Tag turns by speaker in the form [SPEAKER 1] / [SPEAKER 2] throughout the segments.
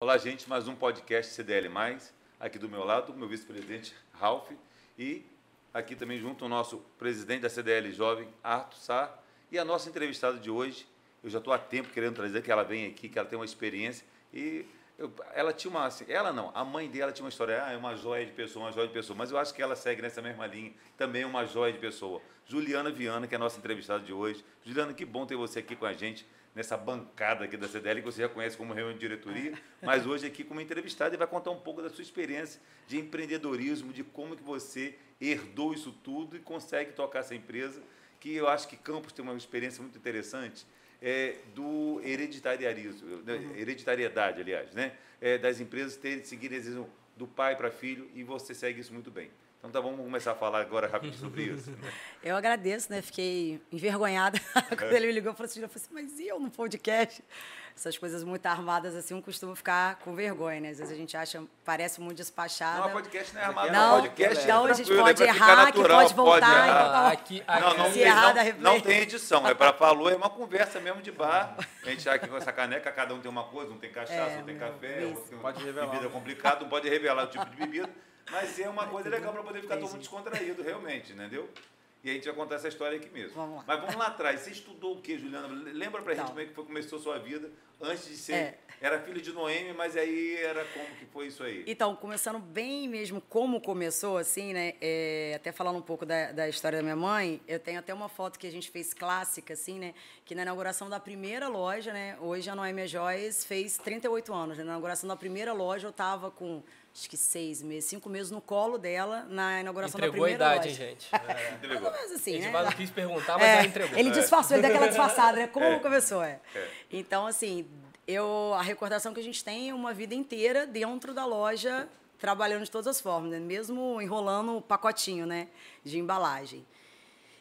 [SPEAKER 1] Olá, gente, mais um podcast CDL+. Aqui do meu lado, meu vice-presidente, Ralph, e aqui também junto o nosso presidente da CDL Jovem, Arthur Sá, e a nossa entrevistada de hoje, eu já estou há tempo querendo trazer que ela vem aqui, que ela tem uma experiência, e eu, ela tinha uma, assim, ela não, a mãe dela tinha uma história, ah, é uma joia de pessoa, uma joia de pessoa, mas eu acho que ela segue nessa mesma linha, também uma joia de pessoa. Juliana Viana, que é a nossa entrevistada de hoje. Juliana, que bom ter você aqui com a gente nessa bancada aqui da CDL, que você já conhece como reunião de diretoria, mas hoje aqui como entrevistada e vai contar um pouco da sua experiência de empreendedorismo, de como que você herdou isso tudo e consegue tocar essa empresa, que eu acho que Campos tem uma experiência muito interessante, é, do hereditariarismo, uhum. hereditariedade, aliás, né? É, das empresas terem, seguirem do pai para filho e você segue isso muito bem. Então tá, vamos começar a falar agora rapidinho sobre isso. Né?
[SPEAKER 2] Eu agradeço, né? Fiquei envergonhada quando ele me ligou e falou assim, eu falei assim, mas e eu no podcast? Essas coisas muito armadas assim, um costuma ficar com vergonha, né? Às vezes a gente acha, parece muito despachada.
[SPEAKER 1] Não, podcast não é armado,
[SPEAKER 2] não.
[SPEAKER 1] Podcast
[SPEAKER 2] então
[SPEAKER 1] é
[SPEAKER 2] a gente pode errar, natural, que pode voltar. Pode então,
[SPEAKER 1] aqui, aqui, não, não, se tem, errar, não, não tem edição, é para falou, é uma conversa mesmo de bar. A gente está aqui com essa caneca, cada um tem uma coisa, um tem cachaça, é, um tem café, um tem pode revelar. bebida complicada, não pode revelar o tipo de bebida. Mas é uma coisa legal para poder ficar todo mundo descontraído, realmente, entendeu? E a gente vai contar essa história aqui mesmo.
[SPEAKER 2] Vamos
[SPEAKER 1] Mas vamos lá atrás. Você estudou o que, Juliana? Lembra pra gente como é que foi, começou a sua vida antes de ser. É. Era filho de Noemi, mas aí era como que foi isso aí?
[SPEAKER 2] Então, começando bem mesmo como começou, assim, né? É, até falando um pouco da, da história da minha mãe, eu tenho até uma foto que a gente fez clássica, assim, né? Que na inauguração da primeira loja, né? Hoje a Noemi Joias fez 38 anos. Né? Na inauguração da primeira loja eu estava com acho que seis meses, cinco meses no colo dela na inauguração
[SPEAKER 3] entregou
[SPEAKER 2] da primeira
[SPEAKER 3] a idade,
[SPEAKER 2] loja.
[SPEAKER 3] gente. É.
[SPEAKER 2] Entregou. Mais ou menos assim,
[SPEAKER 3] né?
[SPEAKER 2] não
[SPEAKER 3] quis perguntar, mas é, ela entregou.
[SPEAKER 2] Ele disfarçou, ele deu aquela disfarçada, né? Como é. começou, é. é. Então, assim, eu, a recordação que a gente tem é uma vida inteira dentro da loja, trabalhando de todas as formas, né? mesmo enrolando o pacotinho, né? De embalagem.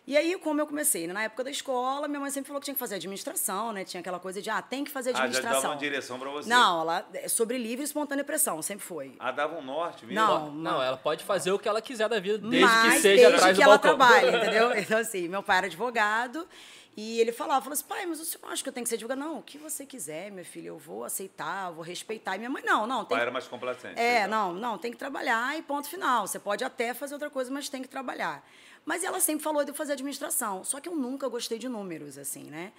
[SPEAKER 2] E aí, como eu comecei, né? na época da escola, minha mãe sempre falou que tinha que fazer administração, né? Tinha aquela coisa de, ah, tem que fazer administração. Ah, já
[SPEAKER 1] dava uma direção para você.
[SPEAKER 2] Não, ela, é sobre livre e espontânea pressão, sempre foi.
[SPEAKER 1] Ah, dava um norte mesmo?
[SPEAKER 2] Não,
[SPEAKER 3] não, ela pode fazer o que ela quiser da vida, desde Mas, que seja desde atrás
[SPEAKER 2] que
[SPEAKER 3] do
[SPEAKER 2] ela
[SPEAKER 3] balcão.
[SPEAKER 2] trabalhe, entendeu? Então, assim, meu pai era advogado e ele falava, falou assim, pai, mas você não acha que eu tenho que ser advogado? Não, o que você quiser, meu filho, eu vou aceitar, eu vou respeitar. E minha mãe, não, não.
[SPEAKER 1] O pai era mais complacente.
[SPEAKER 2] É, então. não, não, tem que trabalhar e ponto final. Você pode até fazer outra coisa, mas tem que trabalhar. Mas ela sempre falou de fazer administração. Só que eu nunca gostei de números, assim, né?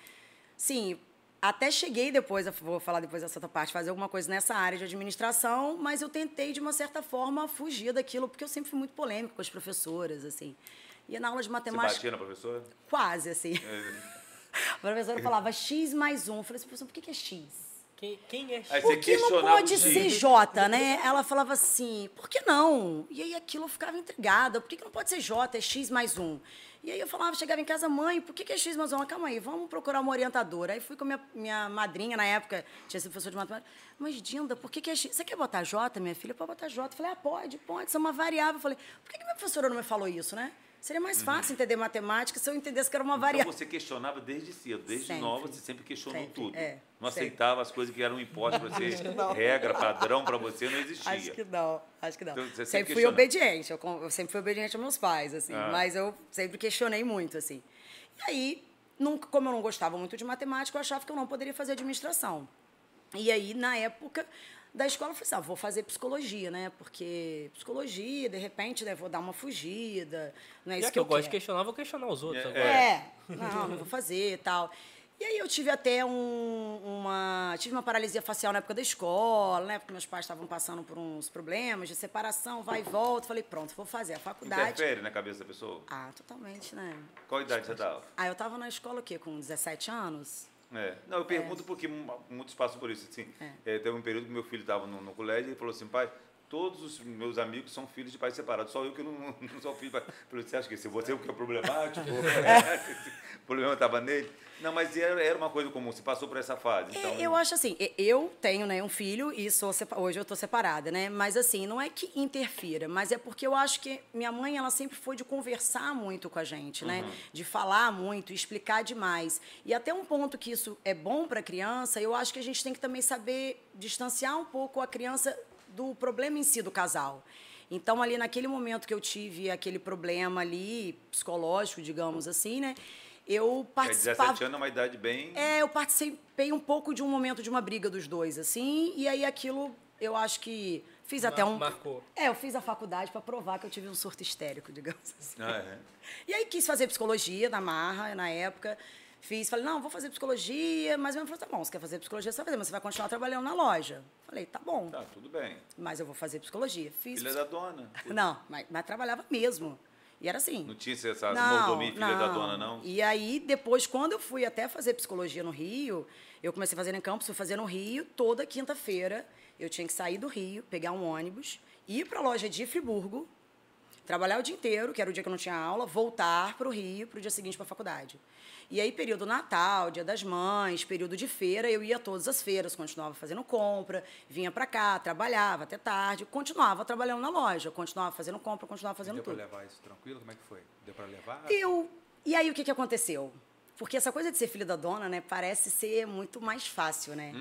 [SPEAKER 2] Sim, até cheguei depois, vou falar depois dessa outra parte, fazer alguma coisa nessa área de administração, mas eu tentei, de uma certa forma, fugir daquilo, porque eu sempre fui muito polêmico com as professoras, assim. Ia na aula de matemática. Você
[SPEAKER 1] batia na professora?
[SPEAKER 2] Quase, assim. É. A professora falava X mais um. Eu falei assim, professor, por que é X?
[SPEAKER 3] Quem, quem é
[SPEAKER 1] X?
[SPEAKER 2] Por que não pode ser J, né? Ela falava assim, por que não? E aí aquilo eu ficava intrigada, por que, que não pode ser J, é X mais um? E aí eu falava, chegava em casa, mãe, por que, que é X mais um? Calma aí, vamos procurar uma orientadora. Aí fui com minha, minha madrinha, na época, tinha sido professor de matemática. Mas, Dinda, por que, que é X? Você quer botar J, minha filha? Pode botar J. Eu falei, ah, pode, pode, isso é uma variável. Eu falei, por que, que minha professora não me falou isso, né? Seria mais fácil uhum. entender matemática se eu entendesse que era uma então, variável.
[SPEAKER 1] Você questionava desde cedo, desde
[SPEAKER 2] sempre.
[SPEAKER 1] nova, você sempre questionou
[SPEAKER 2] sempre.
[SPEAKER 1] tudo.
[SPEAKER 2] É,
[SPEAKER 1] não sempre. aceitava as coisas que eram impostas para você, regra, padrão para você, não existia.
[SPEAKER 2] Acho que não, acho que não. Então, sempre, sempre fui obediente, eu, eu, sempre fui obediente aos meus pais, assim, ah. mas eu sempre questionei muito, assim. E aí, nunca, como eu não gostava muito de matemática, eu achava que eu não poderia fazer administração. E aí, na época, da escola, eu falei assim, ah, vou fazer psicologia, né? Porque psicologia, de repente, né, vou dar uma fugida. Não é isso
[SPEAKER 3] é que,
[SPEAKER 2] que eu,
[SPEAKER 3] eu gosto de questionar, vou questionar os outros
[SPEAKER 2] é,
[SPEAKER 3] agora.
[SPEAKER 2] É, não, não vou fazer e tal. E aí eu tive até um, uma. Tive uma paralisia facial na época da escola, né? Porque meus pais estavam passando por uns problemas de separação, vai e volta. Falei, pronto, vou fazer a faculdade.
[SPEAKER 1] Interfere na cabeça da pessoa?
[SPEAKER 2] Ah, totalmente, né?
[SPEAKER 1] Qual idade você estava?
[SPEAKER 2] Ah, eu estava na escola o quê? Com 17 anos?
[SPEAKER 1] É. Não, eu pergunto é. porque muitos passam por isso. Assim, é. É, teve um período que meu filho estava no, no colégio e ele falou assim, pai, todos os meus amigos são filhos de pais separados, só eu que não, não sou filho de pai. Você acha que se você é o que é problemático? o problema estava nele? Não, mas era uma coisa comum, você passou por essa fase.
[SPEAKER 2] Então... Eu acho assim, eu tenho né, um filho e sou hoje eu estou separada, né? Mas assim, não é que interfira, mas é porque eu acho que minha mãe ela sempre foi de conversar muito com a gente, né? Uhum. De falar muito, explicar demais. E até um ponto que isso é bom para a criança, eu acho que a gente tem que também saber distanciar um pouco a criança do problema em si do casal. Então, ali naquele momento que eu tive aquele problema ali, psicológico, digamos assim, né? eu
[SPEAKER 1] É,
[SPEAKER 2] participava...
[SPEAKER 1] 17 anos é uma idade bem.
[SPEAKER 2] É, eu participei um pouco de um momento de uma briga dos dois, assim, e aí aquilo eu acho que fiz até um.
[SPEAKER 3] marcou.
[SPEAKER 2] É, eu fiz a faculdade para provar que eu tive um surto histérico, digamos assim.
[SPEAKER 1] Ah, é.
[SPEAKER 2] E aí quis fazer psicologia na Marra, na época. Fiz, falei, não, vou fazer psicologia, mas minha mãe falou, tá bom, você quer fazer psicologia, você vai fazer, mas você vai continuar trabalhando na loja. Falei, tá bom,
[SPEAKER 1] Tá, tudo bem.
[SPEAKER 2] mas eu vou fazer psicologia. Fiz.
[SPEAKER 1] Filha da dona.
[SPEAKER 2] Não, mas, mas trabalhava mesmo. E era assim.
[SPEAKER 1] Não tinha essa
[SPEAKER 2] Não,
[SPEAKER 1] mordomia filha da dona, não?
[SPEAKER 2] E aí, depois, quando eu fui até fazer psicologia no Rio, eu comecei a fazer em campus, fui fazer no Rio, toda quinta-feira eu tinha que sair do Rio, pegar um ônibus, ir para a loja de Friburgo, trabalhar o dia inteiro, que era o dia que eu não tinha aula, voltar para o Rio para o dia seguinte para a faculdade. E aí, período Natal, Dia das Mães, período de feira, eu ia a todas as feiras, continuava fazendo compra, vinha para cá, trabalhava até tarde, continuava trabalhando na loja, continuava fazendo compra, continuava fazendo
[SPEAKER 4] Deu para
[SPEAKER 2] tudo.
[SPEAKER 4] levar isso tranquilo? Como é que foi? Deu para levar?
[SPEAKER 2] Eu. E aí o que, que aconteceu? Porque essa coisa de ser filho da dona, né, parece ser muito mais fácil, né?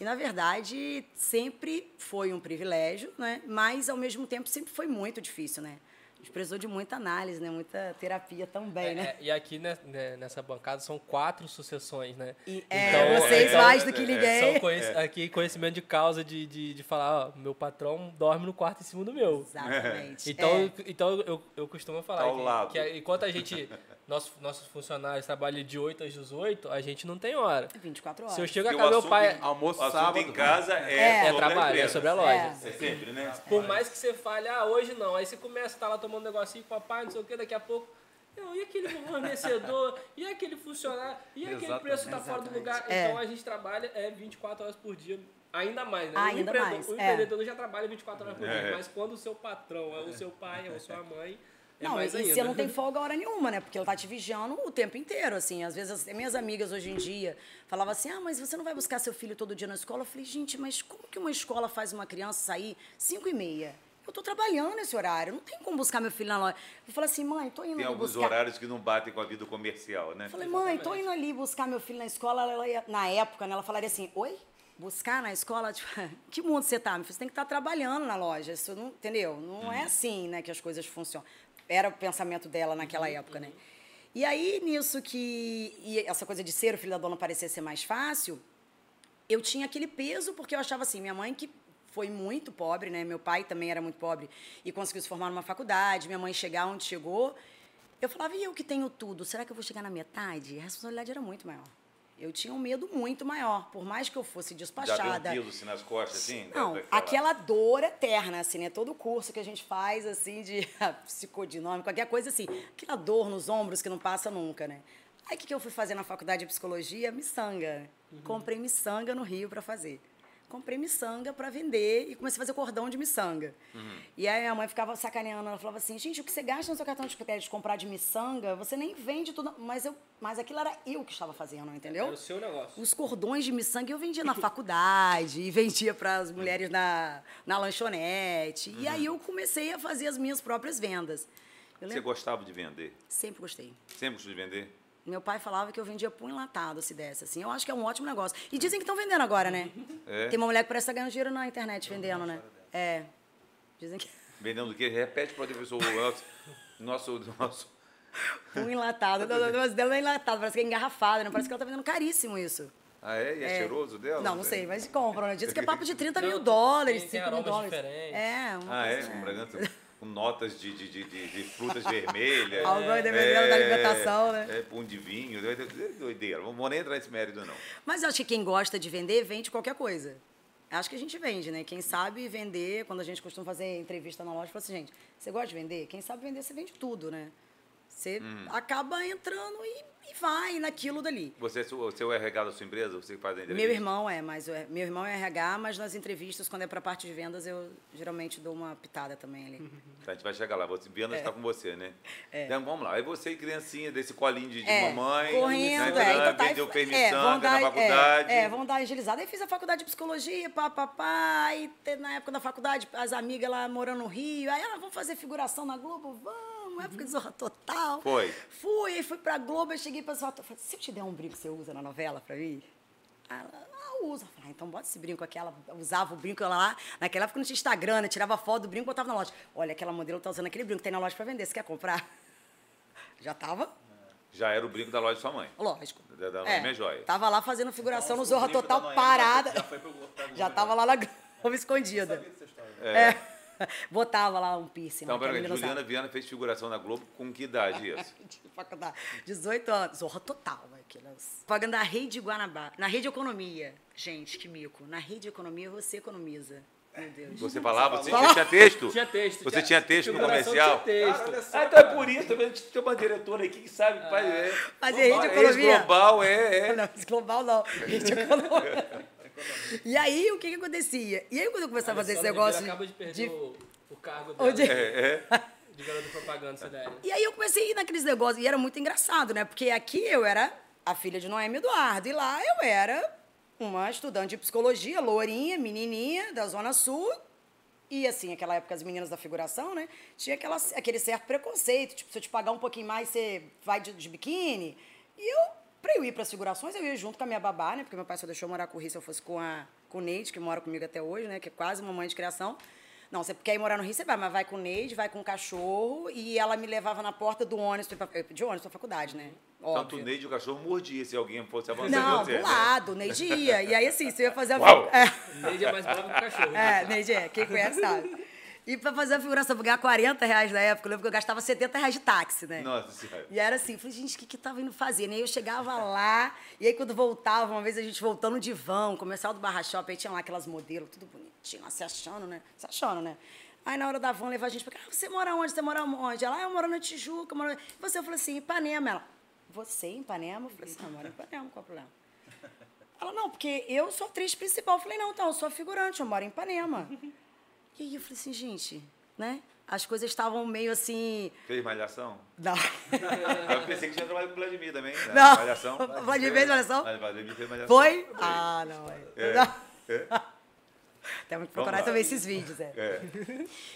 [SPEAKER 2] E na verdade sempre foi um privilégio, né? Mas ao mesmo tempo sempre foi muito difícil, né? A gente precisou de muita análise, né? Muita terapia também,
[SPEAKER 3] É,
[SPEAKER 2] né?
[SPEAKER 3] é, e aqui né, nessa bancada são quatro sucessões, né?
[SPEAKER 2] E, é, vocês
[SPEAKER 3] então,
[SPEAKER 2] mais do que ninguém.
[SPEAKER 3] São conhec- aqui conhecimento de causa de, de, de falar, ó, meu patrão dorme no quarto em cima do meu.
[SPEAKER 2] Exatamente.
[SPEAKER 3] Então,
[SPEAKER 2] é.
[SPEAKER 3] então eu, eu costumo falar
[SPEAKER 1] Tá
[SPEAKER 3] que, que enquanto a gente, nossos, nossos funcionários trabalham de 8 às 18, a gente não tem hora.
[SPEAKER 2] 24 horas.
[SPEAKER 3] Se eu chego a casa,
[SPEAKER 1] o
[SPEAKER 3] meu pai...
[SPEAKER 4] Almoço
[SPEAKER 1] o
[SPEAKER 4] sábado.
[SPEAKER 1] em casa é,
[SPEAKER 2] É.
[SPEAKER 3] É
[SPEAKER 1] a
[SPEAKER 3] trabalho, é sobre a loja.
[SPEAKER 2] É.
[SPEAKER 1] É sempre, né?
[SPEAKER 3] Por mais que você fale, ah, hoje não. Aí você começa, tá lá tomando um negocinho com o papai, não sei o que, daqui a pouco. Não, e aquele fornecedor? e aquele funcionário? E aquele
[SPEAKER 4] Exatamente.
[SPEAKER 3] preço tá fora do lugar?
[SPEAKER 2] É.
[SPEAKER 3] Então a gente trabalha é 24 horas por dia. Ainda mais, né?
[SPEAKER 2] Ainda
[SPEAKER 3] o empreendedor,
[SPEAKER 2] mais,
[SPEAKER 3] o
[SPEAKER 2] é.
[SPEAKER 3] empreendedor já trabalha 24 horas por
[SPEAKER 1] É.
[SPEAKER 3] dia. Mas quando o seu patrão é o seu pai, é a sua mãe, é
[SPEAKER 2] não,
[SPEAKER 3] mais
[SPEAKER 2] e
[SPEAKER 3] ainda.
[SPEAKER 2] você não tem folga hora nenhuma, né? Porque ela tá te vigiando o tempo inteiro, assim. Às vezes, as minhas amigas hoje em dia falavam assim, ah, mas você não vai buscar seu filho todo dia na escola? Eu falei, gente, mas como que uma escola faz uma criança sair 5 e meia? Eu tô trabalhando nesse horário, não tem como buscar meu filho na loja. Eu falei assim, mãe, tô indo
[SPEAKER 1] Tem alguns
[SPEAKER 2] buscar...
[SPEAKER 1] horários que não batem com a vida comercial, né?
[SPEAKER 2] Eu falei, mãe, tô indo ali buscar meu filho na escola. Ela ia- na época, né, ela falaria assim, oi? Buscar na escola? Tipo, que mundo você tá? Meu filho, Você tem que estar trabalhando na loja. Isso não, entendeu? Não é assim, né, que as coisas funcionam. Era o pensamento dela naquela época, né? E aí, nisso que... E essa coisa de ser o filho da dona parecer ser mais fácil, eu tinha aquele peso porque eu achava assim, minha mãe que foi muito pobre, né? Meu pai também era muito pobre e conseguiu se formar numa faculdade, minha mãe chegar onde chegou. Eu falava, e eu que tenho tudo, será que eu vou chegar na metade? A responsabilidade era muito maior. Eu tinha um medo muito maior, por mais que eu fosse
[SPEAKER 1] Já
[SPEAKER 2] despachada.
[SPEAKER 1] deu um quilo assim, nas costas, assim?
[SPEAKER 2] Não, aquela dor eterna, assim, né? Todo curso que a gente faz, assim, de psicodinâmico, qualquer coisa assim. Aquela dor nos ombros que não passa nunca, né? Aí, o que, que eu fui fazer na faculdade de psicologia? Miçanga. Comprei miçanga no Rio para fazer. Comprei miçanga para vender e comecei a fazer cordão de miçanga. E aí, minha mãe ficava sacaneando. Ela falava assim, gente, o que você gasta no seu cartão de crédito de comprar de miçanga, você nem vende tudo. Mas, eu, mas aquilo era eu que estava fazendo, entendeu?
[SPEAKER 3] Era o seu negócio.
[SPEAKER 2] Os cordões de miçanga eu vendia na faculdade e vendia para as mulheres na, na lanchonete. E aí eu comecei a fazer as minhas próprias vendas.
[SPEAKER 1] Você gostava de vender?
[SPEAKER 2] sempre gostei.
[SPEAKER 1] Sempre gostou de vender?
[SPEAKER 2] Meu pai falava que eu vendia pão enlatado se desse, assim. Eu acho que é um ótimo negócio. E dizem que estão vendendo agora, né?
[SPEAKER 1] É?
[SPEAKER 2] Tem uma mulher que parece estar ganhando dinheiro na internet vendendo, né? É. Dizem que
[SPEAKER 1] Vendendo o quê? Repete para o professor nosso, nosso, nosso
[SPEAKER 2] pão enlatado. O negócio dela não é enlatado, parece que é engarrafado, né? Parece que ela tá vendendo caríssimo isso.
[SPEAKER 1] Ah, é? E é, cheiroso dela?
[SPEAKER 2] Não, não sei, mas compram, né? Dizem que é papo de 30 mil
[SPEAKER 3] Não,
[SPEAKER 2] dólares,
[SPEAKER 3] tem- tem
[SPEAKER 2] 5 mil dólares.
[SPEAKER 3] diferentes.
[SPEAKER 2] É, uma
[SPEAKER 1] Ah, é?
[SPEAKER 2] coisa,
[SPEAKER 1] Com bragança, com notas de, de, de, de, frutas vermelhas.
[SPEAKER 2] Algo dependendo da alimentação, né?
[SPEAKER 1] É, pão de vinho, doide- doideira. Não vou nem entrar nesse mérito, não.
[SPEAKER 2] Mas eu acho que quem gosta de vender, vende qualquer coisa. Acho que a gente vende, né? Quem sabe vender, quando a gente costuma fazer entrevista na loja, fala assim, gente, você gosta de vender? Quem sabe vender, você vende tudo, né? Você
[SPEAKER 1] Hum.
[SPEAKER 2] acaba entrando e, e vai naquilo dali.
[SPEAKER 1] Você, é o RH da sua empresa? Você faz a entrevista?
[SPEAKER 2] Meu irmão é, mas o- meu irmão é RH, mas nas entrevistas, quando é para parte de vendas, eu geralmente dou uma pitada também ali.
[SPEAKER 1] Tá, a gente vai chegar lá. Você, Viana está com você, né?
[SPEAKER 2] É.
[SPEAKER 1] Então vamos lá. Aí você, criancinha, desse colinho de, de
[SPEAKER 2] É,
[SPEAKER 1] mamãe,
[SPEAKER 2] correndo,
[SPEAKER 1] né,
[SPEAKER 2] é, então tá,
[SPEAKER 1] vendeu
[SPEAKER 2] é,
[SPEAKER 1] permissão
[SPEAKER 2] vão
[SPEAKER 1] na
[SPEAKER 2] dar-
[SPEAKER 1] faculdade.
[SPEAKER 2] É, é, vão dar agilizada. Aí fiz a faculdade de psicologia, pá, pá, pá. Aí te- na época da faculdade, as amigas lá morando no Rio. Aí, ah, vamos fazer figuração na Globo? Vamos, época de zorra total.
[SPEAKER 1] Foi.
[SPEAKER 2] Fui, fui pra Globo, aí cheguei pra Zorra Falei, se eu te der um brinco, você usa na novela pra mim? Ela, ah, usa. Eu Falei, ah, então bota esse brinco aqui. Ela usava o brinco ela lá. Naquela época não tinha Instagram, né? Tirava foto do brinco e botava na loja. Olha, aquela modelo tá usando aquele brinco, tem na loja pra vender, você quer comprar? Já tava
[SPEAKER 1] Já era o brinco da loja de sua mãe.
[SPEAKER 2] Lógico.
[SPEAKER 1] Da, da
[SPEAKER 2] É,
[SPEAKER 1] Minha Joia.
[SPEAKER 2] Tava lá fazendo figuração no
[SPEAKER 5] Nossa, o
[SPEAKER 2] Zorra Total
[SPEAKER 5] Noemi
[SPEAKER 2] parada.
[SPEAKER 5] Já foi pro pra
[SPEAKER 2] Já
[SPEAKER 5] Globo,
[SPEAKER 2] tava
[SPEAKER 5] né?
[SPEAKER 2] lá na Globo escondida.
[SPEAKER 5] Sabia dessa história.
[SPEAKER 2] É. Botava lá um piercing.
[SPEAKER 1] Então,
[SPEAKER 2] a
[SPEAKER 1] peraí, Juliana
[SPEAKER 2] usava.
[SPEAKER 1] Viana fez figuração na Globo com que idade isso?
[SPEAKER 2] de faculdade. 18 anos. Zorra total, aquelas. Pagando a rede Guanabara. Na rede economia. Gente, que mico. Na rede economia você economiza. Meu Deus.
[SPEAKER 1] Você falava, você,
[SPEAKER 2] falou?
[SPEAKER 1] você tinha texto?
[SPEAKER 3] Tinha texto.
[SPEAKER 1] Você tinha texto no comercial?
[SPEAKER 3] Tinha texto.
[SPEAKER 5] Cara.
[SPEAKER 1] Ah, então é por isso, tá vendo? Tem uma diretora aqui que sabe que faz. É,
[SPEAKER 2] Fazer rede
[SPEAKER 1] global,
[SPEAKER 2] economia.
[SPEAKER 1] global, é, é.
[SPEAKER 2] Não, global não. Rede economia. E aí, o que que acontecia? E aí, quando eu começava a fazer esse negócio
[SPEAKER 3] acaba de perder
[SPEAKER 2] de...
[SPEAKER 3] o, o cargo dela
[SPEAKER 2] Onde-
[SPEAKER 1] É, é.
[SPEAKER 3] de garota propaganda CDL.
[SPEAKER 2] E aí eu comecei a ir naqueles negócios, e era muito engraçado, né? Porque aqui eu era a filha de Noemi Eduardo, e lá eu era uma estudante de psicologia, lourinha, menininha, da Zona Sul. E assim, aquela época as meninas da figuração, né? Tinha aquela, aquele certo preconceito, tipo, se eu te pagar um pouquinho mais, você vai de, de biquíni. E eu, pra eu ir pras figurações, eu ia junto com a minha babá, né? Porque meu pai só deixou eu morar com o Rio se eu fosse com a com o Neide, que mora comigo até hoje, né? Que é quase uma mãe de criação. Não, você quer ir morar no Rio, você vai, mas vai com o Neide, vai com o cachorro, e ela me levava na porta do ônibus, pra- de ônibus pra faculdade, né?
[SPEAKER 1] Tanto
[SPEAKER 2] Óbvio.
[SPEAKER 1] o Neide e o cachorro mordia se alguém fosse avançar
[SPEAKER 2] Não,
[SPEAKER 1] você.
[SPEAKER 2] do
[SPEAKER 1] né?
[SPEAKER 2] lado, o Neide ia. E aí, assim, você ia fazer a.
[SPEAKER 1] Uau!
[SPEAKER 2] É.
[SPEAKER 3] Neide é mais bravo que o cachorro.
[SPEAKER 2] É, Neide, é, quem conhece sabe. E pra fazer a figuração, pra ganhar 40 reais na época, eu lembro que eu gastava 70 reais de táxi, né?
[SPEAKER 1] Nossa senhora.
[SPEAKER 2] E era assim, falei, gente, o que que tava indo fazer? né? E aí eu chegava lá, e aí quando voltava, uma vez a gente voltou no divã, comercial do Barra Shopping, aí tinha lá aquelas modelos, tudo bonitinho, lá se achando, né? Se achando, né? Aí na hora da van, levar a gente pra cá, ah, você mora onde? Você mora onde? Ela, ah, eu moro na Tijuca, eu moro... E você, eu falei assim, Ipanema. Ela, você em Ipanema? Eu falei assim, não, eu moro em Ipanema, qual é o problema? Ela, não, porque eu sou atriz principal. Eu falei, não, então, eu sou figurante, eu moro em Ipanema. E aí eu falei assim, gente, né? As coisas estavam meio assim...
[SPEAKER 1] Fez malhação?
[SPEAKER 2] Não.
[SPEAKER 1] Eu pensei que tinha trabalhado com o Vladimir também. Né?
[SPEAKER 2] Não.
[SPEAKER 1] Malhação.
[SPEAKER 2] Vladimir fez malhação?
[SPEAKER 1] Vladimir fez malhação.
[SPEAKER 2] Foi? Ah, não. É.
[SPEAKER 1] É, é.
[SPEAKER 2] Temos que procurar também esses vídeos, é.
[SPEAKER 1] É.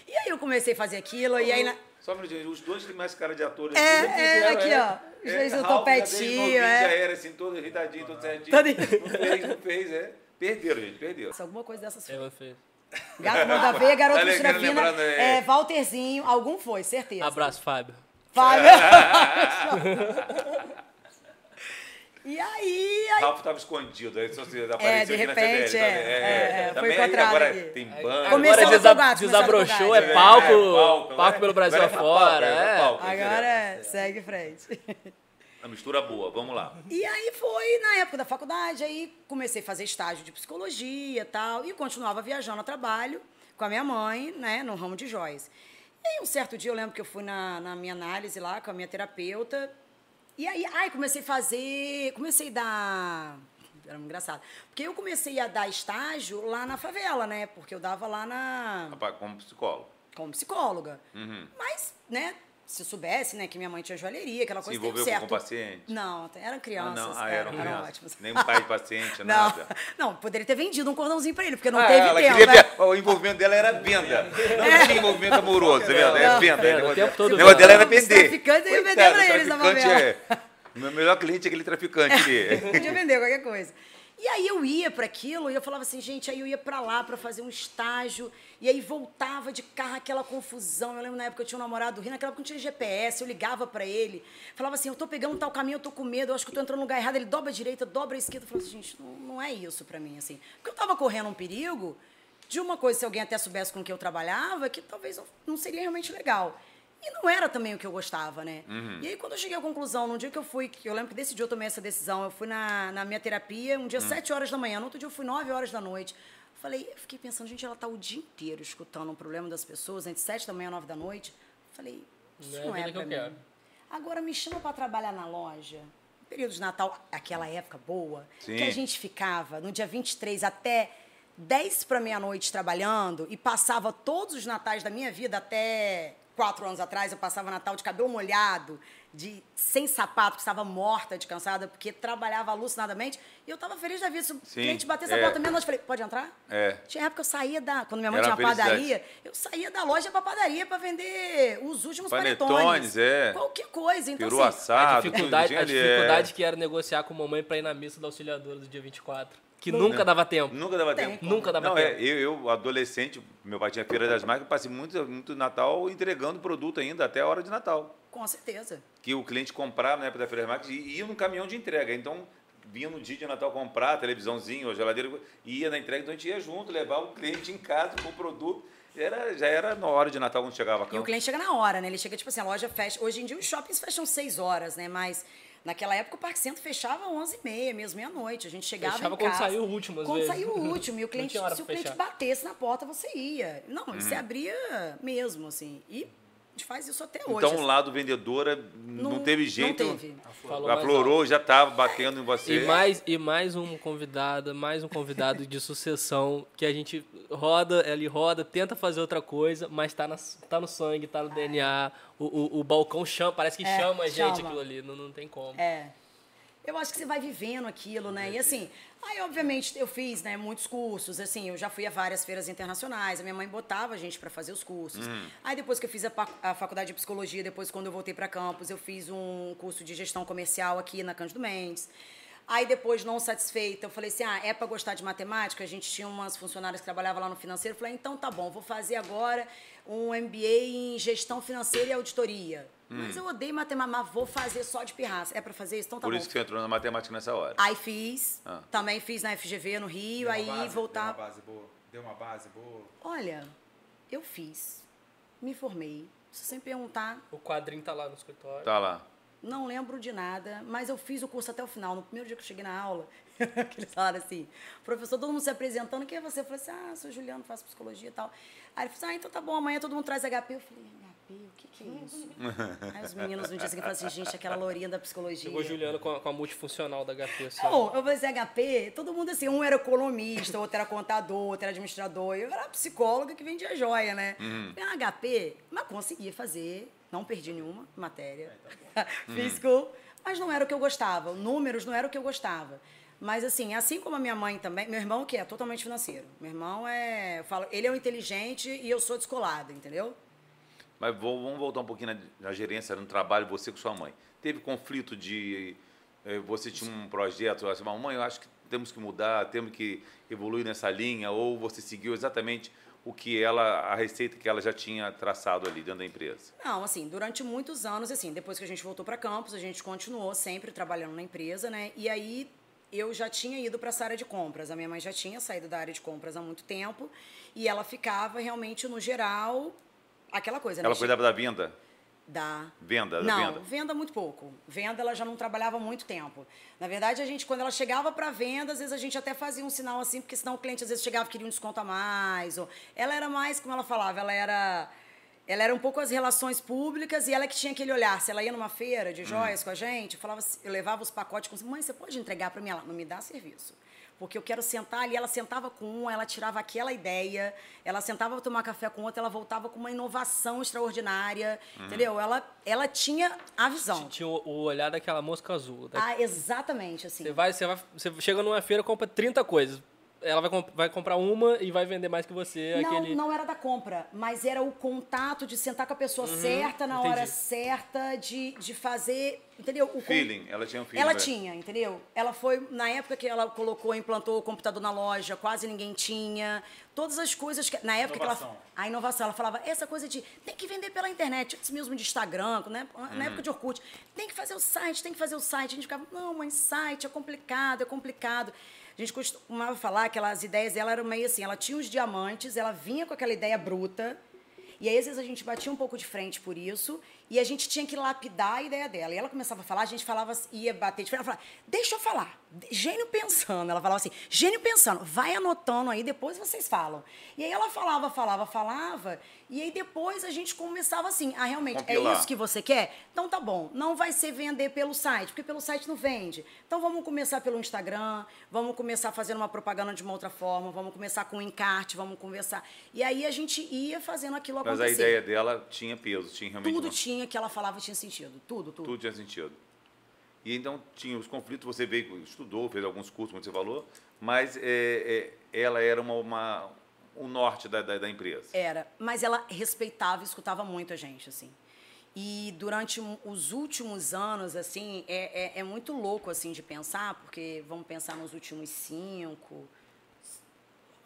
[SPEAKER 2] E aí eu comecei a fazer aquilo, e aí... Na...
[SPEAKER 1] Só um minutinho, os dois têm mais cara de atores.
[SPEAKER 2] É, é,
[SPEAKER 1] Fizeram,
[SPEAKER 2] aqui, ó. Os dois
[SPEAKER 1] já desde
[SPEAKER 2] topetinho, é.
[SPEAKER 1] Já era assim, todo irritadinho, todo certinho.
[SPEAKER 2] Todo-
[SPEAKER 1] Não fez, não fez, é. Perderam, gente, perderam.
[SPEAKER 2] Alguma coisa dessas
[SPEAKER 3] Ela fez.
[SPEAKER 2] Gato Manda Garoto
[SPEAKER 1] Tá
[SPEAKER 2] Cristina
[SPEAKER 1] lembrando,
[SPEAKER 2] Fina,
[SPEAKER 1] lembrando, é.
[SPEAKER 2] é, Walterzinho, algum foi, certeza.
[SPEAKER 3] Abraço, Fábio.
[SPEAKER 2] Fábio. e aí, aí
[SPEAKER 1] Ralph estava escondido, aí só se apareceu
[SPEAKER 2] de
[SPEAKER 1] aqui na
[SPEAKER 2] repente,
[SPEAKER 1] CDL.
[SPEAKER 2] é, é, é, foi
[SPEAKER 1] também
[SPEAKER 2] encontrado
[SPEAKER 1] agora
[SPEAKER 2] aqui.
[SPEAKER 1] tem.
[SPEAKER 2] Começou
[SPEAKER 3] Agora
[SPEAKER 2] a
[SPEAKER 3] desa
[SPEAKER 2] gato, começou a
[SPEAKER 3] desabrochou, é palco,
[SPEAKER 1] É,
[SPEAKER 3] palco, pelo Brasil
[SPEAKER 1] agora é
[SPEAKER 3] afora.
[SPEAKER 1] palco, é
[SPEAKER 3] É.
[SPEAKER 1] palco,
[SPEAKER 2] agora é, segue em frente.
[SPEAKER 1] A mistura boa, vamos lá.
[SPEAKER 2] E aí foi na época da faculdade, aí comecei a fazer estágio de psicologia e tal, e continuava viajando a trabalho com a minha mãe, né, no ramo de joias. E aí um certo dia eu lembro que eu fui na, na minha análise lá com a minha terapeuta, e aí, ai, comecei a fazer, comecei a dar, era engraçado, porque eu comecei a dar estágio lá na favela, né, porque eu dava lá na
[SPEAKER 1] Como psicólogo.
[SPEAKER 2] como psicóloga.
[SPEAKER 1] Uhum.
[SPEAKER 2] Mas, né, se soubesse, né, que minha mãe tinha joalheria, aquela
[SPEAKER 1] Se
[SPEAKER 2] coisa tem um
[SPEAKER 1] envolveu
[SPEAKER 2] certo...
[SPEAKER 1] com paciente?
[SPEAKER 2] Não, eram
[SPEAKER 1] Ah,
[SPEAKER 2] crianças.
[SPEAKER 1] não, ah,
[SPEAKER 2] é,
[SPEAKER 1] eram
[SPEAKER 2] eram
[SPEAKER 1] crianças.
[SPEAKER 2] ótimos.
[SPEAKER 1] Nem um pai de paciente,
[SPEAKER 2] Não,
[SPEAKER 1] nada.
[SPEAKER 2] não, poderia ter vendido um cordãozinho pra ele, porque não
[SPEAKER 1] Ah,
[SPEAKER 2] teve
[SPEAKER 1] ela
[SPEAKER 2] tempo.
[SPEAKER 1] queria
[SPEAKER 2] né?
[SPEAKER 1] O envolvimento dela era venda. Não tinha envolvimento amoroso? É
[SPEAKER 3] Não,
[SPEAKER 1] venda.
[SPEAKER 3] venda,
[SPEAKER 1] O negócio
[SPEAKER 3] o tempo todo
[SPEAKER 1] o negócio dela era vender.
[SPEAKER 2] traficantes iam vender
[SPEAKER 1] o
[SPEAKER 2] eles na
[SPEAKER 1] traficante é- O meu melhor cliente é aquele traficante ali.
[SPEAKER 2] Podia vender qualquer coisa. E aí eu ia para aquilo e eu falava assim, gente, aí eu ia para lá para fazer um estágio e aí voltava de carro aquela confusão. Eu lembro na época eu tinha um namorado rindo, naquela época não tinha GPS, eu ligava para ele, falava assim, eu tô pegando tal caminho, eu tô com medo, eu acho que eu tô entrando no lugar errado. Ele dobra a direita, dobra a esquerda. Eu falava assim, gente, não, não é isso para mim assim. Porque eu tava correndo um perigo de uma coisa se alguém até soubesse com que eu trabalhava, que talvez não, não seria realmente legal. E não era também o que eu gostava, né? E aí, quando eu cheguei à conclusão, num dia que eu fui, que eu lembro que desse dia eu tomei essa decisão, eu fui na, na minha terapia, um dia, sete horas da manhã, no outro dia eu fui nove horas da noite. Falei, eu fiquei pensando, gente, ela tá o dia inteiro escutando um problema das pessoas, entre sete da manhã e nove da noite. Falei, isso
[SPEAKER 3] Não é
[SPEAKER 2] não é
[SPEAKER 3] vida que
[SPEAKER 2] pra mim.
[SPEAKER 3] quero.
[SPEAKER 2] Agora me chama para trabalhar na loja. Período de Natal, aquela época boa,
[SPEAKER 1] Sim.
[SPEAKER 2] que a gente ficava no dia 23 até 10 para meia-noite trabalhando e passava todos os natais da minha vida até quatro anos atrás, eu passava Natal de cabelo molhado, de sem sapato, que estava morta de cansada, porque trabalhava alucinadamente. E eu estava feliz da vida. Se o
[SPEAKER 1] Sim,
[SPEAKER 2] cliente batesse
[SPEAKER 1] é.
[SPEAKER 2] a porta meia-noite, eu falei, pode entrar?
[SPEAKER 1] É.
[SPEAKER 2] Tinha época que eu saía da. Quando minha mãe
[SPEAKER 1] Era
[SPEAKER 2] tinha
[SPEAKER 1] uma
[SPEAKER 2] padaria, eu saía da loja pra padaria pra vender os últimos
[SPEAKER 1] Panetones,
[SPEAKER 2] panetones.
[SPEAKER 1] é.
[SPEAKER 2] Qualquer coisa. Então,
[SPEAKER 1] Peru
[SPEAKER 2] assim,
[SPEAKER 1] assado.
[SPEAKER 3] A dificuldade, a
[SPEAKER 1] ali, é.
[SPEAKER 3] dificuldade que era negociar com a mamãe pra ir na missa da auxiliadora do dia 24. Que nunca dava tempo.
[SPEAKER 1] Nunca dava
[SPEAKER 2] Tem
[SPEAKER 1] tempo.
[SPEAKER 2] como.
[SPEAKER 3] Nunca dava
[SPEAKER 1] Não,
[SPEAKER 3] tempo.
[SPEAKER 1] é, eu, eu, adolescente, meu pai tinha feira das máquinas, passei muito, muito Natal entregando produto ainda, até a hora de Natal.
[SPEAKER 2] Com certeza.
[SPEAKER 1] Que o cliente comprava na época da Feira Market e ia no caminhão de entrega. Então, vinha no dia de Natal comprar televisãozinho, ou geladeira, ia na entrega, então a gente ia junto, levava o cliente em casa com o produto. Era, já era na hora de Natal quando chegava a
[SPEAKER 2] E o
[SPEAKER 1] campo.
[SPEAKER 2] cliente chega na hora, né? Ele chega, tipo assim, a loja fecha. Hoje em dia os shoppings fecham 6 horas, né? Mas naquela época o Parque Centro fechava 11h30, mesmo meia-noite. A gente chegava
[SPEAKER 3] Fechava
[SPEAKER 2] em
[SPEAKER 3] quando
[SPEAKER 2] casa.
[SPEAKER 3] saiu o último, às
[SPEAKER 2] Quando
[SPEAKER 3] vezes.
[SPEAKER 2] saiu o último. E o cliente, se o cliente
[SPEAKER 3] fechar.
[SPEAKER 2] batesse na porta, você ia. Não, você abria mesmo, assim. E gente faz isso até hoje.
[SPEAKER 1] Então,
[SPEAKER 2] assim.
[SPEAKER 1] o lado vendedora não, teve jeito.
[SPEAKER 2] Não teve.
[SPEAKER 3] Falou mais
[SPEAKER 1] Aflorou, já estava batendo em você.
[SPEAKER 3] E mais, e mais um convidado, mais um convidado de sucessão que a gente roda, ele roda, tenta fazer outra coisa, mas tá, na, tá no sangue, tá no DNA. O, o, o balcão chama, parece que
[SPEAKER 2] É,
[SPEAKER 3] chama a gente
[SPEAKER 2] chama.
[SPEAKER 3] aquilo ali, não, não tem como.
[SPEAKER 2] É. Eu acho que você vai vivendo aquilo, né? E assim, aí obviamente eu fiz, né, muitos cursos, assim, eu já fui a várias feiras internacionais, a minha mãe botava a gente para fazer os cursos. Aí depois que eu fiz a, a faculdade de psicologia, depois quando eu voltei para campus, eu fiz um curso de gestão comercial aqui na Cândido Mendes. Aí depois, não satisfeita, eu falei assim: ah, é para gostar de matemática? A gente tinha umas funcionárias que trabalhavam lá no financeiro. Eu falei: então tá bom, vou fazer agora um MBA em gestão financeira e auditoria. Mas eu odeio matemática, mas vou fazer só de pirraça. É para fazer isso? Então tá
[SPEAKER 1] Por
[SPEAKER 2] bom.
[SPEAKER 1] isso que você entrou na matemática nessa hora.
[SPEAKER 2] Aí fiz,
[SPEAKER 1] Ah.
[SPEAKER 2] também fiz na FGV no Rio,
[SPEAKER 4] Deu
[SPEAKER 2] aí
[SPEAKER 4] base,
[SPEAKER 2] voltar.
[SPEAKER 4] Deu uma base boa. Deu uma base boa.
[SPEAKER 2] Olha, eu fiz, me formei. Se você me perguntar,
[SPEAKER 3] O quadrinho tá lá no escritório.
[SPEAKER 1] Tá lá.
[SPEAKER 2] não lembro de nada, mas eu fiz o curso até o final. No primeiro dia que eu cheguei na aula, eles falaram assim, professor, todo mundo se apresentando, quem é você? Eu falei assim, ah, sou Juliano, faço psicologia e tal. Aí ele falou assim, ah, então tá bom, amanhã todo mundo traz HP. Eu falei, HP, o que que é isso? Aí os meninos no dia seguinte falaram assim, gente, aquela lourinha da psicologia.
[SPEAKER 3] Chegou Juliano com a, com a multifuncional da HP. Assim,
[SPEAKER 2] Não, eu falei assim, HP, todo mundo assim, um era ecologista, outro era contador, outro era administrador. Eu era psicóloga que vendia joia, né? Falei, HP, mas consegui fazer, não perdi nenhuma matéria. Físico, mas não era o que eu gostava. Números não era o que eu gostava. Mas assim, assim como a minha mãe também, meu irmão que é totalmente financeiro. Meu irmão é, eu falo, ele é o inteligente e eu sou descolada, entendeu?
[SPEAKER 1] Mas vou- vamos voltar um pouquinho na, na gerência, no trabalho, você com sua mãe. Teve conflito de. eh, você tinha um projeto, assim, mamãe, eu acho que temos que mudar, temos que evoluir nessa linha, ou você seguiu exatamente o que ela, a receita que ela já tinha traçado ali dentro da empresa?
[SPEAKER 2] Não, assim, durante muitos anos, assim, depois que a gente voltou para campus, a gente continuou sempre trabalhando na empresa, né? E aí eu já tinha ido para essa área de compras. A minha mãe já tinha saído da área de compras há muito tempo e ela ficava realmente no geral aquela coisa, né?
[SPEAKER 1] Ela cuidava da venda?
[SPEAKER 2] Da
[SPEAKER 1] Venda, da
[SPEAKER 2] não,
[SPEAKER 1] venda.
[SPEAKER 2] venda muito pouco. Venda ela já não trabalhava há muito tempo. Na verdade, a gente, quando ela chegava para venda, às vezes a gente até fazia um sinal assim, porque senão o cliente às vezes chegava e queria um desconto a mais. Ou... Ela era mais, como ela falava, ela era. Ela era um pouco as relações públicas e ela que tinha aquele olhar. Se ela ia numa feira de joias com a gente, eu, falava, assim- eu levava os pacotes com mãe, você pode entregar para mim? Ela, não me dá serviço. Porque eu quero sentar ali, ela sentava com um, ela tirava aquela ideia, ela sentava para tomar café com outra, ela voltava com uma inovação extraordinária, entendeu? Ela, ela tinha a visão.
[SPEAKER 3] Tinha o, o olhar daquela mosca azul. Da-
[SPEAKER 2] Ah, exatamente, assim.
[SPEAKER 3] Você vai, você vai, você chega numa feira, compra 30 coisas. Ela vai, comp- vai comprar uma e vai vender mais que você.
[SPEAKER 2] Não,
[SPEAKER 3] aquele...
[SPEAKER 2] não era da compra, mas era o contato de sentar com a pessoa certa, na hora
[SPEAKER 3] entendi.
[SPEAKER 2] certa, de, de fazer, entendeu? O
[SPEAKER 1] Feeling, ela tinha um feeling.
[SPEAKER 2] Ela
[SPEAKER 1] né?
[SPEAKER 2] tinha, entendeu? Ela foi, na época que ela colocou, implantou o computador na loja, quase ninguém tinha. Todas as coisas que. Na época que
[SPEAKER 4] Inovação.
[SPEAKER 2] ela. A inovação, ela falava, essa coisa de tem que vender pela internet, antes mesmo de Instagram, né? na época de Orkut, tem que fazer o site, tem que fazer o site. A gente ficava, não, mas site é complicado, é complicado. A gente costumava falar que as ideias dela eram meio assim, ela tinha os diamantes, ela vinha com aquela ideia bruta, e aí, às vezes, a gente batia um pouco de frente por isso, e a gente tinha que lapidar a ideia dela. E ela começava a falar, a gente falava, ia bater de frente, ela falava, deixa eu falar, gênio pensando. Ela falava assim, gênio pensando, vai anotando aí, depois vocês falam. E aí ela falava, falava, falava, e aí depois a gente começava assim, ah, realmente, é
[SPEAKER 1] Compilar.
[SPEAKER 2] isso que você quer? Então tá bom, não vai ser vender pelo site, porque pelo site não vende. Então vamos começar pelo Instagram, vamos começar fazendo uma propaganda de uma outra forma, vamos começar com um encarte, vamos conversar. E aí a gente ia fazendo aquilo
[SPEAKER 1] Mas
[SPEAKER 2] acontecer.
[SPEAKER 1] a ideia dela tinha peso, tinha realmente.
[SPEAKER 2] Tudo
[SPEAKER 1] uma-
[SPEAKER 2] tinha que ela falava tinha sentido. Tudo, tudo.
[SPEAKER 1] Tudo tinha sentido. E então tinha os conflitos, você veio, estudou, fez alguns cursos, como você falou, mas é, é, ela era uma, uma, o norte da, da, da empresa.
[SPEAKER 2] Era. Mas ela respeitava e escutava muito a gente, assim. E durante os últimos anos, assim, é, é, é muito louco, assim, de pensar, porque vamos pensar nos últimos cinco,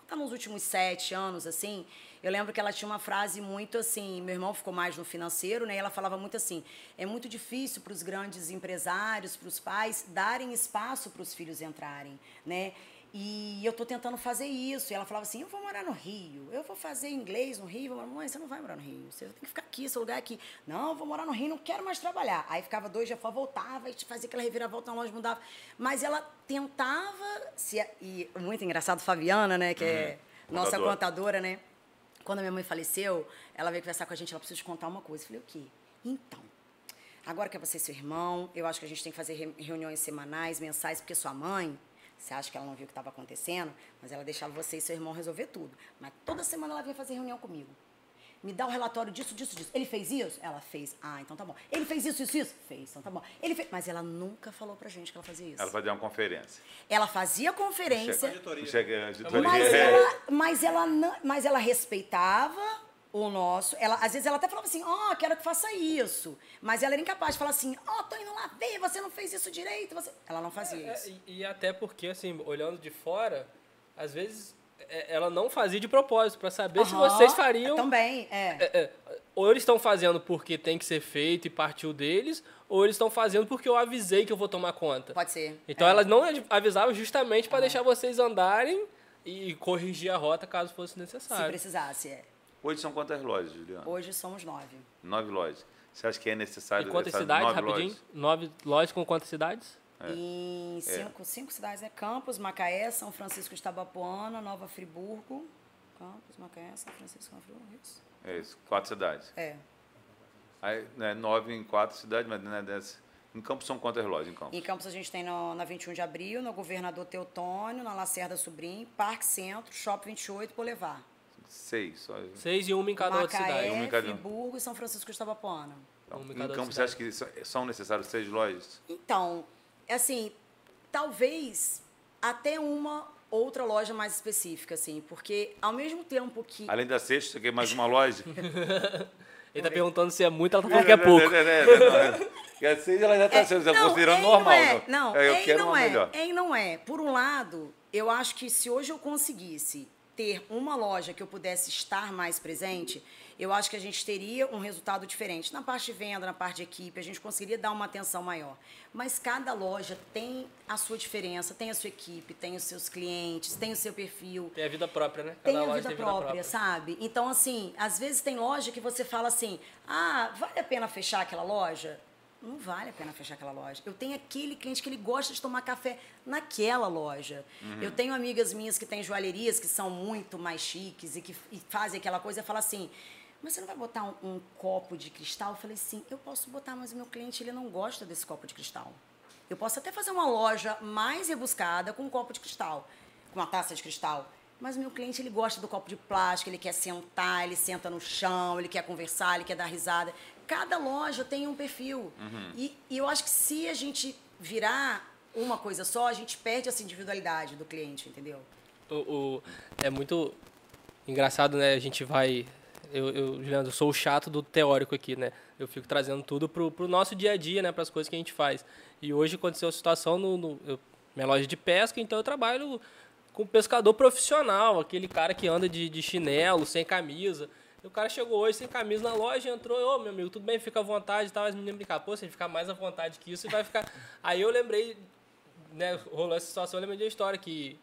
[SPEAKER 2] tá nos últimos sete anos, assim, eu lembro que ela tinha uma frase muito assim, meu irmão ficou mais no financeiro, né? E ela falava muito assim, é muito difícil para os grandes empresários, para os pais, darem espaço para os filhos entrarem, né? E eu tô tentando fazer isso. E ela falava assim: eu vou morar no Rio, eu vou fazer inglês no Rio. Eu mãe, você não vai morar no Rio, você tem que ficar aqui, seu lugar é aqui. Não, eu vou morar no Rio, não quero mais trabalhar. Aí ficava dois dias fora, voltava e fazia aquela reviravolta na loja, mudava. Mas ela tentava. Se, e muito engraçado, Fabiana, né, que é
[SPEAKER 1] Uhum.
[SPEAKER 2] nossa
[SPEAKER 1] Contadora.
[SPEAKER 2] contadora, né? Quando a minha mãe faleceu, ela veio conversar com a gente, ela precisa te contar uma coisa. Eu falei, o quê? Então, agora que é você seu irmão, eu acho que a gente tem que fazer re- reuniões semanais, mensais, porque sua mãe, você acha que ela não viu o que estava acontecendo, mas ela deixava você e seu irmão resolver tudo. Mas toda semana ela vinha fazer reunião comigo. Me dá o relatório disso, disso, disso. Ele fez isso? Ela fez. Ah, então tá bom. Ele fez isso, isso, isso? Fez, então tá bom. Ele fez... Mas ela nunca falou pra gente que ela fazia isso.
[SPEAKER 1] Ela fazia uma conferência.
[SPEAKER 2] Ela fazia conferência.
[SPEAKER 4] Auditoria.
[SPEAKER 1] Chega, auditoria.
[SPEAKER 2] Mas
[SPEAKER 1] É.
[SPEAKER 2] ela, mas ela, não- mas ela respeitava o nosso. Ela, às vezes ela até falava assim, ó, quero que faça isso. Mas ela era incapaz de falar assim, ó, tô indo lá ver, você não fez isso direito. Você... Ela não fazia
[SPEAKER 3] É,
[SPEAKER 2] isso.
[SPEAKER 3] e, e até porque, assim, olhando de fora, às vezes é, ela não fazia de propósito, pra saber se
[SPEAKER 2] Aham,
[SPEAKER 3] vocês fariam.
[SPEAKER 2] Também, é.
[SPEAKER 3] É, é, ou eles estão fazendo porque tem que ser feito e partiu deles, ou eles estão fazendo porque eu avisei que eu vou tomar conta.
[SPEAKER 2] Pode ser.
[SPEAKER 3] Então
[SPEAKER 2] é.
[SPEAKER 3] elas não avisavam justamente para deixar vocês andarem e corrigir a rota caso fosse
[SPEAKER 2] Se
[SPEAKER 3] necessário.
[SPEAKER 2] precisasse, é.
[SPEAKER 1] Hoje são quantas lojas, Juliana?
[SPEAKER 2] Hoje somos nove.
[SPEAKER 1] Nove lojas. Você acha que é necessário
[SPEAKER 3] E quantas cidades,
[SPEAKER 1] nove
[SPEAKER 3] rapidinho?
[SPEAKER 1] lojas?
[SPEAKER 3] Nove lojas com quantas cidades?
[SPEAKER 2] Em cinco, cinco cidades, né? Campos, Macaé, São Francisco de Tabapuana, Nova Friburgo. Campos, Macaé, São Francisco, Nova Friburgo. Isso.
[SPEAKER 1] É isso, quatro cidades.
[SPEAKER 2] É.
[SPEAKER 1] Aí, né, nove em quatro cidades, mas não é dessa. Em Campos são quantas lojas em Campos?
[SPEAKER 2] Em Campos a gente tem no, na 21 de abril, no Governador Teotônio, na Lacerda Sobrinho, Parque Centro, Shopping 28, Boulevard.
[SPEAKER 1] Seis. Só...
[SPEAKER 3] Seis e uma em cada outra cidade.
[SPEAKER 2] Macaé,
[SPEAKER 1] Uma em cada um.
[SPEAKER 2] Friburgo e São Francisco de Tabapuana.
[SPEAKER 1] Então,
[SPEAKER 3] Uma em
[SPEAKER 1] Campos você acha que são- são necessários seis lojas?
[SPEAKER 2] Então, assim, talvez até uma outra loja mais específica, assim, porque ao mesmo tempo que...
[SPEAKER 1] Além da sexta, você quer mais uma loja?
[SPEAKER 3] Ele tá perguntando se é muito, ela tá falando que é pouco.
[SPEAKER 1] Não, não, não, não. Porque a seis ela já está
[SPEAKER 2] É, não,
[SPEAKER 1] considerando
[SPEAKER 2] é e
[SPEAKER 1] normal.
[SPEAKER 2] Não, é,
[SPEAKER 1] não. É, eu
[SPEAKER 2] é e
[SPEAKER 1] quero
[SPEAKER 2] não
[SPEAKER 1] uma
[SPEAKER 2] é.
[SPEAKER 1] melhor.
[SPEAKER 2] É e não é. Por um lado, eu acho que se hoje eu conseguisse ter uma loja que eu pudesse estar mais presente, eu acho que a gente teria um resultado diferente. Na parte de venda, na parte de equipe, a gente conseguiria dar uma atenção maior. Mas cada loja tem a sua diferença, tem a sua equipe, tem os seus clientes, tem o seu perfil.
[SPEAKER 3] Tem a vida própria, né?
[SPEAKER 2] Tem
[SPEAKER 3] Cada
[SPEAKER 2] a
[SPEAKER 3] loja
[SPEAKER 2] vida própria, sabe? Então, assim, às vezes tem loja que você fala assim: ah, vale a pena fechar aquela loja? Não vale a pena fechar aquela loja. Eu tenho aquele cliente que ele gosta de tomar café naquela loja. Eu tenho amigas minhas que têm joalherias que são muito mais chiques e que e fazem aquela coisa e falam assim. Mas você não vai botar um, um copo de cristal? Eu falei assim, eu posso botar, mas o meu cliente ele não gosta desse copo de cristal. Eu posso até fazer uma loja mais rebuscada com um copo de cristal, com uma taça de cristal. Mas o meu cliente, ele gosta do copo de plástico, ele quer sentar, ele senta no chão, ele quer conversar, ele quer dar risada. Cada loja tem um perfil. E, e eu acho que se a gente virar uma coisa só, a gente perde essa individualidade do cliente, entendeu?
[SPEAKER 3] O, o- é muito engraçado, né? A gente vai. Eu, eu, Juliano, eu sou o chato do teórico aqui, né? Eu fico trazendo tudo pro, pro nosso dia a dia, né? Para as coisas que a gente faz. E hoje aconteceu a situação no, no eu- minha loja de pesca, então eu trabalho com pescador profissional, aquele cara que anda de, de chinelo, sem camisa. E o cara chegou hoje sem camisa na loja, entrou, ô meu amigo, tudo bem, fica à vontade e tal. As meninas brincaram, pô, se ficar mais à vontade que isso, ele vai ficar. Aí eu lembrei, né, rolou essa situação, eu lembrei de uma história que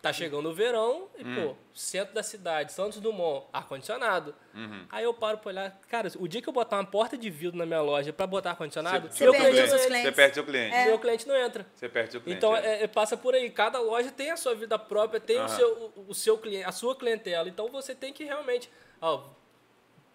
[SPEAKER 3] tá chegando o verão e, pô, centro da cidade, Santos Dumont, ar-condicionado. Aí eu paro pra olhar, cara, o dia que eu botar uma porta de vidro na minha loja pra botar ar-condicionado,
[SPEAKER 2] Você
[SPEAKER 3] meu
[SPEAKER 2] perdeu
[SPEAKER 3] cliente, não.
[SPEAKER 1] Você perde seu cliente.
[SPEAKER 3] entra. meu cliente não entra.
[SPEAKER 1] Você perde seu cliente.
[SPEAKER 3] Então,
[SPEAKER 1] é.
[SPEAKER 3] é, é, passa por aí. Cada loja tem a sua vida própria, tem o
[SPEAKER 1] Aham.
[SPEAKER 3] seu, o, o seu cliente, a sua clientela. Então, você tem que realmente... Ó,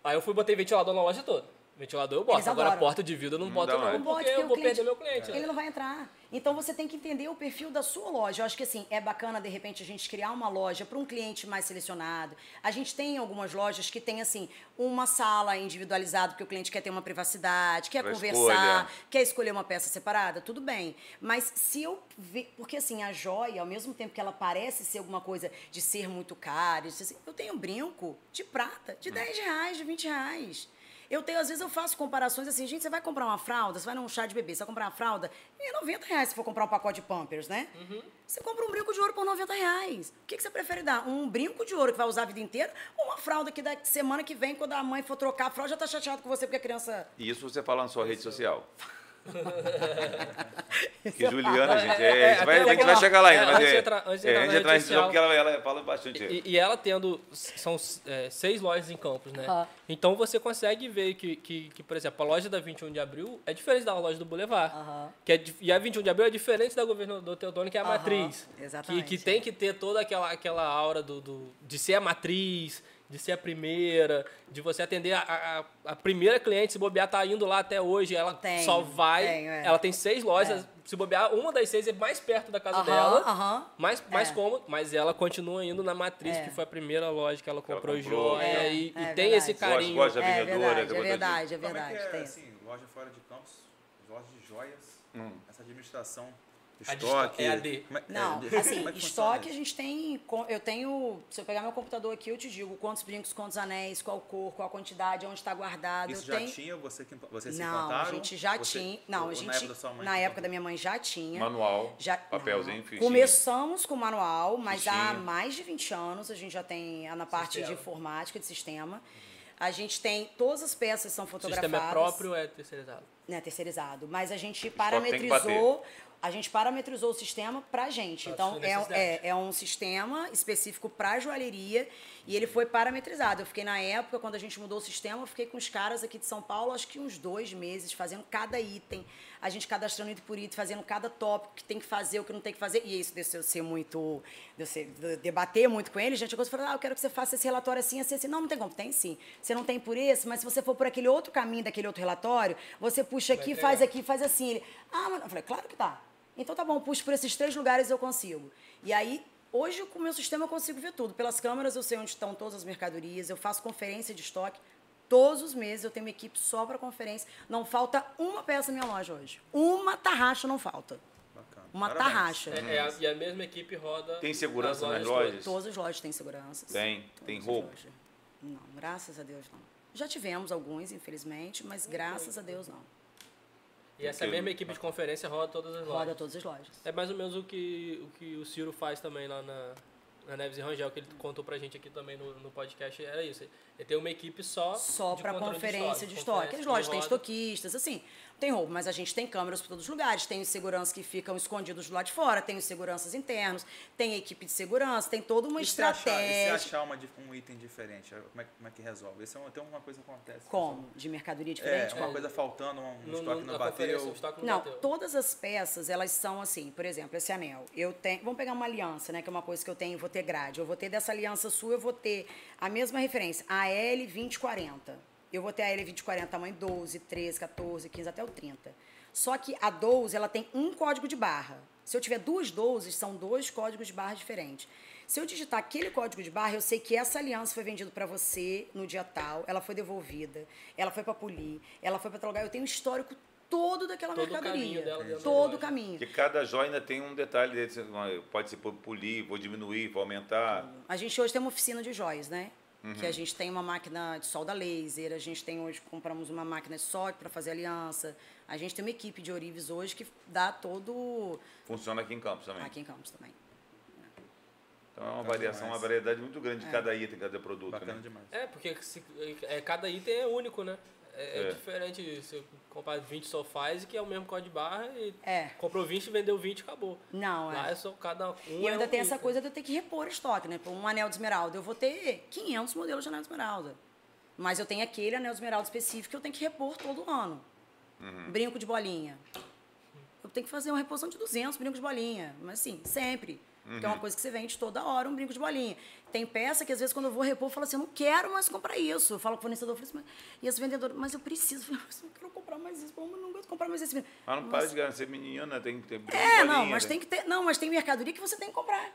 [SPEAKER 3] aí eu fui e botei ventilador na loja toda. Ventilador eu boto. Agora, porta de vidro eu não,
[SPEAKER 1] Não
[SPEAKER 3] boto não,
[SPEAKER 1] mais.
[SPEAKER 2] Pode,
[SPEAKER 3] porque eu vou
[SPEAKER 2] cliente-
[SPEAKER 3] perder meu cliente. né?
[SPEAKER 2] Ele não vai entrar. Então você tem que entender o perfil da sua loja. Eu acho que assim, é bacana de repente a gente criar uma loja para um cliente mais selecionado. A gente tem algumas lojas que tem assim, uma sala individualizada porque o cliente quer ter uma privacidade, quer
[SPEAKER 1] Pra
[SPEAKER 2] conversar,
[SPEAKER 1] escolha.
[SPEAKER 2] quer escolher uma peça separada, tudo bem. Mas se eu ver, porque assim, a joia, ao mesmo tempo que ela parece ser alguma coisa de ser muito cara, assim, eu tenho um brinco de prata, de 10 reais, de 20 reais. Eu tenho, às vezes, eu faço comparações assim, gente, você vai comprar uma fralda, você vai num chá de bebê, você vai comprar uma fralda, é 90 reais se for comprar um pacote de Pampers, né? Você compra um brinco de ouro por 90 reais. O que, que você prefere dar? Um brinco de ouro que vai usar a vida inteira ou uma fralda que da semana que vem, quando a mãe for trocar a fralda, já tá chateado com você porque a criança...
[SPEAKER 1] E isso você fala na sua rede social. que Juliana, gente, é, a gente vai, a gente vai chegar lá ainda,
[SPEAKER 3] É,
[SPEAKER 1] mas
[SPEAKER 3] antes de
[SPEAKER 1] é,
[SPEAKER 3] entrar- antes de
[SPEAKER 1] é, social. porque ela, ela fala bastante.
[SPEAKER 3] E, e ela tendo. São é, seis lojas em Campos, né? Então você consegue ver que, que, que, por exemplo, a loja da 21 de abril é diferente da loja do Boulevard. Que é, e a 21 de abril é diferente da governador Teodoro, que é a matriz.
[SPEAKER 2] exatamente.
[SPEAKER 3] Que, que tem que ter toda aquela, aquela aura do, do, de ser a matriz, de ser a primeira, de você atender a, a, a primeira cliente, se bobear, tá indo lá até hoje, ela
[SPEAKER 2] Tenho,
[SPEAKER 3] só vai.
[SPEAKER 2] tenho, é.
[SPEAKER 3] Ela tem seis lojas, se bobear, uma das seis é mais perto da casa
[SPEAKER 2] Aham,
[SPEAKER 3] dela.
[SPEAKER 2] aham.
[SPEAKER 3] Mais, mais
[SPEAKER 2] É.
[SPEAKER 3] cômodo, mas ela continua indo na matriz,
[SPEAKER 2] É.
[SPEAKER 3] que foi a primeira loja que ela
[SPEAKER 1] ela
[SPEAKER 3] comprou
[SPEAKER 1] comprou.
[SPEAKER 3] joia.
[SPEAKER 2] É,
[SPEAKER 3] e, e
[SPEAKER 2] é
[SPEAKER 3] tem
[SPEAKER 2] verdade.
[SPEAKER 3] esse carinho.
[SPEAKER 1] Gosto da
[SPEAKER 2] É
[SPEAKER 1] vendedora.
[SPEAKER 2] verdade, é verdade, é
[SPEAKER 4] Como é
[SPEAKER 2] verdade.
[SPEAKER 4] que é,
[SPEAKER 2] tem.
[SPEAKER 4] assim, loja fora de campos, loja de joias,
[SPEAKER 1] Hum.
[SPEAKER 4] essa administração, estoque...
[SPEAKER 3] esto- é a D.
[SPEAKER 4] é-
[SPEAKER 2] Não,
[SPEAKER 4] é, de-
[SPEAKER 2] assim,
[SPEAKER 4] é
[SPEAKER 2] estoque a gente tem. Eu tenho. Se eu pegar meu computador aqui, eu te digo quantos brincos, quantos anéis, qual cor, qual quantidade, onde está guardado.
[SPEAKER 4] Isso
[SPEAKER 2] eu
[SPEAKER 4] já
[SPEAKER 2] tenho.
[SPEAKER 4] tinha, você que vocês se
[SPEAKER 2] não,
[SPEAKER 4] implantaram?
[SPEAKER 2] a gente já
[SPEAKER 4] Você-
[SPEAKER 2] tinha. Não, a
[SPEAKER 4] na
[SPEAKER 2] gente.
[SPEAKER 4] época da sua mãe?
[SPEAKER 2] na época da minha mãe já tinha.
[SPEAKER 1] Manual,
[SPEAKER 2] Já,
[SPEAKER 1] papelzinho,
[SPEAKER 2] não.
[SPEAKER 1] fichinha.
[SPEAKER 2] Começamos com manual, mas
[SPEAKER 1] Fichinha.
[SPEAKER 2] há mais de 20 anos a gente já tem na parte de
[SPEAKER 3] Sistema.
[SPEAKER 2] informática, de sistema. A gente tem. Todas as peças são
[SPEAKER 3] O
[SPEAKER 2] fotografadas.
[SPEAKER 3] sistema é próprio ou é terceirizado?
[SPEAKER 2] né, terceirizado. Mas a gente
[SPEAKER 1] tem que
[SPEAKER 2] parametrizou, a gente parametrizou o sistema pra gente.
[SPEAKER 3] Pra
[SPEAKER 2] então, é, é, é um sistema específico para joalheria e ele foi parametrizado. Eu fiquei na época, quando a gente mudou o sistema, eu fiquei com os caras aqui de São Paulo, acho que uns dois meses, fazendo cada item. A gente cadastrando item por item, fazendo cada tópico que tem que fazer, o que não tem que fazer. E isso deu ser muito. Deu ser, de- debater muito com ele. Gente chegou e falou: ah, eu quero que você faça esse relatório assim, assim, assim. Não, não tem como. Tem sim. Você não tem por esse, mas se você for por aquele outro caminho daquele outro relatório, você puxa aqui, faz aqui, faz assim. Ele, ah, mas eu falei, claro que tá. Então tá bom, puxo por esses três lugares eu consigo. E aí, hoje com o meu sistema eu consigo ver tudo. Pelas câmeras eu sei onde estão todas as mercadorias, eu faço conferência de estoque. Todos os meses eu tenho uma equipe só para conferência. Não falta uma peça na minha loja hoje. Uma tarraxa não falta.
[SPEAKER 4] Bacana.
[SPEAKER 2] Uma
[SPEAKER 4] Parabéns.
[SPEAKER 2] tarraxa.
[SPEAKER 3] É, é a- e a mesma equipe roda.
[SPEAKER 1] Tem segurança
[SPEAKER 3] as
[SPEAKER 1] nas
[SPEAKER 3] todas.
[SPEAKER 1] lojas?
[SPEAKER 2] Todas as lojas têm segurança.
[SPEAKER 1] Tem. Tem roubo?
[SPEAKER 2] lojas. Não, graças a Deus não. Já tivemos alguns, infelizmente, mas graças a Deus não.
[SPEAKER 3] E essa mesma equipe de conferência roda todas as
[SPEAKER 2] Roda
[SPEAKER 3] lojas.
[SPEAKER 2] todas as lojas.
[SPEAKER 3] É mais ou menos o que o, que o Ciro faz também lá na, na Neves e Rangel, que ele contou pra gente aqui também no, no podcast. Era isso. Ele tem uma equipe só.
[SPEAKER 2] Só
[SPEAKER 3] de
[SPEAKER 2] para
[SPEAKER 3] controle
[SPEAKER 2] conferência de
[SPEAKER 3] estoque.
[SPEAKER 2] estoque. As lojas têm
[SPEAKER 3] roda.
[SPEAKER 2] estoquistas, assim. Não tem roubo, mas a gente tem câmeras por todos os lugares. Tem os seguranças que ficam escondidos do lado de fora, tem os seguranças internos, tem a equipe de segurança, tem toda uma
[SPEAKER 4] E se achar, e
[SPEAKER 2] estratégia.
[SPEAKER 4] se achar uma, um item diferente, como é, que- como é que resolve? Isso é uma, tem uma coisa que acontece.
[SPEAKER 2] Como? De mercadoria
[SPEAKER 4] É,
[SPEAKER 2] diferente?
[SPEAKER 4] uma
[SPEAKER 2] Como?
[SPEAKER 4] coisa faltando, um, um
[SPEAKER 3] No-
[SPEAKER 4] estoque
[SPEAKER 3] no-
[SPEAKER 4] não bateu.
[SPEAKER 3] estoque não,
[SPEAKER 2] Não,
[SPEAKER 3] bateu.
[SPEAKER 2] todas as peças, elas são assim, por exemplo, esse anel. Eu tenho, vamos pegar uma aliança, né, que é uma coisa que eu tenho, vou ter grade. Eu vou ter dessa aliança sua, eu vou ter a mesma referência, a L2040. Eu vou ter a L2040 tamanho 12, 13, 14, 15 até o 30. Só que a 12, ela tem um código de barra. Se eu tiver duas 12, são dois códigos de barra diferentes. Se eu digitar aquele código de barra, eu sei que essa aliança foi vendida para você no dia tal, ela foi devolvida, ela foi para polir, ela foi para tal lugar. Eu tenho o histórico todo daquela
[SPEAKER 3] Todo o
[SPEAKER 2] mercadoria.
[SPEAKER 3] caminho dela da
[SPEAKER 2] todo o caminho.
[SPEAKER 1] Porque cada joia ainda tem um detalhe desse. Pode ser polir, vou diminuir, vou aumentar.
[SPEAKER 2] A gente hoje tem uma oficina de joias, né? Que a gente tem uma máquina de solda laser, a gente tem hoje, compramos uma máquina de solda para fazer aliança. A gente tem uma equipe de ourives hoje que dá todo.
[SPEAKER 1] Funciona aqui em Campos também.
[SPEAKER 2] Aqui em Campos também.
[SPEAKER 1] Então é uma
[SPEAKER 4] Bacana
[SPEAKER 1] variação, uma
[SPEAKER 4] demais.
[SPEAKER 1] variedade muito grande de cada item, cada produto.
[SPEAKER 4] Bacana
[SPEAKER 1] né?
[SPEAKER 4] demais.
[SPEAKER 3] É, porque se- é, cada item é único, né? É, é
[SPEAKER 1] É.
[SPEAKER 3] diferente você comprar 20 sofás, que é o mesmo código de barra, e
[SPEAKER 2] É.
[SPEAKER 3] comprou 20, vendeu 20 e acabou.
[SPEAKER 2] Não,
[SPEAKER 3] Lá
[SPEAKER 2] é.
[SPEAKER 3] é só cada um.
[SPEAKER 2] E eu
[SPEAKER 3] é
[SPEAKER 2] ainda
[SPEAKER 3] um
[SPEAKER 2] tenho essa coisa de eu ter que repor estoque, né? Por um anel de esmeralda, eu vou ter 500 modelos de anel de esmeralda. Mas eu tenho aquele anel de esmeralda específico que eu tenho que repor todo ano. Brinco de bolinha. Eu tenho que fazer uma reposição de 200 brincos de bolinha. Mas assim, sempre. Que é uma coisa que você vende toda hora, um brinco de bolinha. Tem peça que às vezes quando eu vou repor, eu falo assim, eu não quero mais comprar isso. Eu falo com o fornecedor, falo assim, mas... e esse vendedor, mas eu preciso. Eu falo, mas eu não quero comprar mais isso, eu não aguento comprar mais esse.
[SPEAKER 1] Mas não para de ganhar, ser menina, tem que ter brinco,
[SPEAKER 2] É, não,
[SPEAKER 1] bolinha,
[SPEAKER 2] mas tem que ter. Não, mas tem mercadoria que você tem que comprar.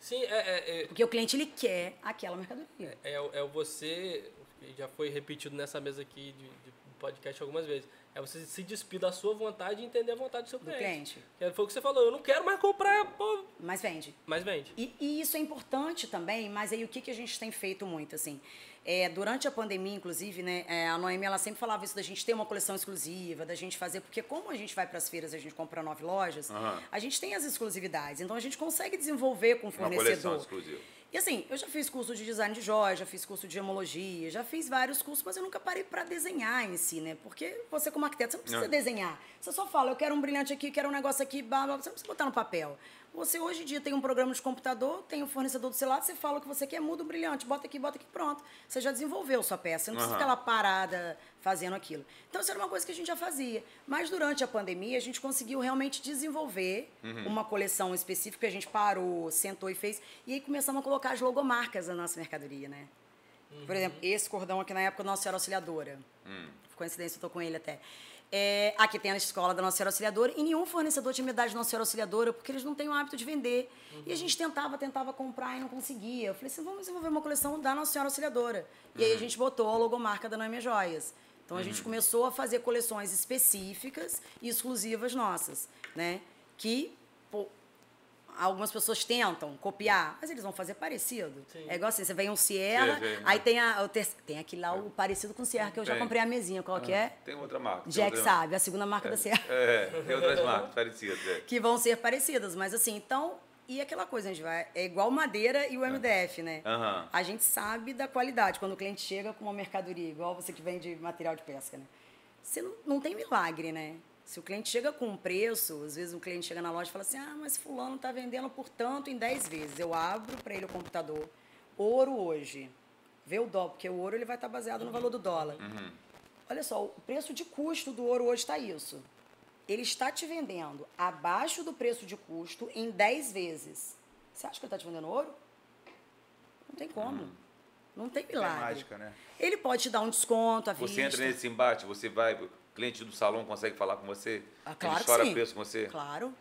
[SPEAKER 3] Sim, é, é, é,
[SPEAKER 2] Porque o cliente ele quer aquela mercadoria.
[SPEAKER 3] é, o- é o você, já foi repetido nessa mesa aqui de, de podcast algumas vezes, É você se despir da sua vontade e entender a vontade do seu
[SPEAKER 2] Do
[SPEAKER 3] cliente.
[SPEAKER 2] cliente.
[SPEAKER 3] Que Foi o que você falou, eu não quero mais comprar, pô,
[SPEAKER 2] Mas vende.
[SPEAKER 3] mas vende.
[SPEAKER 2] E, e isso é importante também, mas aí o que, que a gente tem feito muito, assim? É, durante a pandemia, inclusive, né, é, a Noemi, ela sempre falava isso da gente ter uma coleção exclusiva, da gente fazer, porque como a gente vai para as feiras, a gente compra nove lojas,
[SPEAKER 1] Aham.
[SPEAKER 2] a gente tem as exclusividades, então a gente consegue desenvolver com o
[SPEAKER 1] Uma coleção
[SPEAKER 2] fornecedor.
[SPEAKER 1] exclusiva.
[SPEAKER 2] E assim, eu já fiz curso de design de joias, já fiz curso de hemologia, já fiz vários cursos, mas eu nunca parei para desenhar em si, né? Porque você como arquiteto, você não precisa
[SPEAKER 1] Não.
[SPEAKER 2] desenhar. Você só fala, eu quero um brilhante aqui, quero um negócio aqui, blá, blá, você não precisa botar no papel. Você hoje em dia tem um programa de computador, tem um fornecedor do celular, você fala o que você quer, muda o brilhante, bota aqui, bota aqui, pronto. Você já desenvolveu sua peça, você não precisa
[SPEAKER 1] Aham.
[SPEAKER 2] ficar lá parada fazendo aquilo. Então, isso era uma coisa que a gente já fazia. Mas durante a pandemia, a gente conseguiu realmente desenvolver
[SPEAKER 1] Uhum.
[SPEAKER 2] uma coleção específica, a gente parou, sentou e fez. E aí começamos a colocar as logomarcas na nossa mercadoria, né? Por exemplo, esse cordão aqui na época, Nossa Senhora Auxiliadora. Coincidência, eu tô com ele até. É, aqui tem a escola da Nossa Senhora Auxiliadora e nenhum fornecedor tinha medalha de Nossa Senhora Auxiliadora porque eles não têm o hábito de vender. E a gente tentava, tentava comprar e não conseguia. Eu falei assim, vamos desenvolver uma coleção da Nossa Senhora Auxiliadora. E aí a gente botou a logomarca da Noemi Joias. Então a gente começou a fazer coleções específicas e exclusivas nossas, né? Que pô, algumas pessoas tentam copiar, mas eles vão fazer parecido.
[SPEAKER 3] Sim.
[SPEAKER 2] É igual assim, você vem um Sierra,
[SPEAKER 1] Sim, sim.
[SPEAKER 2] aí tem, a, o ter- tem aquele lá, o parecido com o Sierra, que eu já
[SPEAKER 1] Tem.
[SPEAKER 2] comprei a mesinha, qual que é?
[SPEAKER 1] Tem outra marca. tem
[SPEAKER 2] Jack
[SPEAKER 1] outra-
[SPEAKER 2] sabe, a segunda marca da Sierra.
[SPEAKER 1] É, tem outras marcas parecidas. é.
[SPEAKER 2] Que vão ser parecidas, mas assim, então. E aquela coisa, a gente vai. É igual madeira e o MDF, né?
[SPEAKER 1] Aham.
[SPEAKER 2] A gente sabe da qualidade. Quando o cliente chega com uma mercadoria, igual você que vende material de pesca, né? Você não, não tem milagre, né? Se o cliente chega com um preço, às vezes o cliente chega na loja e fala assim: ah, mas fulano está vendendo por tanto em 10 vezes. Eu abro para ele o computador. Ouro hoje. Vê o dólar, porque o ouro ele vai estar baseado no valor do dólar. Olha só, o preço de custo do ouro hoje está isso. Ele está te vendendo abaixo do preço de custo em 10 vezes. Você acha que ele está te vendendo ouro? Não tem como. Não tem
[SPEAKER 4] Tem
[SPEAKER 2] milagre.
[SPEAKER 4] mágica, né?
[SPEAKER 2] Ele pode te dar um desconto à
[SPEAKER 1] Você
[SPEAKER 2] vista.
[SPEAKER 1] entra nesse embate, você vai, cliente do salão consegue falar com você?
[SPEAKER 2] Ah, claro
[SPEAKER 1] Ele chora
[SPEAKER 2] sim.
[SPEAKER 1] preço com você?
[SPEAKER 2] Claro.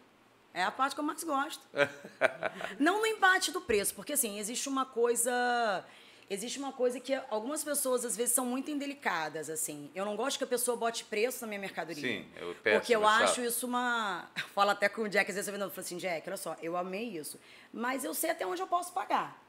[SPEAKER 2] É a parte que eu mais gosto. não no embate do preço, porque assim, existe uma coisa. Existe uma coisa que algumas pessoas às vezes são muito indelicadas, assim. Eu não gosto que a pessoa bote preço na minha mercadoria.
[SPEAKER 1] Sim, eu peço,
[SPEAKER 2] Porque eu
[SPEAKER 1] é chato.
[SPEAKER 2] acho isso uma. Eu falo até com o Jack, às vezes eu falo assim, Jack, olha só, eu amei isso. Mas eu sei até onde eu posso pagar.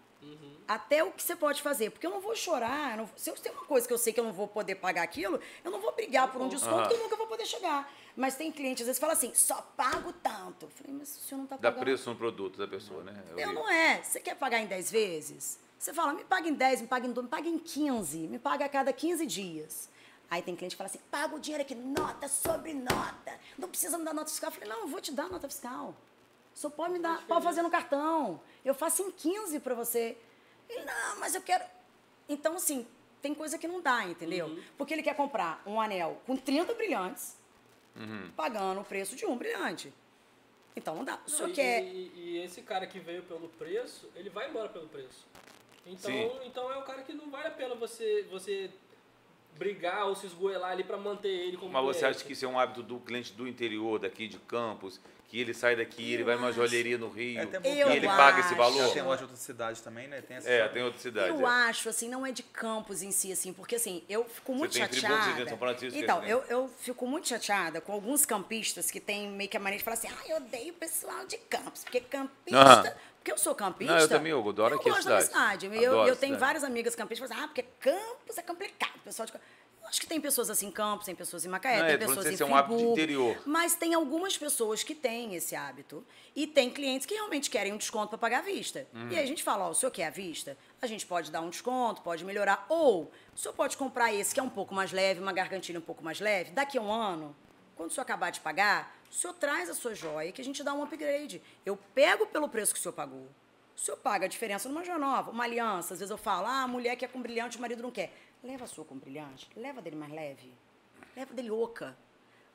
[SPEAKER 2] Até o que você pode fazer. Porque eu não vou chorar. não- se eu tenho uma coisa que eu sei que eu não vou poder pagar aquilo, eu não vou brigar por um desconto
[SPEAKER 1] Aham.
[SPEAKER 2] que eu nunca vou poder chegar. Mas tem clientes, às vezes, que falam assim, só pago tanto. Eu falei, mas o senhor não está
[SPEAKER 1] Dá
[SPEAKER 2] pagando.
[SPEAKER 1] preço no produto da pessoa, né?
[SPEAKER 2] Eu
[SPEAKER 1] vi.
[SPEAKER 2] não é. Você quer pagar em 10 vezes? Você fala, me paga em 10, me paga em 12, me paga em 15, me paga a cada 15 dias. Aí tem cliente que fala assim, paga o dinheiro aqui, nota sobre nota. Não precisa me dar nota fiscal. Eu falei, não, eu vou te dar nota fiscal. Só pode me dar, pode fazer no cartão. Eu faço em 15 para você. Ele, não, mas eu quero. Então, assim, tem coisa que não dá, entendeu? Porque ele quer comprar um anel com 30 brilhantes, pagando o preço de um brilhante. Então não dá. O senhor
[SPEAKER 3] Não, e,
[SPEAKER 2] quer.
[SPEAKER 3] e- e esse cara que veio pelo preço, ele vai embora pelo preço. Então,
[SPEAKER 1] Sim.
[SPEAKER 3] então é um cara que não vale a pena você, você brigar ou se esgoelar ali pra manter ele como
[SPEAKER 1] Mas você
[SPEAKER 3] cliente.
[SPEAKER 1] acha que isso é um hábito do cliente do interior, daqui de Campos, que ele sai daqui, ele vai numa joalheria no Rio,
[SPEAKER 4] É,
[SPEAKER 1] e
[SPEAKER 2] Eu
[SPEAKER 1] ele paga esse
[SPEAKER 2] acho.
[SPEAKER 1] valor?
[SPEAKER 4] Já tem outras cidades também, né? Tem essa
[SPEAKER 1] É, tem outra cidade.
[SPEAKER 2] Eu
[SPEAKER 1] é.
[SPEAKER 2] acho, assim, não é de campos em si, assim, porque assim, eu fico muito
[SPEAKER 1] tem Friburgo,
[SPEAKER 2] chateada.
[SPEAKER 1] você tem São Francisco,
[SPEAKER 2] então,
[SPEAKER 1] né?
[SPEAKER 2] eu, eu fico muito chateada com alguns campistas que têm meio que a maneira de falar assim, ah, eu odeio o pessoal de campos, porque campista. Porque eu sou campista.
[SPEAKER 1] Não, eu também, eu adoro aqui a
[SPEAKER 2] gosto da
[SPEAKER 1] cidade.
[SPEAKER 2] cidade. Eu, eu tenho
[SPEAKER 1] cidade.
[SPEAKER 2] várias amigas campistas que falam assim, ah, porque campos é complicado, pessoal de Campos. Acho que tem pessoas assim em Campos, tem pessoas em Macaé,
[SPEAKER 1] Não, é,
[SPEAKER 2] tem
[SPEAKER 1] falando
[SPEAKER 2] pessoas em
[SPEAKER 1] esse é um hábito
[SPEAKER 2] Friburgo,
[SPEAKER 1] interior.
[SPEAKER 2] Mas tem algumas pessoas que têm esse hábito. E tem clientes que realmente querem um desconto para pagar à vista.
[SPEAKER 1] Uhum.
[SPEAKER 2] E aí a gente fala, ó, o senhor quer à vista? A gente pode dar um desconto, pode melhorar. Ou o senhor pode comprar esse que é um pouco mais leve, uma gargantilha um pouco mais leve. Daqui a um ano, quando o senhor acabar de pagar, o senhor traz a sua joia que a gente dá um upgrade. Eu pego pelo preço que o senhor pagou. O senhor paga a diferença numa joia nova, uma aliança. Às vezes eu falo, ah, a mulher quer com brilhante, o marido não quer. Leva a sua com brilhante, leva dele mais leve. Leva dele oca.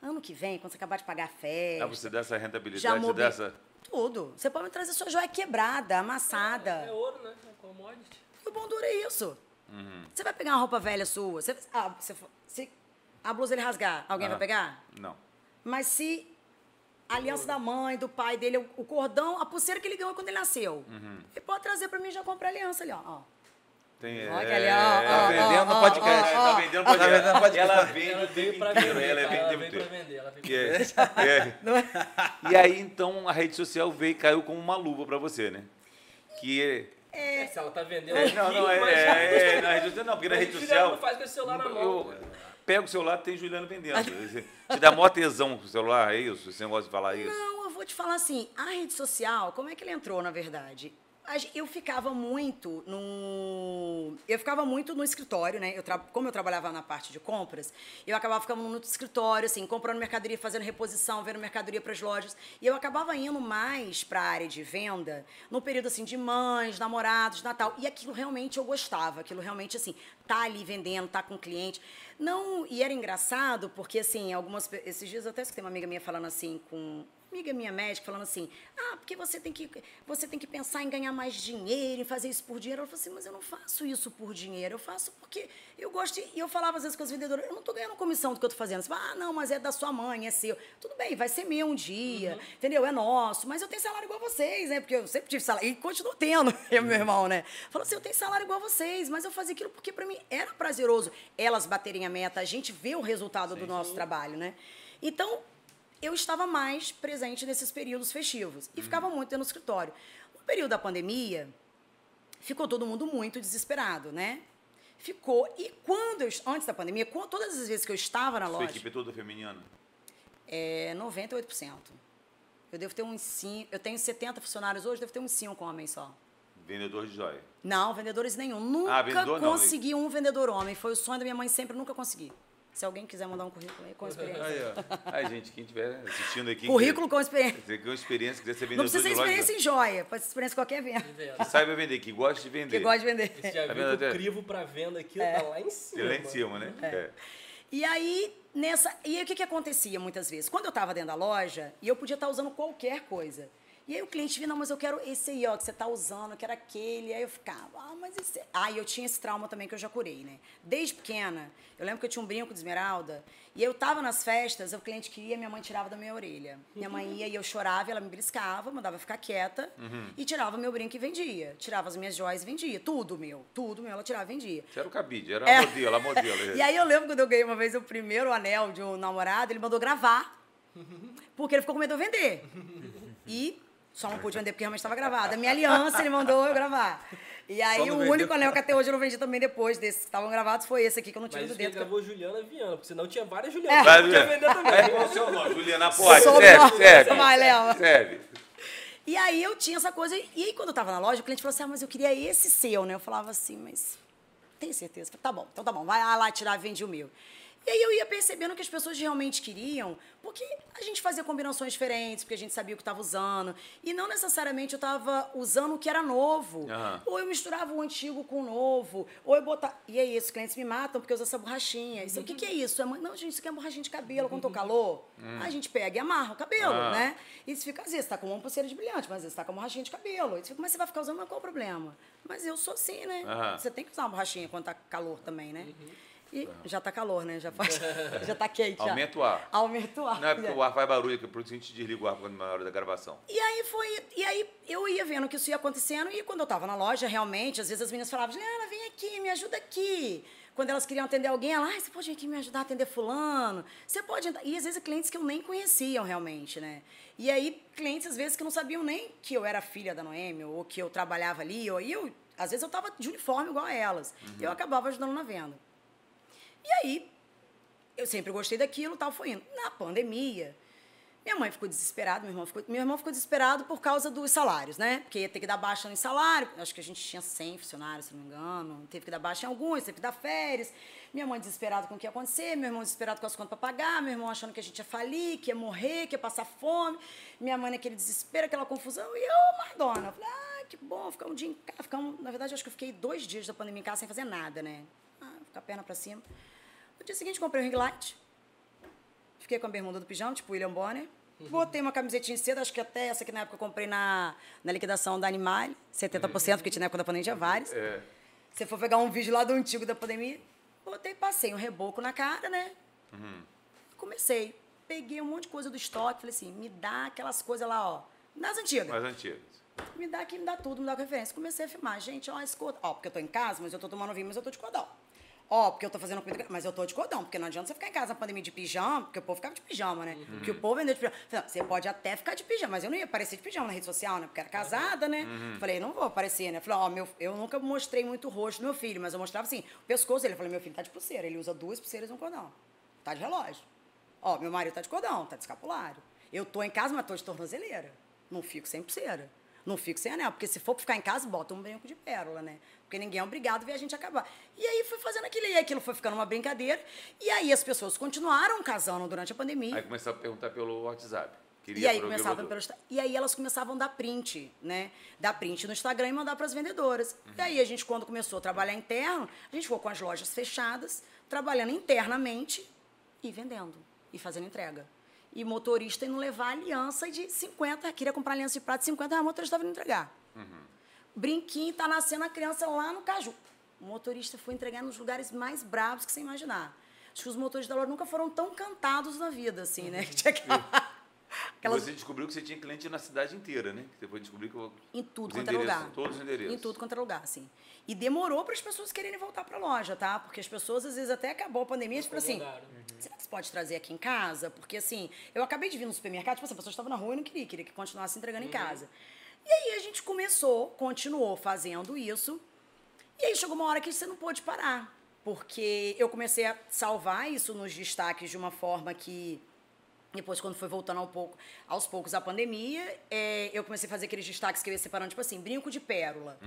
[SPEAKER 2] Ano que vem, quando você acabar de pagar a festa.
[SPEAKER 1] Ah, você dá essa rentabilidade,
[SPEAKER 2] mobi...
[SPEAKER 1] dessa...
[SPEAKER 2] Tudo. Você pode me trazer sua joia quebrada, amassada.
[SPEAKER 3] É ouro, né? É commodity.
[SPEAKER 2] E o bom duro é isso.
[SPEAKER 1] Uhum.
[SPEAKER 2] Você vai pegar uma roupa velha sua, você, ah, você se a blusa ele rasgar, alguém
[SPEAKER 1] Ah.
[SPEAKER 2] vai pegar?
[SPEAKER 1] Não.
[SPEAKER 2] Mas se a aliança da mãe, do pai dele, o, o cordão, a pulseira que ele ganhou quando ele nasceu,
[SPEAKER 1] Uhum.
[SPEAKER 2] ele pode trazer pra mim e já comprar a aliança ali, ó.
[SPEAKER 1] Tem,
[SPEAKER 2] Olha
[SPEAKER 1] é,
[SPEAKER 2] ali, ó,
[SPEAKER 1] é, tá
[SPEAKER 2] ó,
[SPEAKER 1] vendendo
[SPEAKER 2] ó,
[SPEAKER 1] podcast.
[SPEAKER 2] ó, ó.
[SPEAKER 1] Tá vendendo no
[SPEAKER 4] Tá vendendo
[SPEAKER 1] podcast.
[SPEAKER 4] podcast.
[SPEAKER 1] Ela vende
[SPEAKER 3] Ela
[SPEAKER 1] o tempo
[SPEAKER 3] pra
[SPEAKER 1] inteiro.
[SPEAKER 3] vender.
[SPEAKER 1] Ela vende o
[SPEAKER 3] Ela
[SPEAKER 1] tempo
[SPEAKER 3] veio pra
[SPEAKER 1] inteiro.
[SPEAKER 3] vender. Ela
[SPEAKER 1] Que é- é.
[SPEAKER 2] Não é?
[SPEAKER 1] E aí, então, a rede social veio e caiu como uma luva pra você, né? Que
[SPEAKER 3] É, Se ela tá vendendo
[SPEAKER 1] é,
[SPEAKER 3] aqui,
[SPEAKER 1] não, não, é, é, é, na rede social, não, porque na rede
[SPEAKER 3] o
[SPEAKER 1] social...
[SPEAKER 3] não faz com esse celular na mão.
[SPEAKER 1] Eu pego o celular, tem Juliano vendendo. Te dá mó tesão com o celular, é isso? Você gosta de falar isso?
[SPEAKER 2] Não, eu vou te falar assim, a rede social, como é que ele entrou, na verdade? Eu ficava muito no. Eu ficava muito no escritório, né? Eu tra... Como eu trabalhava na parte de compras, eu acabava ficando no escritório, assim, comprando mercadoria, fazendo reposição, vendo mercadoria para as lojas. E eu acabava indo mais para a área de venda no período assim de mães, namorados, Natal. E aquilo realmente eu gostava, aquilo realmente assim, tá ali vendendo, tá com cliente. Não, e era engraçado porque assim, algumas esses dias eu até escutei uma amiga minha falando assim com amiga minha médica falando assim: "Ah, porque você tem que você tem que pensar em ganhar mais dinheiro, em fazer isso por dinheiro". Ela falou assim: "Mas eu não faço isso por dinheiro, eu faço porque eu gosto". de-" E eu falava às vezes com as vendedoras: "Eu não tô ganhando comissão do que eu tô fazendo". Você fala: "Ah, não, mas é da sua mãe, é seu". Tudo bem, vai ser meu um dia, entendeu? É nosso, mas eu tenho salário igual a vocês, né? Porque eu sempre tive salário e continuo tendo, eu meu irmão, né? Falou assim: "Eu tenho salário igual a vocês, mas eu fazia aquilo porque para mim era prazeroso elas baterem a meta, a gente vê o resultado do nosso trabalho, né? Então, eu estava mais presente nesses períodos festivos e ficava muito do escritório. No período da pandemia, ficou todo mundo muito desesperado, né? Ficou. E quando eu, antes da pandemia, todas as vezes que eu estava na
[SPEAKER 1] Sua
[SPEAKER 2] loja,
[SPEAKER 1] equipe é toda feminina?
[SPEAKER 2] é 98%. Eu devo ter uns 5, eu tenho 70 funcionários hoje, devo ter uns 5 homens só.
[SPEAKER 1] Vendedor de joia.
[SPEAKER 2] Não, vendedores nenhum. Nunca
[SPEAKER 1] Ah, vendedor não,
[SPEAKER 2] consegui um vendedor homem. Foi o sonho da minha mãe sempre, nunca consegui. Se alguém quiser mandar um currículo aí com experiência.
[SPEAKER 4] Aí, ó.
[SPEAKER 1] Ai, gente, quem estiver assistindo aqui...
[SPEAKER 2] Currículo com experiência.
[SPEAKER 1] Com experiência, quiser ser
[SPEAKER 2] Não
[SPEAKER 1] vendedor
[SPEAKER 2] precisa ter
[SPEAKER 1] de loja,
[SPEAKER 2] experiência em joia, pode ser experiência em qualquer venda.
[SPEAKER 1] que saiba vender, que gosta de vender.
[SPEAKER 2] Que gosta de vender.
[SPEAKER 3] Você já
[SPEAKER 1] Tá
[SPEAKER 3] viu que o
[SPEAKER 1] até?
[SPEAKER 3] crivo pra venda aqui
[SPEAKER 2] É.
[SPEAKER 3] tá lá em cima.
[SPEAKER 1] Lá em cima, né? É.
[SPEAKER 2] E aí, nessa. E aí, o que, que acontecia muitas vezes? Quando eu estava dentro da loja, e eu podia estar usando qualquer coisa. E aí o cliente vinha, não, mas eu quero esse aí, ó, que você está usando, eu quero aquele. Aí eu ficava, ah, mas esse. Ah, e eu tinha esse trauma também que eu já curei, né? Desde pequena, eu lembro que eu tinha um brinco de esmeralda, e eu tava nas festas, o cliente queria, minha mãe tirava da minha orelha. Minha mãe ia e eu chorava, ela me beliscava, mandava ficar quieta, e tirava meu brinco e vendia. Tirava as minhas joias e vendia. Tudo meu, tudo meu, ela tirava e vendia.
[SPEAKER 1] Você era o cabide, era
[SPEAKER 2] É.
[SPEAKER 1] a modelo, a modelo.
[SPEAKER 2] E aí eu lembro quando eu ganhei uma vez o primeiro anel de um namorado, ele mandou gravar. Porque ele ficou com medo de eu vender. E só não pude vender porque realmente estava gravado. A minha aliança ele mandou eu gravar. E aí
[SPEAKER 4] Só
[SPEAKER 2] o
[SPEAKER 4] não
[SPEAKER 2] único anel que até hoje eu não vendi também depois desses que estavam gravados foi esse aqui que eu não tive
[SPEAKER 3] Mas
[SPEAKER 2] do dedo.
[SPEAKER 3] gravou Juliana Viana, porque senão tinha várias
[SPEAKER 2] É.
[SPEAKER 3] Julianas.
[SPEAKER 1] Vai,
[SPEAKER 3] Podia
[SPEAKER 1] Juliana.
[SPEAKER 3] vender também.
[SPEAKER 1] É, qual o seu nome? Juliana
[SPEAKER 2] Sobre
[SPEAKER 1] serve, serve.
[SPEAKER 2] Vai, Léo.
[SPEAKER 1] Serve.
[SPEAKER 2] E aí eu tinha essa coisa. E aí quando eu tava na loja, o cliente falou assim: ah, mas eu queria esse seu, né? Eu falava assim, mas tem certeza? Falei, tá bom, então tá bom, vai lá tirar, vende o meu. E aí eu ia percebendo que as pessoas realmente queriam, porque a gente fazia combinações diferentes, porque a gente sabia o que estava usando. E não necessariamente eu estava usando o que era novo.
[SPEAKER 1] Aham.
[SPEAKER 2] Ou eu misturava o antigo com o novo. Ou eu botava. E aí, esses clientes me matam porque eu uso essa borrachinha. Isso, o que, que é isso? É Não, gente, isso aqui é borrachinha de cabelo. Quando tô calor, a gente pega e amarra o cabelo,
[SPEAKER 1] Ah.
[SPEAKER 2] né? E você fica, às vezes, tá com uma pulseira de brilhante, mas às vezes tá com uma borrachinha de cabelo. E você fica, mas você vai ficar usando, mas qual o problema? Mas eu sou assim, né? Você tem que usar uma borrachinha quando tá calor também, né? E já tá calor, né? Já, faz, já tá quente.
[SPEAKER 1] Aumenta o ar.
[SPEAKER 2] Aumenta o ar.
[SPEAKER 1] Não é porque o ar faz barulho, que por isso a gente desliga o ar quando na hora da gravação.
[SPEAKER 2] E aí foi. E aí eu ia vendo que isso ia acontecendo, e quando eu tava na loja, realmente, às vezes as meninas falavam, Juliana, vem aqui, me ajuda aqui. Quando elas queriam atender alguém, ela, ah, você pode vir aqui me ajudar a atender fulano? Você pode entrar. E às vezes clientes que eu nem conheciam realmente, né? E aí, clientes, às vezes, que não sabiam nem que eu era filha da Noemi, ou que eu trabalhava ali, ou e eu, às vezes eu tava de uniforme igual a elas. Eu acabava ajudando na venda. E aí, eu sempre gostei daquilo, tal, foi indo. Na pandemia, minha mãe ficou desesperada, meu irmão ficou, meu irmão ficou desesperado por causa dos salários, né? Porque ia ter que dar baixa no salário. Acho que a gente tinha 100 funcionários, se não me engano. Teve que dar baixa em alguns, teve que dar férias. Minha mãe desesperada com o que ia acontecer, meu irmão desesperado com as contas para pagar, meu irmão achando que a gente ia falir, que ia morrer, que ia passar fome. Minha mãe naquele desespero, aquela confusão. E eu, Madonna, falei, ah, que bom, ficar um dia em casa. Ficar na verdade, acho que eu fiquei dois dias da pandemia em casa sem fazer nada, né? Ah, ficar a perna para cima. No dia seguinte, comprei um ring light. Fiquei com a bermuda do pijama, tipo William Bonner. Botei uma camisetinha de seda, acho que até essa que na época eu comprei na, na liquidação da Animal, 70%, porque tinha na época da pandemia vários.
[SPEAKER 1] É.
[SPEAKER 2] Você for pegar um vídeo lá do antigo da pandemia, botei, passei um reboco na cara, né? Comecei. Peguei um monte de coisa do estoque, falei assim, me dá aquelas coisas lá, ó, das antigas.
[SPEAKER 1] Mais antigas.
[SPEAKER 2] Me dá aqui, me dá tudo, me dá referência. Comecei a filmar. Gente, ó, cordão. Ó, porque eu tô em casa, mas eu tô tomando vinho, mas eu tô de cordão. Ó, porque eu tô fazendo comida, mas eu tô de cordão, porque não adianta você ficar em casa na pandemia de pijama, porque o povo ficava de pijama, né? Porque o povo vendeu de pijama. Falei, não, Você pode até ficar de pijama, mas eu não ia aparecer de pijama na rede social, né? Porque era casada, né? Falei, não vou aparecer, né? Falei, ó, meu, eu nunca mostrei muito o rosto do meu filho, mas eu mostrava assim, o pescoço dele. Eu falei, meu filho tá de pulseira, ele usa duas pulseiras e um cordão. Tá de relógio. Ó, meu marido tá de cordão, tá de escapulário. Eu tô em casa, mas tô de tornozeleira. Não fico sem pulseira. Não fico sem anel, porque se for ficar em casa, bota um brinco de pérola, né? Porque ninguém é obrigado a ver a gente acabar. E aí fui fazendo aquilo, e aquilo foi ficando uma brincadeira. E aí as pessoas continuaram casando durante a pandemia.
[SPEAKER 1] Aí começava a perguntar pelo WhatsApp. Queria
[SPEAKER 2] E aí começavam pelo e aí elas começavam a dar print, né? Dar print no Instagram e mandar para as vendedoras.
[SPEAKER 1] Uhum.
[SPEAKER 2] E aí a gente quando começou a trabalhar interno, a gente ficou com as lojas fechadas, trabalhando internamente e vendendo e fazendo entrega. E motorista indo levar aliança de 50, queria comprar aliança de prata de 50, a motorista estava indo entregar. Brinquinho, tá nascendo a criança lá no Caju. O motorista foi entregar nos lugares mais bravos que você imaginar. Acho que os motoristas da loja nunca foram tão cantados na vida, assim, né? Que tinha aquela,
[SPEAKER 1] E
[SPEAKER 2] aquelas
[SPEAKER 1] Você descobriu que você tinha cliente na cidade inteira, né? Depois descobriu que eu...
[SPEAKER 2] Em tudo quanto é lugar.
[SPEAKER 1] Todos os endereços.
[SPEAKER 2] Em tudo quanto é lugar, assim. E demorou para as pessoas quererem voltar para a loja, tá? Porque as pessoas, às vezes, até acabou a pandemia, tipo assim,
[SPEAKER 3] Incomodaram.
[SPEAKER 2] será que você pode trazer aqui em casa? Porque, assim, eu acabei de vir no supermercado, tipo assim, a pessoa estava na rua e não queria, queria que continuasse entregando em casa. E aí a gente começou, continuou fazendo isso. E aí chegou uma hora que você não pôde parar. Porque eu comecei a salvar isso nos destaques de uma forma que depois, quando foi voltando ao pouco, aos poucos a pandemia, é, eu comecei a fazer aqueles destaques que eu ia separando, tipo assim, brinco de pérola.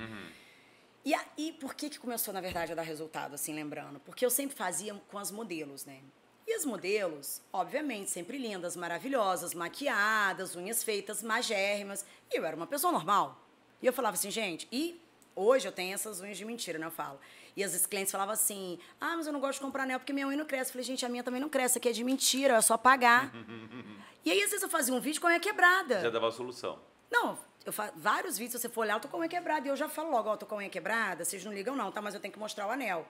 [SPEAKER 2] E aí, por que, que começou, na verdade, a dar resultado, assim, lembrando? Porque eu sempre fazia com as modelos, né? E as modelos, obviamente, sempre lindas, maravilhosas, maquiadas, unhas feitas, magérrimas. E eu era uma pessoa normal. E eu falava assim, gente, e hoje eu tenho essas unhas de mentira, né? Eu falo. E as clientes falavam assim, ah, mas eu não gosto de comprar anel porque minha unha não cresce. Eu falei, gente, a minha também não cresce, aqui é de mentira, é só pagar. e aí, às vezes, eu fazia um vídeo com a unha quebrada.
[SPEAKER 1] Já dava a solução.
[SPEAKER 2] Não, eu faço vários vídeos, se você for olhar, eu tô com a unha quebrada. E eu já falo logo, ó, eu tô com a unha quebrada, vocês não ligam não, tá? Mas eu tenho que mostrar o anel.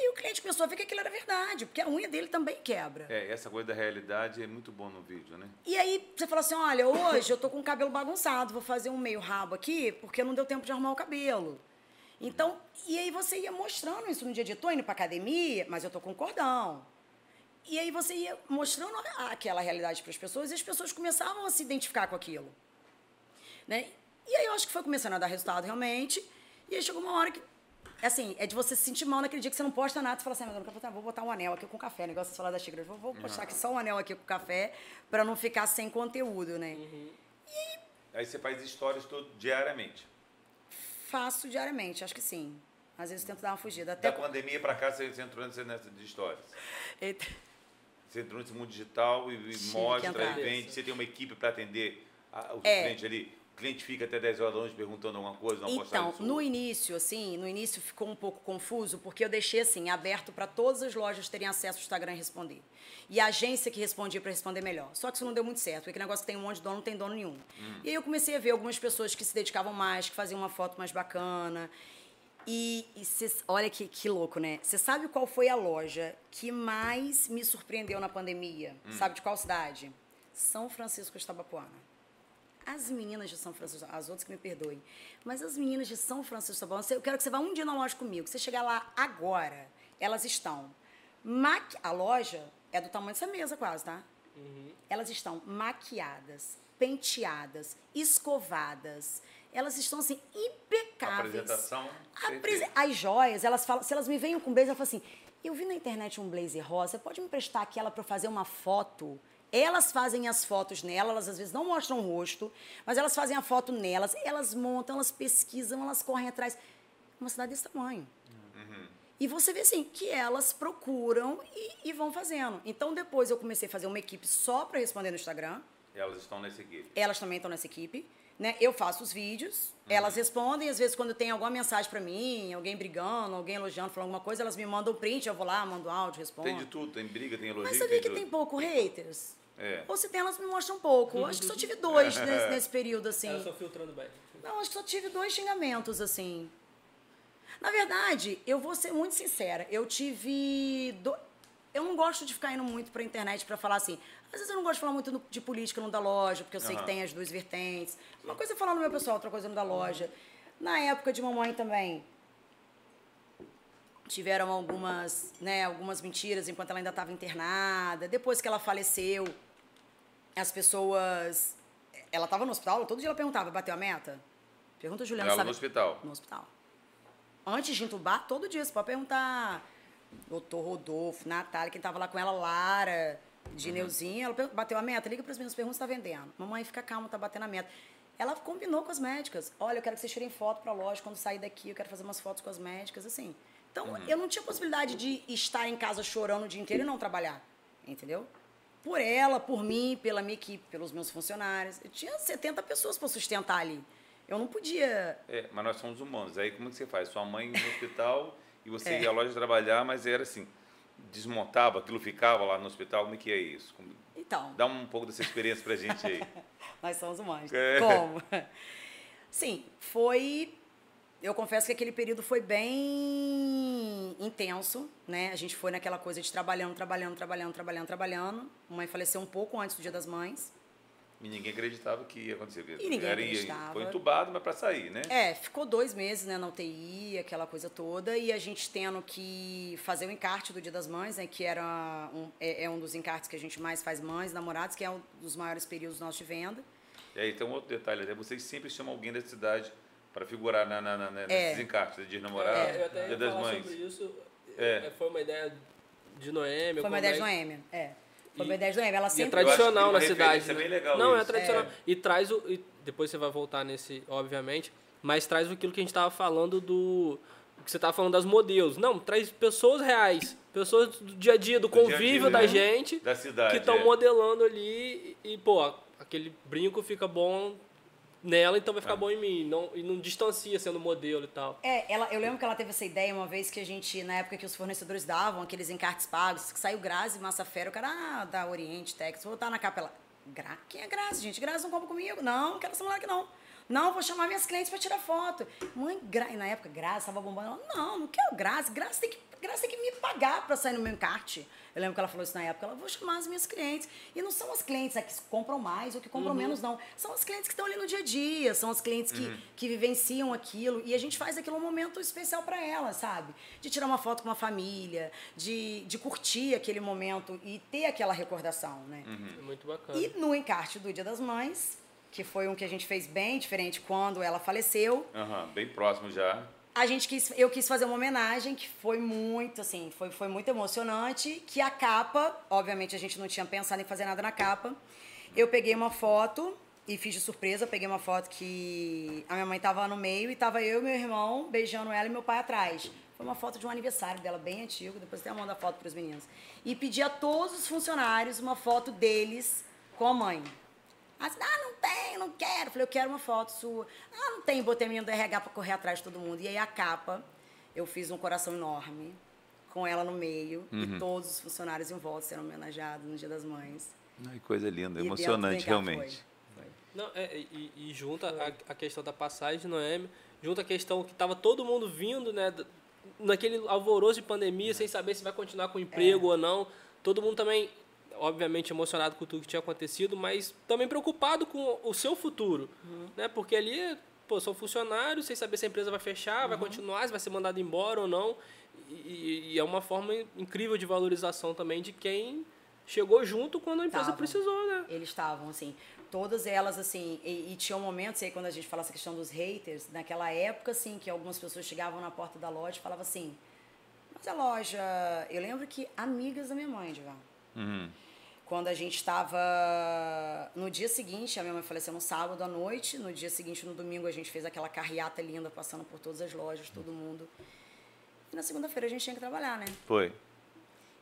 [SPEAKER 2] E o cliente começou a ver que aquilo era verdade, porque a unha dele também quebra.
[SPEAKER 1] É, essa coisa da realidade é muito bom no vídeo, né?
[SPEAKER 2] E aí você fala assim, olha, hoje eu tô com o cabelo bagunçado, vou fazer um meio rabo aqui, porque não deu tempo de arrumar o cabelo. Então, e aí você ia mostrando isso no dia dia. Tô indo pra academia, mas eu tô com cordão. E aí você ia mostrando aquela realidade para as pessoas e as pessoas começavam a se identificar com aquilo. Né? E aí eu acho que foi começando a dar resultado realmente. E aí chegou uma hora que, assim, é de você se sentir mal naquele dia que você não posta nada. Você fala assim, ah, mas eu não quero botar, vou botar um anel aqui com café. Negócio de falar da xícara. Vou, vou postar aqui só um anel aqui com café para não ficar sem conteúdo, né?
[SPEAKER 1] Aí você faz histórias todo, diariamente.
[SPEAKER 2] Faço diariamente, acho que sim. Às vezes eu tento dar uma fugida. Até
[SPEAKER 1] Da pandemia pra cá, você entrou nessa de histórias.
[SPEAKER 2] Eita.
[SPEAKER 1] Você entrou nesse mundo digital e, e mostra, e vende. Você tem uma equipe para atender a, os
[SPEAKER 2] É.
[SPEAKER 1] clientes ali. Cliente fica até 10 horas da noite perguntando alguma coisa, não
[SPEAKER 2] Então, no início, assim, no início ficou um pouco confuso, porque eu deixei, assim, aberto para todas as lojas terem acesso ao Instagram e responder. E a agência que respondia para responder melhor. Só que isso não deu muito certo, porque aquele negócio que tem um monte de dono, não tem dono nenhum. E aí eu comecei a ver algumas pessoas que se dedicavam mais, que faziam uma foto mais bacana. E, e olha que, que louco, né? Você sabe qual foi a loja que mais me surpreendeu na pandemia? Sabe de qual cidade? São Francisco de Tabapuana. As meninas de São Francisco, as outras que me perdoem, mas as meninas de São Francisco Tabapuana, eu quero que você vá um dia na loja comigo. Você chegar lá agora, elas estão. Maqui... A loja é do tamanho dessa mesa quase, tá? Elas estão maquiadas, penteadas, escovadas. Elas estão assim impecáveis.
[SPEAKER 1] Apresentação.
[SPEAKER 2] As joias, elas falam, se elas me veem com blazer, eu falo assim: eu vi na internet um blazer rosa, pode me prestar aquela para fazer uma foto? Elas fazem as fotos nela, elas às vezes não mostram o rosto, mas elas fazem a foto nelas, elas montam, elas pesquisam, elas correm atrás. Uma cidade desse tamanho. E você vê assim, que elas procuram e, e vão fazendo. Então depois eu comecei a fazer uma equipe só para responder no Instagram.
[SPEAKER 1] Elas estão nessa equipe.
[SPEAKER 2] Elas também estão nessa equipe. Né? Eu faço os vídeos, elas respondem, às vezes, quando tem alguma mensagem para mim, alguém brigando, alguém elogiando, falando alguma coisa, elas me mandam print, eu vou lá, mando áudio, respondo.
[SPEAKER 1] Tem de tudo, tem briga, tem elogio.
[SPEAKER 2] Mas sabia que
[SPEAKER 1] tudo.
[SPEAKER 2] tem pouco haters?
[SPEAKER 1] É.
[SPEAKER 2] Ou se tem, elas me mostram pouco. Acho que só tive dois nesse, nesse período, assim.
[SPEAKER 3] Eu só filtrando bem.
[SPEAKER 2] Não, acho que só tive dois xingamentos, assim. Na verdade, eu vou ser muito sincera. Eu tive. do- eu não gosto de ficar indo muito pra internet pra falar assim. Às vezes eu não gosto de falar muito de política no da loja, porque eu sei
[SPEAKER 1] Aham.
[SPEAKER 2] que tem as duas vertentes. Uma coisa é falar no meu pessoal, outra coisa no da loja. Na época de mamãe também, tiveram algumas, né, algumas mentiras enquanto ela ainda estava internada. Depois que ela faleceu, as pessoas. Ela estava no hospital, todo dia ela perguntava: bateu a meta? Pergunta a Juliana,
[SPEAKER 1] Ela
[SPEAKER 2] sabe?
[SPEAKER 1] no hospital.
[SPEAKER 2] No hospital. Antes de entubar, todo dia, você pode perguntar. Doutor Rodolfo, Natália, quem tava lá com ela, Lara, de Neuzinho, ela per- bateu a meta, liga para as meninas, pergunta se tá vendendo. Mamãe, fica calma, tá batendo a meta. Ela combinou com as médicas. Olha, eu quero que vocês tirem foto pra loja quando sair daqui, eu quero fazer umas fotos com as médicas, assim. Então, eu não tinha possibilidade de estar em casa chorando o dia inteiro e não trabalhar, entendeu? Por ela, por mim, pela minha equipe, pelos meus funcionários. Eu tinha 70 pessoas para sustentar ali. Eu não podia
[SPEAKER 1] É, mas nós somos humanos. Aí como que você faz? Sua mãe no hospital e você
[SPEAKER 2] É.
[SPEAKER 1] ia à loja trabalhar, mas era assim, desmontava, aquilo ficava lá no hospital, como é que é isso? Como-
[SPEAKER 2] Então,
[SPEAKER 1] Dá um pouco dessa experiência pra gente aí.
[SPEAKER 2] nós somos humanos.
[SPEAKER 1] É.
[SPEAKER 2] Como? Sim, foi. Eu confesso que aquele período foi bem intenso, né? A gente foi naquela coisa de trabalhando, trabalhando, trabalhando, trabalhando, trabalhando. Mãe faleceu um pouco antes do Dia das Mães.
[SPEAKER 1] E ninguém acreditava que ia acontecer.
[SPEAKER 2] E ninguém
[SPEAKER 1] Era-
[SPEAKER 2] acreditava.
[SPEAKER 1] Foi entubado, mas para sair, né?
[SPEAKER 2] É, ficou dois meses né, na UTI, aquela coisa toda, e a gente tendo que fazer o encarte do Dia das Mães, né, que era um, é, é um dos encartes que a gente mais faz mães, namorados, que é um dos maiores períodos nossos de venda.
[SPEAKER 1] E aí tem um outro detalhe, né? Vocês sempre chamam alguém da cidade para figurar na, na, na, na-
[SPEAKER 2] É.
[SPEAKER 1] nesses encartes de namorado,
[SPEAKER 3] É, eu até
[SPEAKER 1] Dia
[SPEAKER 3] ia
[SPEAKER 1] das
[SPEAKER 3] falar
[SPEAKER 1] Mães.
[SPEAKER 3] sobre isso.
[SPEAKER 1] É.
[SPEAKER 3] É, Foi uma ideia de Noêmia.
[SPEAKER 2] Foi uma ideia de
[SPEAKER 3] é-
[SPEAKER 2] Noêmia, é. Foi
[SPEAKER 3] E-
[SPEAKER 2] ideia de Noêmia. Ela
[SPEAKER 3] é
[SPEAKER 2] sempre...
[SPEAKER 3] tradicional
[SPEAKER 1] Eu
[SPEAKER 3] na cidade. né?
[SPEAKER 1] bem legal
[SPEAKER 3] Não, é
[SPEAKER 1] isso.
[SPEAKER 3] tradicional. E traz o. e depois você vai voltar nesse, obviamente. Mas traz aquilo que a gente estava falando do. Que você estava falando das modelos. Não, traz pessoas reais. Pessoas do dia a dia, do
[SPEAKER 1] Do dia a dia,
[SPEAKER 3] convívio
[SPEAKER 1] né?
[SPEAKER 3] da gente.
[SPEAKER 1] Da cidade.
[SPEAKER 3] que estão
[SPEAKER 1] é.
[SPEAKER 3] modelando ali. E, e, pô, aquele brinco fica bom nela, então vai ficar
[SPEAKER 1] Ah.
[SPEAKER 3] bom em mim. Não, e não distancia sendo modelo e tal.
[SPEAKER 2] É, ela, eu lembro que ela teve essa ideia uma vez que a gente, na época que os fornecedores davam aqueles encartes pagos, que saiu Grazi, Massa Fera, o cara ah, da Oriente, Texas, vou botar na capa ela. Gra Quem é Grazi, gente? Grazi não compra comigo. Não, não quero essa mulher aqui não. Não, vou chamar minhas clientes para tirar foto. Mãe, Gra... na época, Grazi estava bombando. Ela, não, não quero Grazi. Grazi tem que, Grazi tem que me pagar para sair no meu encarte. Eu lembro que ela falou isso na época. Ela, vou chamar as minhas clientes. E não são as clientes é, que compram mais ou que compram menos, não. São as clientes que estão ali no dia a dia. São as clientes que, que vivenciam aquilo. E a gente faz aquilo um momento especial para elas, sabe? De tirar uma foto com uma família, de, de curtir aquele momento e ter aquela recordação, né?
[SPEAKER 3] É muito bacana.
[SPEAKER 2] E no encarte do Dia das Mães, que foi um que a gente fez bem diferente quando ela faleceu,
[SPEAKER 1] Aham, bem próximo já.
[SPEAKER 2] a gente quis, eu quis fazer uma homenagem que foi muito, assim, foi, foi muito emocionante, que a capa, obviamente a gente não tinha pensado em fazer nada na capa. Eu peguei uma foto e fiz de surpresa, peguei uma foto que a minha mãe tava no meio e tava eu e meu irmão beijando ela e meu pai atrás. Foi uma foto de um aniversário dela bem antigo, depois até mando a foto para os meninos. E pedi a todos os funcionários uma foto deles com a mãe. Assim, ah, não tem, não quero. Falei, eu quero uma foto sua. Ah, não tem. Botei a menina do RH pra correr atrás de todo mundo. E aí a capa, eu fiz um coração enorme, com ela no meio, e todos os funcionários em volta sendo homenageados no Dia das Mães.
[SPEAKER 1] Ai, coisa linda,
[SPEAKER 2] E
[SPEAKER 1] emocionante realmente.
[SPEAKER 2] foi. Foi.
[SPEAKER 3] Não, é, e, e junta a, a questão da passagem de Noemi, junta a questão que tava todo mundo vindo, né? Naquele alvoroço de pandemia, sem saber se vai continuar com o emprego ou não. Todo mundo também, obviamente, emocionado com tudo que tinha acontecido, mas também preocupado com o seu futuro. Né? Porque ali, pô, são funcionários, sem saber se a empresa vai fechar, vai continuar, se vai ser mandado embora ou não. E, e é uma forma incrível de valorização também de quem chegou junto quando a empresa precisou, né?
[SPEAKER 2] Eles estavam, assim, todas elas, assim, e, e tinha momentos aí quando a gente fala essa questão dos haters, naquela época, assim, que algumas pessoas chegavam na porta da loja e falavam assim, mas a loja, eu lembro que amigas da minha mãe, Divan,
[SPEAKER 1] Uhum.
[SPEAKER 2] Quando a gente estava no dia seguinte, a minha mãe faleceu no sábado à noite, no dia seguinte, no domingo, a gente fez aquela carreata linda, passando por todas as lojas, todo mundo. E na segunda-feira a gente tinha que trabalhar, né?
[SPEAKER 1] Foi.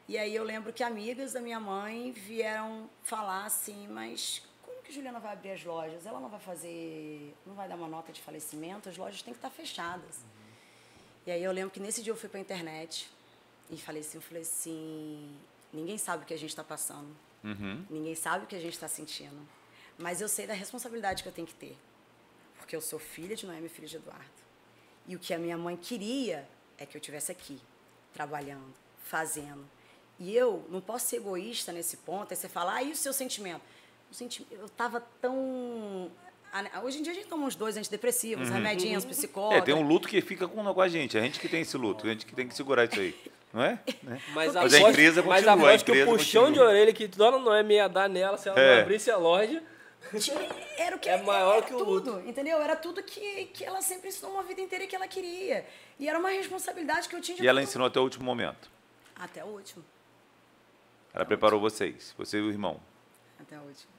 [SPEAKER 2] E aí eu lembro que amigas da minha mãe vieram falar assim, mas como que Juliana vai abrir as lojas? Ela não vai fazer, não vai dar uma nota de falecimento, as lojas têm que estar fechadas. E aí eu lembro que nesse dia eu fui para a internet e falei assim, eu falei assim, ninguém sabe o que a gente está passando,
[SPEAKER 1] Uhum.
[SPEAKER 2] ninguém sabe o que a gente está sentindo, mas eu sei da responsabilidade que eu tenho que ter, porque eu sou filha de Noemi, filha de Eduardo. E o que a minha mãe queria é que eu tivesse aqui, trabalhando, fazendo. E eu não posso ser egoísta nesse ponto. Aí você fala, ah, e o seu sentimento? Eu tava tão. Hoje em dia a gente toma uns dois antidepressivos, remedinhos, psicólogos.
[SPEAKER 1] É, tem um luto que fica com, com a gente. A gente que tem esse luto, a gente que tem que segurar isso aí. Não é? Né?
[SPEAKER 3] Mas a
[SPEAKER 1] Mas a
[SPEAKER 3] voz-
[SPEAKER 1] empresa
[SPEAKER 3] mas
[SPEAKER 1] continua,
[SPEAKER 3] a
[SPEAKER 1] a
[SPEAKER 3] voz que o
[SPEAKER 1] empresa
[SPEAKER 3] puxão
[SPEAKER 1] continua.
[SPEAKER 3] de orelha que Dona Noemi ia dar nela se ela
[SPEAKER 1] É.
[SPEAKER 3] não abrisse a loja.
[SPEAKER 2] Era o que
[SPEAKER 3] É maior
[SPEAKER 2] era
[SPEAKER 3] que o
[SPEAKER 2] tudo, entendeu? Era tudo que, que ela sempre ensinou uma vida inteira que ela queria. E era uma responsabilidade que eu tinha de
[SPEAKER 1] E ela ensinou até o último momento.
[SPEAKER 2] Até o último.
[SPEAKER 1] Ela preparou vocês, você e o irmão.
[SPEAKER 2] Até o último.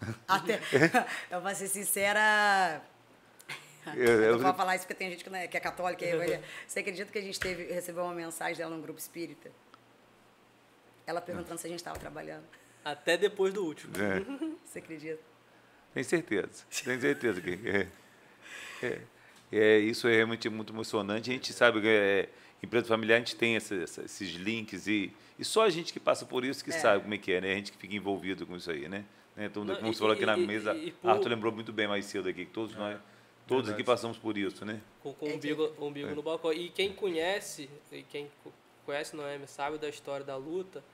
[SPEAKER 2] Até, eu vou ser sincera.
[SPEAKER 1] Eu-
[SPEAKER 2] Eu, não vou falar isso porque tem gente que, não é, que é católica. e evangélica. Você acredita que a gente teve, recebeu uma mensagem dela num grupo espírita? Ela perguntando se a gente estava trabalhando.
[SPEAKER 3] Até depois do último.
[SPEAKER 1] É,
[SPEAKER 2] Você acredita?
[SPEAKER 1] tem certeza. Tem certeza que. É, é, é, isso é realmente muito emocionante. A gente sabe que é, empresa familiar a gente tem essa- essa- esses links e, e só a gente que passa por isso que
[SPEAKER 2] É.
[SPEAKER 1] sabe como é que é, né? A gente que fica envolvido com isso aí, né? né? Então, como
[SPEAKER 3] e-
[SPEAKER 1] você falou aqui na
[SPEAKER 3] e-
[SPEAKER 1] mesa,
[SPEAKER 3] e- e por-
[SPEAKER 1] Arthur lembrou muito bem mais cedo aqui, que todos nós, todos aqui
[SPEAKER 4] Verdade.
[SPEAKER 1] passamos por isso, né?
[SPEAKER 3] Com, com o
[SPEAKER 2] É
[SPEAKER 3] umbigo, umbigo no balcão. E quem conhece, e quem co- conhece Noemi, sabe da história da luta,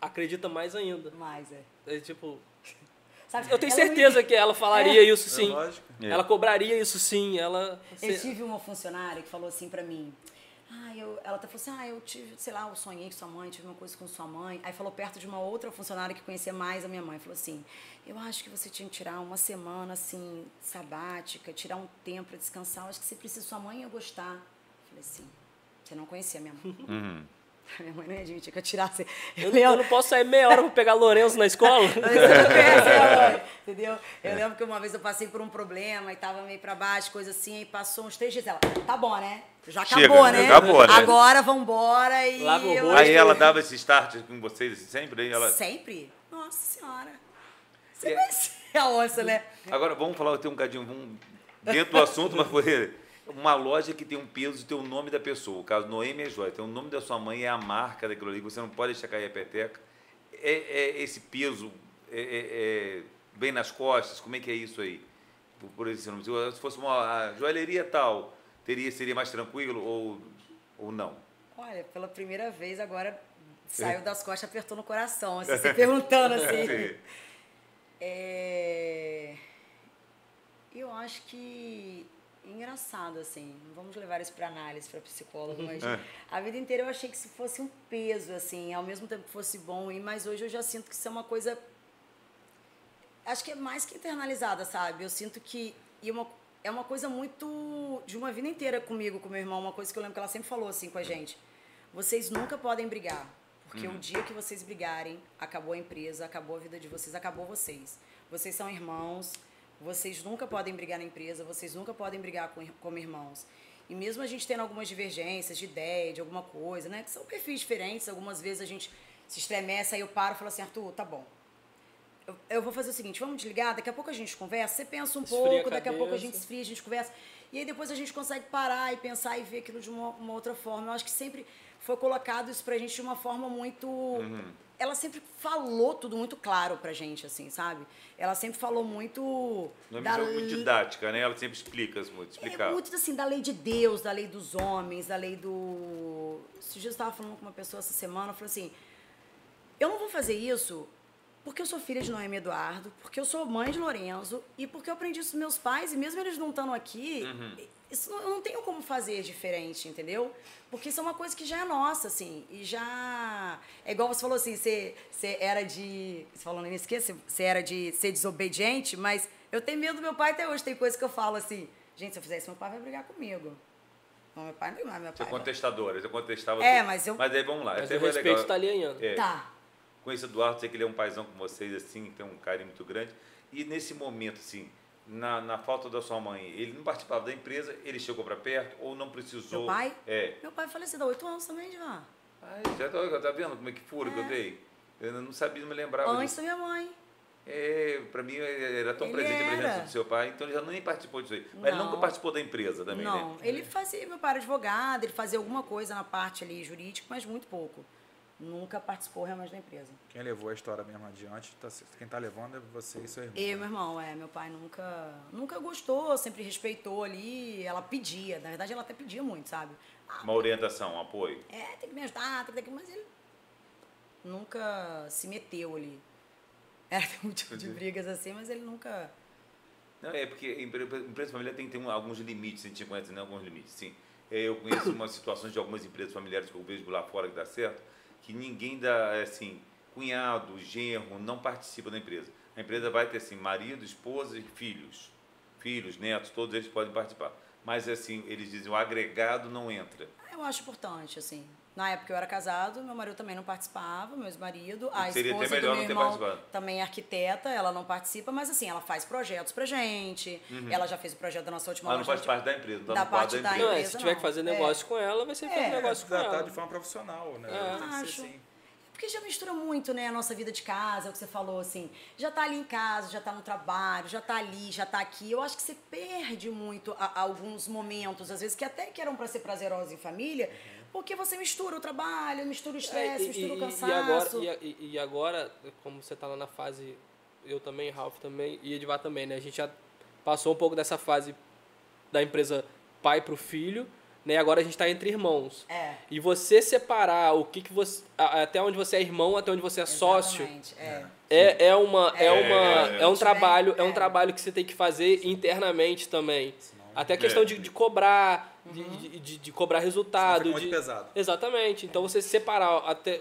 [SPEAKER 3] acredita mais ainda.
[SPEAKER 2] Mas é.
[SPEAKER 3] É tipo,
[SPEAKER 2] Sabe,
[SPEAKER 3] eu tenho
[SPEAKER 2] não
[SPEAKER 3] certeza que ela falaria isso sim.
[SPEAKER 4] É lógico.
[SPEAKER 1] É.
[SPEAKER 3] Ela cobraria isso sim. Ela.
[SPEAKER 2] Eu tive uma funcionária que falou assim pra mim. Ah, eu, ela até falou assim, ah, eu tive, sei lá, eu sonhei com sua mãe, tive uma coisa com sua mãe. Aí falou perto de uma outra funcionária que conhecia mais a minha mãe. Falou assim, eu acho que você tinha que tirar uma semana, assim, sabática, tirar um tempo pra descansar. Eu acho que você precisa, sua mãe ia gostar. Eu falei assim, você não conhecia minha mãe.
[SPEAKER 1] Uhum.
[SPEAKER 2] Minha mãe não ia admitir que eu tirasse.
[SPEAKER 3] Eu, não- eu não posso sair meia hora pra pegar Lourenço na escola.
[SPEAKER 2] Entendeu? Eu lembro que uma vez eu passei por um problema e tava meio pra baixo, coisa assim, e passou uns três dias. Ela, tá bom, né? Já
[SPEAKER 1] Chega,
[SPEAKER 2] acabou, né?
[SPEAKER 1] acabou, né?
[SPEAKER 2] Agora vambora e. Eu
[SPEAKER 1] Aí
[SPEAKER 2] que-
[SPEAKER 1] ela dava esse start com vocês sempre? aí Ela...
[SPEAKER 2] Sempre? Nossa senhora. Você
[SPEAKER 1] É.
[SPEAKER 2] conhece a onça, né?
[SPEAKER 1] Agora, vamos falar tem um cadinho vamos, dentro do assunto, mas foi uma loja que tem um peso, tem o nome da pessoa. O caso Noemi é Joia, tem o nome da sua mãe, é a marca daquilo ali, você não pode deixar cair a peteca. É, é esse peso é, é- é bem nas costas, como é que é isso aí? Por, por esse nome. Se fosse uma joalheria tal, teria, seria mais tranquilo ou, ou não?
[SPEAKER 2] Olha, pela primeira vez agora saiu das costas, apertou no coração, assim, se perguntando assim.
[SPEAKER 1] Sim.
[SPEAKER 2] É... Eu acho que engraçado assim. Não vamos levar isso para análise, para psicólogo, mas
[SPEAKER 1] É.
[SPEAKER 2] a vida inteira eu achei que se fosse um peso assim, ao mesmo tempo que fosse bom, e mas hoje eu já sinto que isso é uma coisa acho que é mais que internalizada, sabe? Eu sinto que e uma, é uma coisa muito de uma vida inteira comigo, com meu irmão, uma coisa que eu lembro que ela sempre falou assim com a gente. Vocês nunca podem brigar, porque o dia que vocês brigarem, acabou a empresa, acabou a vida de vocês, acabou vocês. Vocês são irmãos, vocês nunca podem brigar na empresa, vocês nunca podem brigar com, como irmãos. E mesmo a gente tendo algumas divergências de ideia, de alguma coisa, né? Que são perfis diferentes, algumas vezes a gente se estremece, aí eu paro e falo assim, Arthur, tá bom. Eu, eu vou fazer o seguinte, vamos desligar, daqui a pouco a gente conversa, você pensa um
[SPEAKER 3] Esfria a
[SPEAKER 2] pouco, daqui a pouco a gente esfria, a gente conversa. E aí depois a gente consegue parar e pensar e ver aquilo de uma, uma outra forma. Eu acho que sempre foi colocado isso pra gente de uma forma muito. Ela sempre falou tudo muito claro pra gente, assim, sabe? Ela sempre falou muito. Da
[SPEAKER 1] é muito didática, né? Ela sempre explica, muito,
[SPEAKER 2] é
[SPEAKER 1] explicar.
[SPEAKER 2] muito assim, da lei de Deus, da lei dos homens, da lei do. Dias eu estava falando com uma pessoa essa semana, eu falei assim: eu não vou fazer isso porque eu sou filha de Noemi Eduardo, porque eu sou mãe de Lorenzo e porque eu aprendi isso dos meus pais, e mesmo eles não estando aqui, isso não- eu não tenho como fazer diferente, entendeu? Porque isso é uma coisa que já é nossa, assim, e já. É igual você falou assim: você, você era de. Você falou no início que você você era de ser desobediente, mas eu tenho medo do meu pai até hoje. Tem coisa que eu falo assim: gente, se eu fizer isso, meu pai vai brigar comigo. Não, meu pai não vai, meu
[SPEAKER 1] Você é
[SPEAKER 2] pai.
[SPEAKER 1] contestadora, você contestava
[SPEAKER 2] É,
[SPEAKER 1] tudo.
[SPEAKER 2] mas eu-
[SPEAKER 1] Mas aí vamos lá.
[SPEAKER 3] Mas
[SPEAKER 1] aí
[SPEAKER 3] o respeito
[SPEAKER 1] legal.
[SPEAKER 3] tá ali ainda.
[SPEAKER 1] É.
[SPEAKER 2] Tá.
[SPEAKER 1] Conheço o Eduardo, sei que ele é um paizão com vocês, assim, tem um carinho muito grande. E nesse momento, assim, na, na falta da sua mãe, ele não participava da empresa, ele chegou para perto ou não precisou?
[SPEAKER 2] Meu pai?
[SPEAKER 1] É.
[SPEAKER 2] Meu pai faleceu há oito anos também, já.
[SPEAKER 1] Ai, já tá, tá vendo como é que furo que eu dei? Eu não sabia, não me lembrava
[SPEAKER 2] Antes da minha mãe.
[SPEAKER 1] É, para mim era tão
[SPEAKER 2] Ele
[SPEAKER 1] presente a presença
[SPEAKER 2] era.
[SPEAKER 1] do seu pai, então ele já nem participou disso aí. Mas ele
[SPEAKER 2] Não.
[SPEAKER 1] nunca participou da empresa também,
[SPEAKER 2] não,
[SPEAKER 1] né?
[SPEAKER 2] ele fazia, meu pai era advogado, ele fazia alguma coisa na parte ali jurídica, mas muito pouco. Nunca participou realmente da empresa.
[SPEAKER 4] Quem levou a história mesmo adiante, tá, quem tá levando é você e seu irmão.
[SPEAKER 2] E meu irmão, é, meu pai nunca, nunca gostou, sempre respeitou ali, ela pedia, na verdade ela até pedia muito, sabe? Ah,
[SPEAKER 1] Uma orientação, um apoio.
[SPEAKER 2] é, tem que me ajudar, tem que, mas ele nunca se meteu ali. Era tem um tipo de brigas assim, mas ele nunca.
[SPEAKER 1] Não, é porque empre- empresa familiar tem que ter um- alguns limites, a gente conhece né, alguns limites, sim. É, Eu conheço umas situações de algumas empresas familiares que eu vejo lá fora que dá certo, que ninguém dá, assim, cunhado, genro, não participa da empresa. A empresa vai ter, assim, marido, esposa e filhos. Filhos, netos, todos eles podem participar. Mas, assim, eles dizem, o agregado não entra.
[SPEAKER 2] Eu acho importante, assim. Na época eu era casado, meu marido também não participava, meu ex-marido. A
[SPEAKER 1] Seria
[SPEAKER 2] esposa
[SPEAKER 1] melhor
[SPEAKER 2] do meu
[SPEAKER 1] não ter
[SPEAKER 2] irmão
[SPEAKER 1] participado.
[SPEAKER 2] também é arquiteta, ela não participa, mas assim, ela faz projetos pra gente. Ela já fez o projeto da nossa última
[SPEAKER 1] Ela Uhum. não faz parte da empresa, não
[SPEAKER 2] da
[SPEAKER 1] no quadro
[SPEAKER 2] parte
[SPEAKER 1] da
[SPEAKER 2] da
[SPEAKER 1] empresa.
[SPEAKER 3] Não, é, se tiver
[SPEAKER 2] não.
[SPEAKER 3] que fazer
[SPEAKER 2] É.
[SPEAKER 3] negócio com ela, vai ser fazer
[SPEAKER 2] É,
[SPEAKER 3] negócio com ela.
[SPEAKER 4] de forma profissional, né?
[SPEAKER 3] É.
[SPEAKER 4] Tem que ser
[SPEAKER 2] Acho.
[SPEAKER 4] assim.
[SPEAKER 2] Porque já mistura muito, né, a nossa vida de casa, é o que você falou, assim. Já tá ali em casa, já tá no trabalho, já tá ali, já tá aqui. Eu acho que você perde muito a- alguns momentos, às vezes, que até que eram pra ser prazerosos em família, porque você mistura o trabalho, mistura o estresse,
[SPEAKER 3] É,
[SPEAKER 2] mistura o cansaço.
[SPEAKER 3] E agora, e, e- agora, como você tá lá na fase, eu também, Ralph também, e Edvar também, né? A gente já passou um pouco dessa fase da empresa pai pro filho, né? Agora a gente tá entre irmãos.
[SPEAKER 2] É.
[SPEAKER 3] E você separar o que que você... Até onde você é irmão, até onde você é sócio,
[SPEAKER 2] Exatamente, É.
[SPEAKER 3] é, é, uma, é,
[SPEAKER 2] É,
[SPEAKER 3] uma,
[SPEAKER 1] é,
[SPEAKER 3] é um
[SPEAKER 2] é.
[SPEAKER 3] trabalho, é um
[SPEAKER 2] É.
[SPEAKER 3] trabalho que você tem que fazer internamente também. Até a questão
[SPEAKER 1] É.
[SPEAKER 3] de, de cobrar, de, de, de- de cobrar resultado.
[SPEAKER 4] Fica muito
[SPEAKER 3] de-
[SPEAKER 4] pesado.
[SPEAKER 3] Exatamente. Então você separar até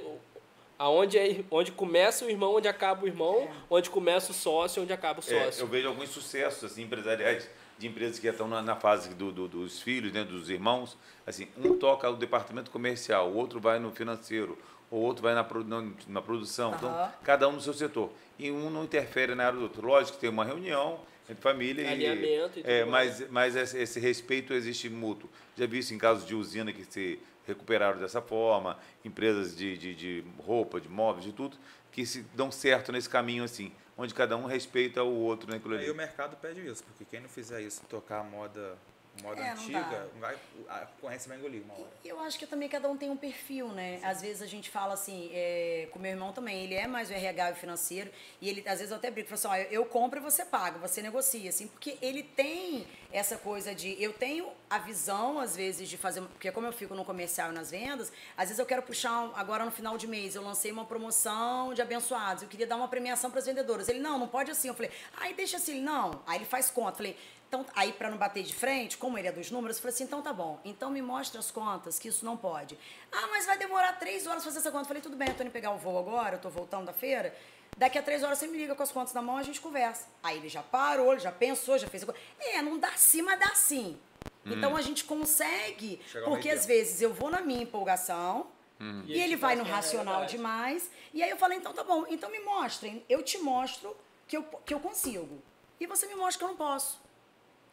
[SPEAKER 3] aonde é onde começa o irmão, onde acaba o irmão, onde começa o sócio, onde acaba o
[SPEAKER 1] É,
[SPEAKER 3] sócio.
[SPEAKER 1] eu vejo alguns sucessos assim, empresariais de empresas que já estão na, na fase do- do- dos filhos, né, dos irmãos. Assim, um toca o departamento comercial, o outro vai no financeiro, o outro vai na, na, na produção. Então,
[SPEAKER 2] Aham.
[SPEAKER 1] cada um no seu setor. E um não interfere na área do outro. Lógico que tem uma reunião entre família
[SPEAKER 3] Alinhamento e
[SPEAKER 1] e. É,
[SPEAKER 3] tudo
[SPEAKER 1] mas, mas esse, respeito existe mútuo. Já vi isso em casos de usina que se recuperaram dessa forma, empresas de, de, de roupa, de móveis, de tudo, que se dão certo nesse caminho assim, onde cada um respeita o outro naquilo ali.
[SPEAKER 4] Aí o mercado pede isso, porque quem não fizer isso, tocar a moda, moda
[SPEAKER 2] É,
[SPEAKER 4] antiga, vai, a concorrência vai engolir uma hora.
[SPEAKER 2] E eu acho que também cada um tem um perfil, né? Às vezes a gente fala assim, é, com meu irmão também, ele é mais o RH e o financeiro, e ele, às vezes eu até brinco, falo assim, ó, eu, compro e você paga, você negocia, assim, porque ele tem essa coisa de, eu tenho a visão, às vezes, de fazer, porque como eu fico no comercial e nas vendas, às vezes eu quero puxar, um- agora no final de mês, eu lancei uma promoção de abençoados, eu queria dar uma premiação para as vendedoras. Ele, não, não pode assim. Eu falei, aí deixa assim, ele, não. Aí ele faz conta. Eu falei, então, aí para não bater de frente, como ele é dos números, eu falei assim, então tá bom. Então me mostra as contas, que isso não pode. Ah, mas vai demorar três horas fazer essa conta. Eu falei, tudo bem, eu tô indo pegar o voo agora, eu tô voltando da feira. Daqui a três horas você me liga com as contas na mão, a gente conversa. Aí ele já parou, ele já pensou, já fez. É, não dá sim, mas dá sim. Então a gente consegue,
[SPEAKER 4] Chegar ao
[SPEAKER 2] porque às vezes eu vou na minha empolgação,
[SPEAKER 3] E
[SPEAKER 2] e,
[SPEAKER 3] ele
[SPEAKER 2] vai no racional demais. E aí eu falei, então tá bom, então me mostrem. Eu te mostro que eu, que eu consigo. E você me mostra que eu não posso.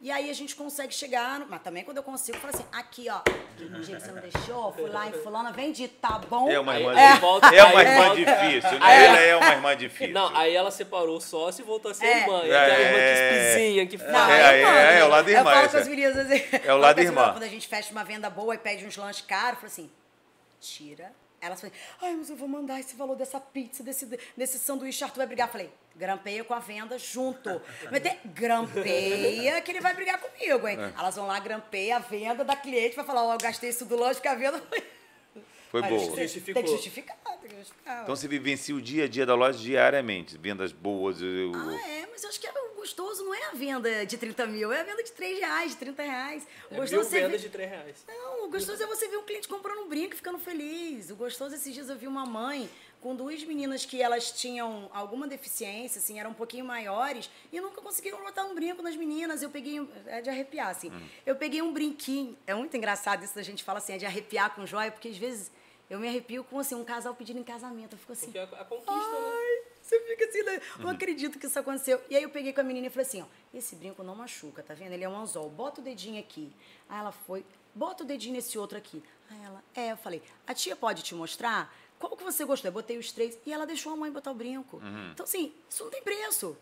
[SPEAKER 2] E aí a gente consegue chegar, mas também quando eu consigo, eu falo assim, aqui ó, jeito que você não deixou, fui lá em fulana, vendi, tá bom?
[SPEAKER 1] É uma irmã, di-
[SPEAKER 3] volta-
[SPEAKER 1] é uma irmã difícil, né? Ela é uma irmã difícil.
[SPEAKER 3] Não, aí ela separou o sócio e voltou a ser
[SPEAKER 2] É.
[SPEAKER 3] irmã. E aquela irmã que
[SPEAKER 1] É.
[SPEAKER 3] espizinha, que
[SPEAKER 2] Não,
[SPEAKER 3] fala.
[SPEAKER 1] É,
[SPEAKER 2] aí,
[SPEAKER 1] é,
[SPEAKER 2] mano,
[SPEAKER 1] é, é o lado irmã,
[SPEAKER 2] Eu falo com as
[SPEAKER 1] é.
[SPEAKER 2] meninas assim.
[SPEAKER 1] É o lado
[SPEAKER 2] com as
[SPEAKER 1] da
[SPEAKER 2] meninas,
[SPEAKER 1] irmã.
[SPEAKER 2] Quando a gente fecha uma venda boa e pede uns lanches caros, eu falo assim, tira. Elas falam, ai, mas eu vou mandar esse valor dessa pizza, desse, desse sanduíche, Arthur vai brigar. Eu falei, grampeia com a venda junto. Mas tem, grampeia que ele vai brigar comigo, hein?
[SPEAKER 1] É.
[SPEAKER 2] Elas vão lá, grampeia a venda da cliente, vai falar, ó, eu gastei isso do lanche, porque a venda foi...
[SPEAKER 1] Foi
[SPEAKER 2] Mas
[SPEAKER 1] boa.
[SPEAKER 2] Tem, tem
[SPEAKER 3] Justificou.
[SPEAKER 2] que justificar, tem que justificar.
[SPEAKER 1] Então você vivencia o dia a dia da loja diariamente, vendas boas. eu-
[SPEAKER 2] Ah, é, mas eu acho que é o gostoso não é a venda de 30 mil, é a venda de 3 reais, de 30 reais. O
[SPEAKER 3] É
[SPEAKER 2] gostoso é
[SPEAKER 3] vendas
[SPEAKER 2] ver-
[SPEAKER 3] de 3 reais.
[SPEAKER 2] Não, o gostoso é você ver um cliente comprando um brinco e ficando feliz. O gostoso, esses dias eu vi uma mãe com duas meninas que elas tinham alguma deficiência, assim, eram um pouquinho maiores, e nunca conseguiram botar um brinco nas meninas. Eu peguei, é de arrepiar, assim. Eu peguei um brinquinho. É muito engraçado isso da gente fala assim, é de arrepiar com joia, porque às vezes eu me arrepio com, assim, um casal pedindo em casamento. Eu fico assim,
[SPEAKER 3] Porque a, a conquista, né?
[SPEAKER 2] Ai, você fica assim, né? não acredito que isso aconteceu. E aí eu peguei com a menina e falei assim, ó, esse brinco não machuca, tá vendo? Ele é um anzol, bota o dedinho aqui. Aí ela foi, bota o dedinho nesse outro aqui. Aí ela, é, eu falei, a tia pode te mostrar? Qual que você gostou? Eu botei os três e ela deixou a mãe botar o brinco. Então, assim, isso não tem preço.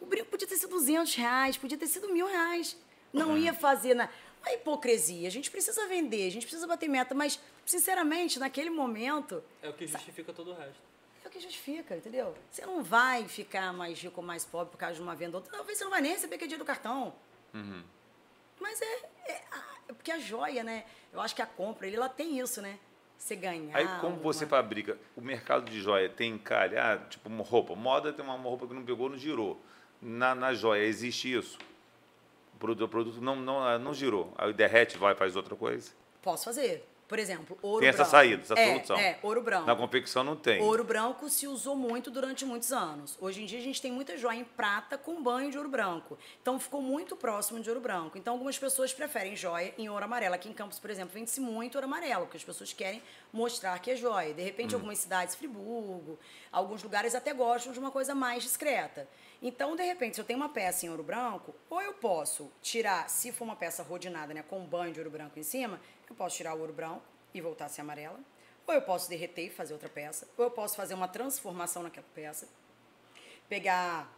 [SPEAKER 2] O brinco podia ter sido 200 reais, podia ter sido mil reais. Não ia fazer na... Uma hipocrisia. A gente precisa vender, a gente precisa bater meta, mas, sinceramente, naquele momento,
[SPEAKER 3] É o que justifica todo o resto.
[SPEAKER 2] é o que justifica, entendeu? Você não vai ficar mais rico ou mais pobre por causa de uma venda ou outra. Talvez você não vai nem receber aquele dinheiro do cartão. Mas é, é, a- é porque a joia, né? Eu acho que a compra, ele, ela tem isso, né? Você ganhar.
[SPEAKER 1] Aí como você
[SPEAKER 2] uma-
[SPEAKER 1] fabrica? O mercado de joia tem encalhe, ah, tipo uma roupa. Moda tem uma roupa que não pegou, não girou. Na, na joia existe isso? O produto, o produto não, não, não girou. Aí derrete, vai, faz outra coisa.
[SPEAKER 2] Posso fazer. Por exemplo, ouro
[SPEAKER 1] Tem essa
[SPEAKER 2] branco.
[SPEAKER 1] saída, essa
[SPEAKER 2] é,
[SPEAKER 1] solução.
[SPEAKER 2] É, ouro branco.
[SPEAKER 1] Na confecção não tem.
[SPEAKER 2] Ouro branco se usou muito durante muitos anos. Hoje em dia a gente tem muita joia em prata com banho de ouro branco. Então ficou muito próximo de ouro branco. Então algumas pessoas preferem joia em ouro amarelo. Aqui em Campos, por exemplo, vende-se muito ouro amarelo, porque as pessoas querem mostrar que é joia. De
[SPEAKER 1] Hum.
[SPEAKER 2] repente, algumas cidades, Friburgo, alguns lugares até gostam de uma coisa mais discreta. Então, de repente, se eu tenho uma peça em ouro branco, ou eu posso tirar, se for uma peça rodinada, né, com banho de ouro branco em cima, eu posso tirar o ouro branco e voltar a ser amarela. Ou eu posso derreter e fazer outra peça. Ou eu posso fazer uma transformação naquela peça. Pegar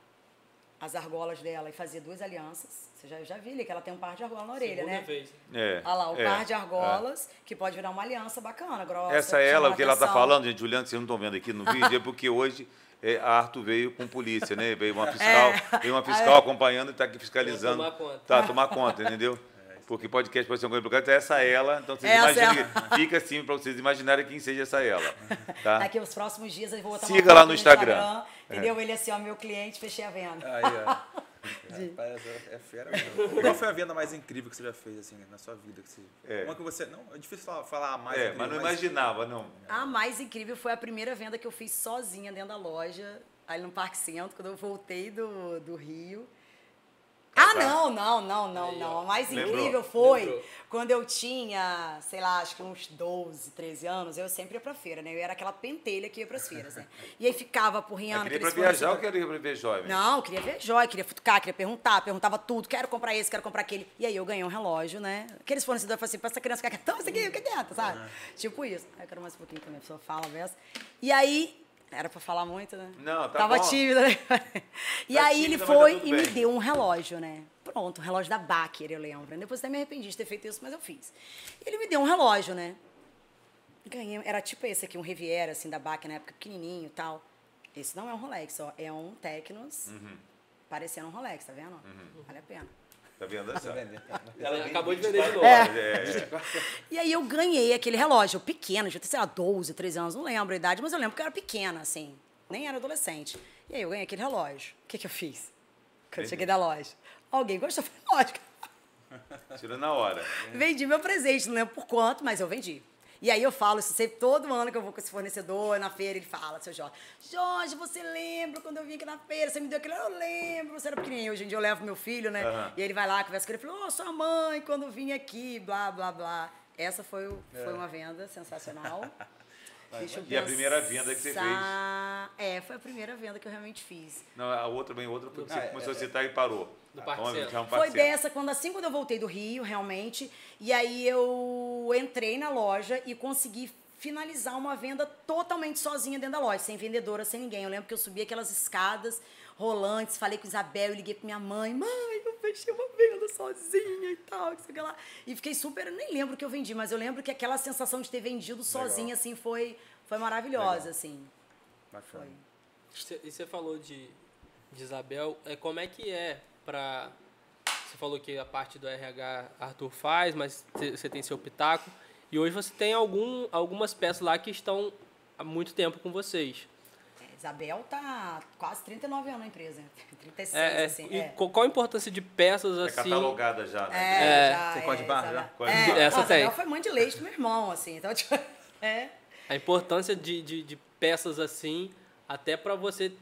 [SPEAKER 2] as argolas dela e fazer duas alianças. Você já, já vi ali que ela tem um par de argola na orelha,
[SPEAKER 3] Segunda
[SPEAKER 2] né?
[SPEAKER 3] vez.
[SPEAKER 1] É,
[SPEAKER 2] Olha lá, o
[SPEAKER 1] é,
[SPEAKER 2] par de argolas, que pode virar uma aliança bacana, grossa.
[SPEAKER 1] é. Essa
[SPEAKER 2] chama
[SPEAKER 1] ela, o que ela está falando, gente, Juliana, que vocês não estão vendo aqui no vídeo, é porque hoje é, a Arthur veio com polícia, né? Veio uma fiscal, veio uma fiscal acompanhando e está aqui fiscalizando.
[SPEAKER 3] Tomar conta.
[SPEAKER 1] Tá, tomar conta, entendeu? Porque podcast pode ser uma coisa complicada, então essa ela, então vocês
[SPEAKER 2] Essa
[SPEAKER 1] imaginem,
[SPEAKER 2] ela.
[SPEAKER 1] fica assim para vocês imaginarem quem seja essa ela. Tá?
[SPEAKER 2] Daqui os próximos dias eu vou botar
[SPEAKER 1] Siga lá no Instagram.
[SPEAKER 2] Entendeu? Ele assim, ó, meu cliente, fechei a venda.
[SPEAKER 4] Aí, ó. Rapaz, é, é fera mesmo. Qual foi a venda mais incrível que você já fez, assim, na sua vida? Que você,
[SPEAKER 1] É.
[SPEAKER 4] Uma que você. Não, é difícil falar, a mais
[SPEAKER 1] É,
[SPEAKER 4] incrível,
[SPEAKER 1] mas não imaginava, não.
[SPEAKER 2] A mais incrível foi a primeira venda que eu fiz sozinha dentro da loja, ali no Parque Centro, quando eu voltei do, do Rio. Ah, não, não, não, não, não. A mais
[SPEAKER 1] Lembrou?
[SPEAKER 2] incrível foi
[SPEAKER 3] Lembrou.
[SPEAKER 2] quando eu tinha, sei lá, acho que uns 12, 13 anos, eu sempre ia pra feira, né? Eu era aquela pentelha que ia pras feiras, né? E aí ficava porrinhando.
[SPEAKER 1] queria
[SPEAKER 2] aqueles
[SPEAKER 1] viajar ou queria para ver jovem?
[SPEAKER 2] Não, queria ver joia, queria futucar, queria perguntar, perguntava tudo, quero comprar esse, quero comprar aquele. E aí eu ganhei um relógio, né? Aqueles fornecedores falam assim, pra essa criança ficar quieta, toma isso aqui, fica quieta, sabe? Tipo isso. Aí eu quero mais um pouquinho também, a pessoa fala, versa. E aí, era pra falar muito, né?
[SPEAKER 1] Não, tá
[SPEAKER 2] Tava
[SPEAKER 1] bom.
[SPEAKER 2] tímida, né? E
[SPEAKER 1] Tá
[SPEAKER 2] aí ele
[SPEAKER 1] tímida, tá
[SPEAKER 2] foi
[SPEAKER 1] tudo
[SPEAKER 2] e me
[SPEAKER 1] bem.
[SPEAKER 2] deu um relógio, né? Pronto, um relógio da Baker, eu lembro. Depois até me arrependi de ter feito isso, mas eu fiz. Ele me deu um relógio, né? Ganhei, era tipo esse aqui, um Riviera, assim, da Baker, na época, pequenininho e tal. Esse não é um Rolex, ó, é um Tecnos,
[SPEAKER 1] Uhum.
[SPEAKER 2] parecendo um Rolex, tá vendo? Vale a pena.
[SPEAKER 1] Tá vendo? Essa?
[SPEAKER 3] Ela
[SPEAKER 1] vende
[SPEAKER 3] acabou de
[SPEAKER 1] 24
[SPEAKER 3] vender de novo.
[SPEAKER 1] é.
[SPEAKER 2] E aí eu ganhei aquele relógio, pequeno, devia ter, sei lá, 12, 13 anos, não lembro a idade, mas eu lembro que eu era pequena, assim, nem era adolescente. E aí eu ganhei aquele relógio. O que, que eu fiz? Quando eu cheguei da loja. Alguém gostou? Falei, lógico.
[SPEAKER 1] Tirou na hora.
[SPEAKER 2] Vendi meu presente, não lembro por quanto, mas eu vendi. E aí eu falo isso sempre, todo ano que eu vou com esse fornecedor na feira, ele fala, seu Jorge, Jorge, você lembra quando eu vim aqui na feira, você me deu aquilo? Eu lembro, você era pequenininho. Hoje em dia eu levo meu filho, né?
[SPEAKER 1] Aham.
[SPEAKER 2] E ele vai lá, conversa com ele, falou, ô, sua mãe, quando vim aqui, blá, blá, blá. Essa foi, o- foi uma venda sensacional. Deixa eu
[SPEAKER 1] E a primeira venda que você
[SPEAKER 2] pensar. É, foi a primeira venda que eu realmente fiz.
[SPEAKER 1] Não, a outra bem, outra foi que você
[SPEAKER 4] Ah, é,
[SPEAKER 1] começou
[SPEAKER 4] é,
[SPEAKER 1] a citar e parou.
[SPEAKER 3] Do Centro.
[SPEAKER 1] vamos
[SPEAKER 2] Foi dessa, quando assim, quando eu voltei do Rio, realmente. E aí eu entrei na loja e consegui finalizar uma venda totalmente sozinha dentro da loja, sem vendedora, sem ninguém. Eu lembro que eu subi aquelas escadas rolantes, falei com Isabel, eu liguei pra minha mãe, mãe, eu fechei uma venda sozinha e tal, que sei lá. E fiquei super, eu nem lembro o que eu vendi, mas eu lembro que aquela sensação de ter vendido sozinha, assim, foi, foi maravilhosa,
[SPEAKER 4] Legal.
[SPEAKER 2] assim.
[SPEAKER 4] Bacana.
[SPEAKER 2] Foi.
[SPEAKER 3] E você falou de, de Isabel, é, como é que é pra... Você falou que a parte do RH Arthur faz, mas você tem seu pitaco. E hoje você tem algum, algumas peças lá que estão há muito tempo com vocês.
[SPEAKER 2] É, Isabel tá quase 39 anos na empresa, 36,
[SPEAKER 3] É, é,
[SPEAKER 2] assim.
[SPEAKER 3] e
[SPEAKER 2] é.
[SPEAKER 3] qual qual a importância de peças
[SPEAKER 1] É
[SPEAKER 3] assim?
[SPEAKER 1] catalogada já, né?
[SPEAKER 2] É,
[SPEAKER 3] É.
[SPEAKER 2] já,
[SPEAKER 4] Tem
[SPEAKER 2] é,
[SPEAKER 4] código de barra já?
[SPEAKER 1] Código de
[SPEAKER 2] É,
[SPEAKER 1] barra.
[SPEAKER 3] Essa
[SPEAKER 2] Nossa,
[SPEAKER 3] tem.
[SPEAKER 2] Isabel foi mãe de leite do meu irmão, assim. Então, tipo, é.
[SPEAKER 3] A importância de, de, de peças assim, até para você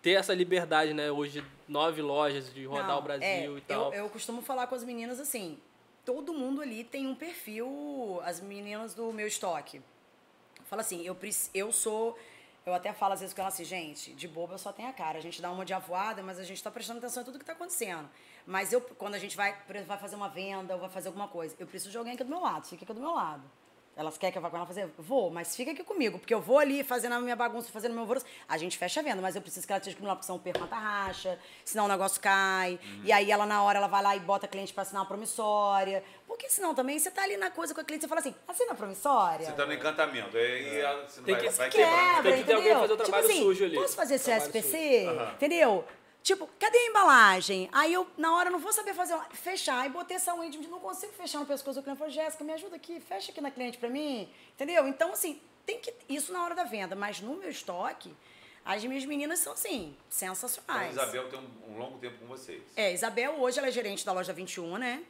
[SPEAKER 3] ter essa liberdade, né? Hoje, nove lojas de rodar
[SPEAKER 2] Não,
[SPEAKER 3] o Brasil
[SPEAKER 2] é,
[SPEAKER 3] e tal.
[SPEAKER 2] Eu, eu costumo falar com as meninas assim: todo mundo ali tem um perfil, as meninas do meu estoque. Fala assim, eu, eu sou. Eu até falo às vezes com ela assim, gente, de boba eu só tenho a cara. A gente dá uma de avoada, mas a gente tá prestando atenção em tudo que tá acontecendo. Mas eu, quando a gente vai, vai fazer uma venda ou vai fazer alguma coisa, eu preciso de alguém aqui do meu lado, fica aqui do meu lado. Elas querem que eu vá com ela fazer? Vou, mas fica aqui comigo, porque eu vou ali fazendo a minha bagunça, fazendo o meu alvoroço. A gente fecha a venda, mas eu preciso que ela esteja comigo lá, porque senão eu perco uma tarraxa, senão o negócio cai. E aí ela, na hora, ela vai lá e bota a cliente pra assinar uma promissória. Porque senão também você tá ali na coisa com a cliente, você fala assim, assina a promissória.
[SPEAKER 1] Você tá no encantamento. Aí ela- você não
[SPEAKER 3] Tem
[SPEAKER 1] vai,
[SPEAKER 3] que-
[SPEAKER 1] vai
[SPEAKER 3] Quebra,
[SPEAKER 1] quebrando.
[SPEAKER 3] tem que ter alguém fazer o trabalho
[SPEAKER 2] tipo assim,
[SPEAKER 3] sujo ali.
[SPEAKER 2] Posso fazer esse
[SPEAKER 3] Trabalho
[SPEAKER 2] SPC?
[SPEAKER 1] Aham.
[SPEAKER 2] Entendeu? Tipo, cadê a embalagem? Aí eu, na hora, não vou saber fazer, uma- fechar. Aí botei essa de- não consigo fechar no pescoço do cliente. Falei, Jéssica, me ajuda aqui, fecha aqui na cliente pra mim. Entendeu? Então, assim, tem que. Isso na hora da venda. Mas no meu estoque, as minhas meninas são, assim,
[SPEAKER 1] Então, a
[SPEAKER 2] sensacionais.
[SPEAKER 1] Isabel tem um, um longo tempo com vocês.
[SPEAKER 2] É, Isabel, hoje ela é gerente da loja 21, né?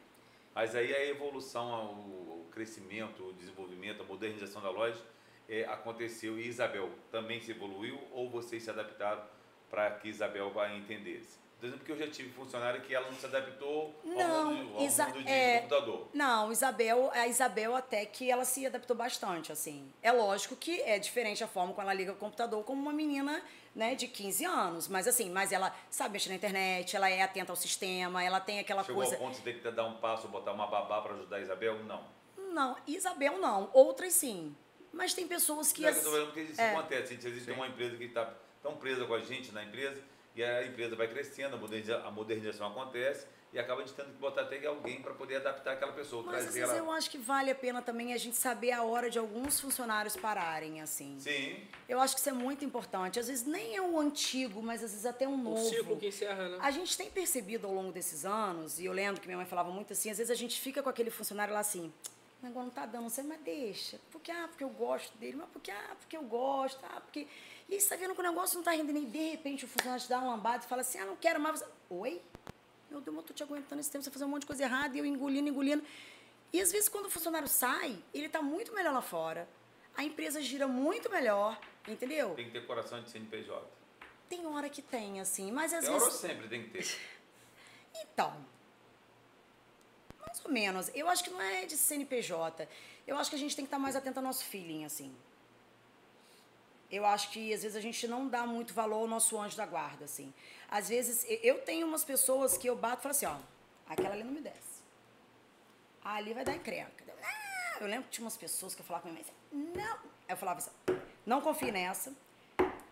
[SPEAKER 1] Mas aí a evolução, o o crescimento, o desenvolvimento, a modernização da loja é, aconteceu e Isabel também se evoluiu ou vocês se adaptaram para que Isabel vá entender? Por exemplo, porque eu já tive funcionário que ela não se adaptou ao
[SPEAKER 2] Não,
[SPEAKER 1] mundo, ao
[SPEAKER 2] Isa-
[SPEAKER 1] mundo de
[SPEAKER 2] é,
[SPEAKER 1] computador.
[SPEAKER 2] Não, Isabel, a Isabel até que ela se adaptou bastante, assim. É lógico que é diferente a forma como ela liga o computador como uma menina, né, de 15 anos, mas assim, mas ela sabe mexer na internet, ela é atenta ao sistema, ela tem aquela
[SPEAKER 1] Chegou
[SPEAKER 2] coisa
[SPEAKER 1] ao ponto de ter que dar um passo, botar uma babá para ajudar a Isabel? Não.
[SPEAKER 2] Não, Isabel não, outras sim. Mas tem pessoas que
[SPEAKER 1] Não é que eu tô
[SPEAKER 2] as-
[SPEAKER 1] porque isso
[SPEAKER 2] é.
[SPEAKER 1] acontece. Existe uma empresa que está tão presa com a gente na empresa, e a empresa vai crescendo, a moderniza- a modernização acontece, e acaba a gente tendo que botar até alguém para poder adaptar aquela pessoa,
[SPEAKER 2] Mas às
[SPEAKER 1] trazer
[SPEAKER 2] vezes
[SPEAKER 1] ela.
[SPEAKER 2] eu acho que vale a pena também a gente saber a hora de alguns funcionários pararem, assim.
[SPEAKER 1] Sim,
[SPEAKER 2] Eu acho que isso é muito importante. Às vezes nem é o antigo, mas às vezes até um
[SPEAKER 3] Um
[SPEAKER 2] novo.
[SPEAKER 3] ciclo que encerra, né?
[SPEAKER 2] A gente tem percebido ao longo desses anos, e eu lembro que minha mãe falava muito assim, às vezes a gente fica com aquele funcionário lá assim, o negócio não tá dando certo, mas deixa. Porque, ah, porque eu gosto dele, mas porque, ah, porque eu gosto, ah, porque... E aí você tá vendo que o negócio não tá rendendo, e de repente o funcionário te dá uma lambada e fala assim, ah, não quero mais... Você... Oi? Meu Deus, eu tô te aguentando esse tempo, você fazer um monte de coisa errada, e eu engolindo, engolindo. E às vezes quando o funcionário sai, ele tá muito melhor lá fora, a empresa gira muito melhor, entendeu?
[SPEAKER 1] tem que ter coração de CNPJ.
[SPEAKER 2] Tem hora que tem, assim, mas às
[SPEAKER 1] Tem hora
[SPEAKER 2] vezes...
[SPEAKER 1] sempre tem que ter.
[SPEAKER 2] Então, mais ou menos. Eu acho que não é de CNPJ. Eu acho que a gente tem que estar mais atento ao nosso feeling, assim. Eu acho que às vezes a gente não dá muito valor ao nosso anjo da guarda, assim. Às vezes eu tenho umas pessoas que eu bato e falo assim, ó, aquela ali não me desce. Ah, ali vai dar encrenca. Ah, eu lembro que tinha umas pessoas que eu falava com a minha mãe, não. Aí eu falava assim, não confie nessa.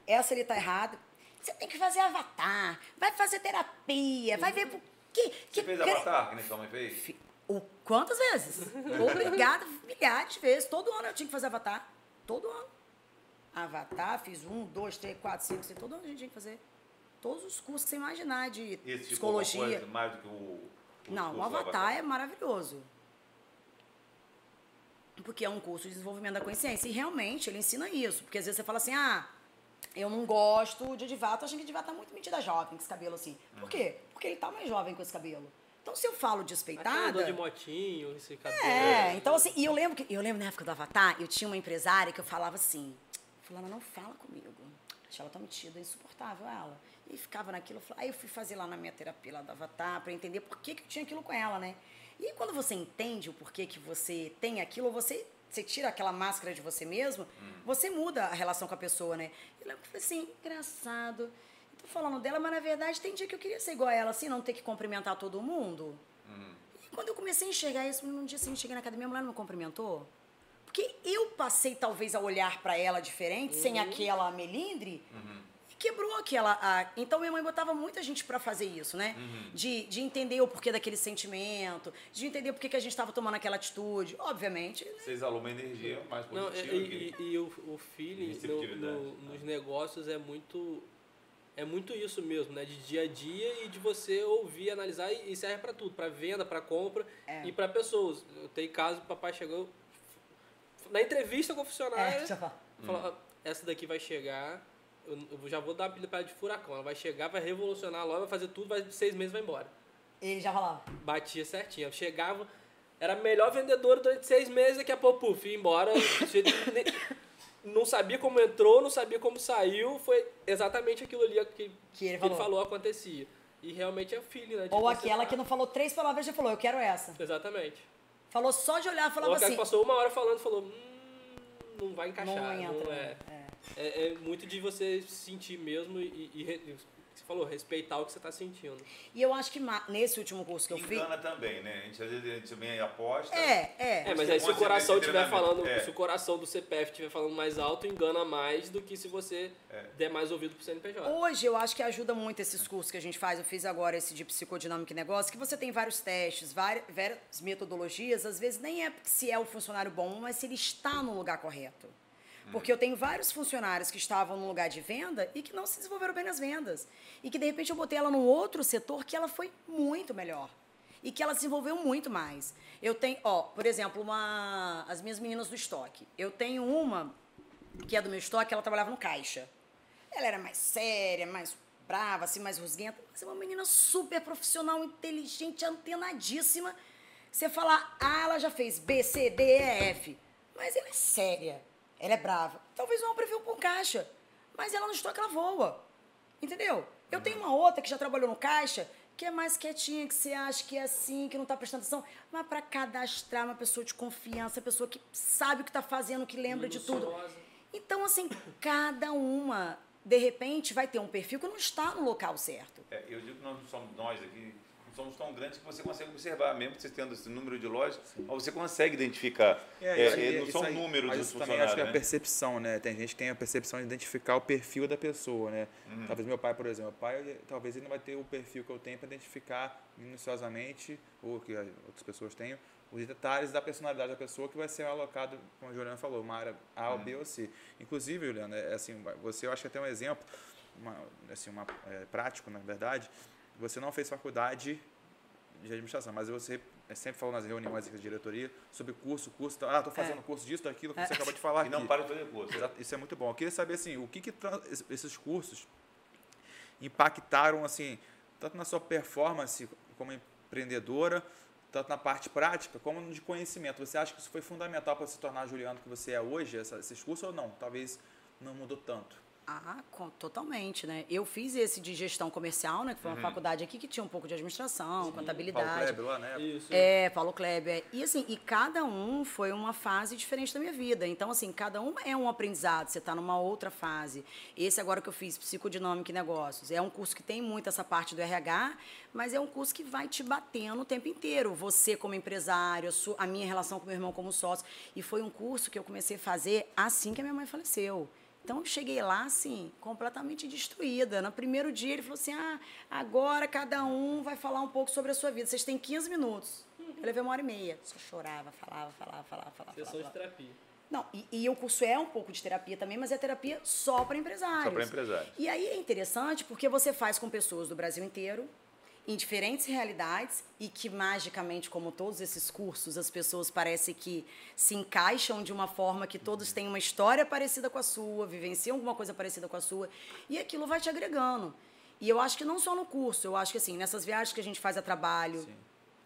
[SPEAKER 2] Essa ali tá errada. Você tem que fazer avatar, vai fazer terapia, vai ver por que.
[SPEAKER 1] Você fez avatar, que nem sua mãe fez?
[SPEAKER 2] O, quantas vezes? Obrigada, milhares de vezes. Todo ano eu tinha que fazer avatar. Todo ano. Avatar, fiz um, dois, três, quatro, cinco, seis. Todo ano a gente tinha que fazer. Todos os cursos que você imaginar de
[SPEAKER 1] Esse uma
[SPEAKER 2] psicologia.
[SPEAKER 1] coisa mais do que o.
[SPEAKER 2] Não, o
[SPEAKER 1] do
[SPEAKER 2] Avatar é maravilhoso. Porque é um curso de desenvolvimento da consciência. E realmente ele ensina isso. Porque às vezes você fala assim, ah, eu não gosto de Edivar, tô achando que Edivar tá muito metida jovem com esse cabelo assim. Por quê? Porque ele tá mais jovem com esse cabelo. Então se eu falo despeitada...
[SPEAKER 3] de motinho, esse cabelo.
[SPEAKER 2] É, então assim, e eu lembro que eu lembro na época do Avatar, eu tinha uma empresária que eu falava assim, fulana não fala comigo. Achei ela tão metida, insuportável ela. E ficava naquilo, eu aí eu fui fazer lá na minha terapia lá do Avatar para entender por que, que eu tinha aquilo com ela, né? E aí, quando você entende o porquê que você tem aquilo, você você tira aquela máscara de você mesmo, você muda a relação com a pessoa, né? Eu lembro que eu falei assim, engraçado. Tô falando dela, mas na verdade tem dia que eu queria ser igual a ela, assim, não ter que cumprimentar todo mundo. E quando eu comecei a enxergar isso, num dia assim, eu cheguei na academia, a mulher não me cumprimentou. Porque eu passei, talvez, a olhar pra ela diferente, sem aquela melindre, e quebrou aquela. a- Então, minha mãe botava muita gente pra fazer isso, né? De, de entender o porquê daquele sentimento, de entender por que que a gente estava tomando aquela atitude. Obviamente, né?
[SPEAKER 1] Vocês alumam uma energia mais
[SPEAKER 3] Não,
[SPEAKER 1] positiva.
[SPEAKER 3] e,
[SPEAKER 1] que-
[SPEAKER 3] e- e o, o feeling no-
[SPEAKER 1] Receptividade,
[SPEAKER 3] no-
[SPEAKER 1] né?
[SPEAKER 3] nos negócios é muito é muito isso mesmo, né? De dia a dia e de você ouvir, analisar e, e serve pra tudo, pra venda, pra compra
[SPEAKER 2] É.
[SPEAKER 3] e pra pessoas. Eu tenho caso, o papai chegou na entrevista com o funcionário,
[SPEAKER 2] É,
[SPEAKER 3] falou, "Ah, essa daqui vai chegar, eu, eu já vou dar uma pilha de furacão, ela vai chegar, vai revolucionar a loja, vai fazer tudo, vai seis meses vai embora.
[SPEAKER 2] Ele já falava.
[SPEAKER 3] Batia certinho. Eu chegava, era a melhor vendedora durante seis meses, daqui a pouco, puf, ia embora. Não sabia como entrou, não sabia como saiu. Foi exatamente aquilo ali que,
[SPEAKER 2] Que ele falou.
[SPEAKER 3] acontecia. E realmente é o feeling, né?
[SPEAKER 2] Ou aquela que não falou três palavras e já falou, eu quero essa.
[SPEAKER 3] Exatamente.
[SPEAKER 2] Falou só de olhar, falava
[SPEAKER 3] aquela
[SPEAKER 2] assim.
[SPEAKER 3] passou uma hora falando e falou, hum, não vai encaixar.
[SPEAKER 2] Não
[SPEAKER 3] Não,
[SPEAKER 2] entra.
[SPEAKER 3] é.
[SPEAKER 2] é.
[SPEAKER 3] É, é muito de você sentir mesmo e, e, re- você falou, respeitar o que você está sentindo.
[SPEAKER 2] E eu acho que nesse último curso que eu fiz.
[SPEAKER 1] Engana também, né? A gente às vezes a gente também aposta.
[SPEAKER 2] É, é.
[SPEAKER 3] É, mas aí se o coração estiver falando,
[SPEAKER 1] É.
[SPEAKER 3] se o coração do CPF estiver falando mais alto, engana mais do que se você
[SPEAKER 1] É.
[SPEAKER 3] der mais ouvido pro CNPJ.
[SPEAKER 2] Hoje eu acho que ajuda muito esses cursos que a gente faz. Eu fiz agora esse de psicodinâmica e negócio, que você tem vários testes, várias, várias metodologias. Às vezes nem é se é o funcionário bom, mas se ele está no lugar correto. Porque eu tenho vários funcionários que estavam no lugar de venda e que não se desenvolveram bem nas vendas. E que, de repente, eu botei ela num outro setor que ela foi muito melhor. E que ela desenvolveu muito mais. Eu tenho, ó, por exemplo, uma, as minhas meninas do estoque. Eu tenho uma que é do meu estoque, ela trabalhava no caixa. Ela era mais séria, mais brava, assim, mais rusguenta. Mas é uma menina super profissional, inteligente, antenadíssima. Você falar, ah, ela já fez B, C, D, E, F. Mas ela é séria, ela é brava. Talvez não previu com caixa, mas ela no estoque ela voa. Entendeu? Eu tenho uma outra que já trabalhou no caixa, que é mais quietinha, que você acha que é assim, que não está prestando atenção. Mas para cadastrar uma pessoa de confiança, pessoa que sabe o que está fazendo, que lembra de tudo. Então, assim, cada uma, de repente, vai ter um perfil que não está no local certo.
[SPEAKER 1] É, eu digo que nós não somos nós aqui, não somos tão grandes que você consegue observar, mesmo que você tendo esse número de lojas, mas você consegue identificar.
[SPEAKER 4] É,
[SPEAKER 1] É,
[SPEAKER 4] isso aí-
[SPEAKER 1] não
[SPEAKER 4] isso
[SPEAKER 1] são
[SPEAKER 4] aí-
[SPEAKER 1] números dos
[SPEAKER 4] isso também acho
[SPEAKER 1] funcionários.
[SPEAKER 4] que é a
[SPEAKER 1] né?
[SPEAKER 4] percepção, né? Tem gente que tem a percepção de identificar o perfil da pessoa, né?
[SPEAKER 1] Uhum.
[SPEAKER 4] Talvez meu pai, por exemplo, meu pai, ele- talvez ele não vai ter o perfil que eu tenho para identificar minuciosamente, ou que as outras pessoas tenham, os detalhes da personalidade da pessoa que vai ser alocado, como a Juliana falou, uma área A, ou B ou C. Inclusive, Juliana, é assim, você eu acho que até um exemplo, uma, assim, uma, é, prático, na verdade, você não fez faculdade de administração, mas você sempre falou nas reuniões da diretoria sobre curso, curso, ah, estou fazendo curso disso, daquilo que você acabou de falar
[SPEAKER 1] E não
[SPEAKER 4] aqui.
[SPEAKER 1] para de fazer curso.
[SPEAKER 4] Exato, Isso é muito bom. Eu queria saber assim, o que, que esses cursos impactaram assim, tanto na sua performance como empreendedora, tanto na parte prática como de conhecimento. Você acha que isso foi fundamental para se tornar a Juliano que você é hoje, essa- esses cursos ou não? Talvez não mudou tanto.
[SPEAKER 2] Ah, com- totalmente, né? Eu fiz esse de gestão comercial, né? Que foi uma faculdade aqui que tinha um pouco de administração,
[SPEAKER 4] Paulo
[SPEAKER 2] contabilidade.
[SPEAKER 4] Kleber lá, né?
[SPEAKER 3] Isso.
[SPEAKER 2] É, Paulo Kleber. E assim, e cada um foi uma fase diferente da minha vida. Então, assim, cada um é um aprendizado, você está numa outra fase. Esse agora que eu fiz, Psicodinâmica e Negócios, é um curso que tem muito essa parte do RH, mas é um curso que vai te batendo o tempo inteiro. Você como empresário, a sua- a minha relação com meu irmão como sócio. E foi um curso que eu comecei a fazer assim que a minha mãe faleceu. Então eu cheguei lá assim, completamente destruída. No primeiro dia ele falou assim: "Ah, agora cada um vai falar um pouco sobre a sua vida. Vocês têm 15 minutos". Eu levei uma hora e meia. Só chorava, falava, falava, falava, falava.
[SPEAKER 3] Sessão de terapia.
[SPEAKER 2] Não, e, e o curso é um pouco de terapia também, mas é terapia só para empresários.
[SPEAKER 1] Só pra empresários.
[SPEAKER 2] E aí é interessante porque você faz com pessoas do Brasil inteiro, em diferentes realidades, e que magicamente, como todos esses cursos, as pessoas parece que se encaixam de uma forma que todos têm uma história parecida com a sua, vivenciam alguma coisa parecida com a sua, e aquilo vai te agregando. E eu acho que não só no curso, eu acho que assim, nessas viagens que a gente faz a trabalho,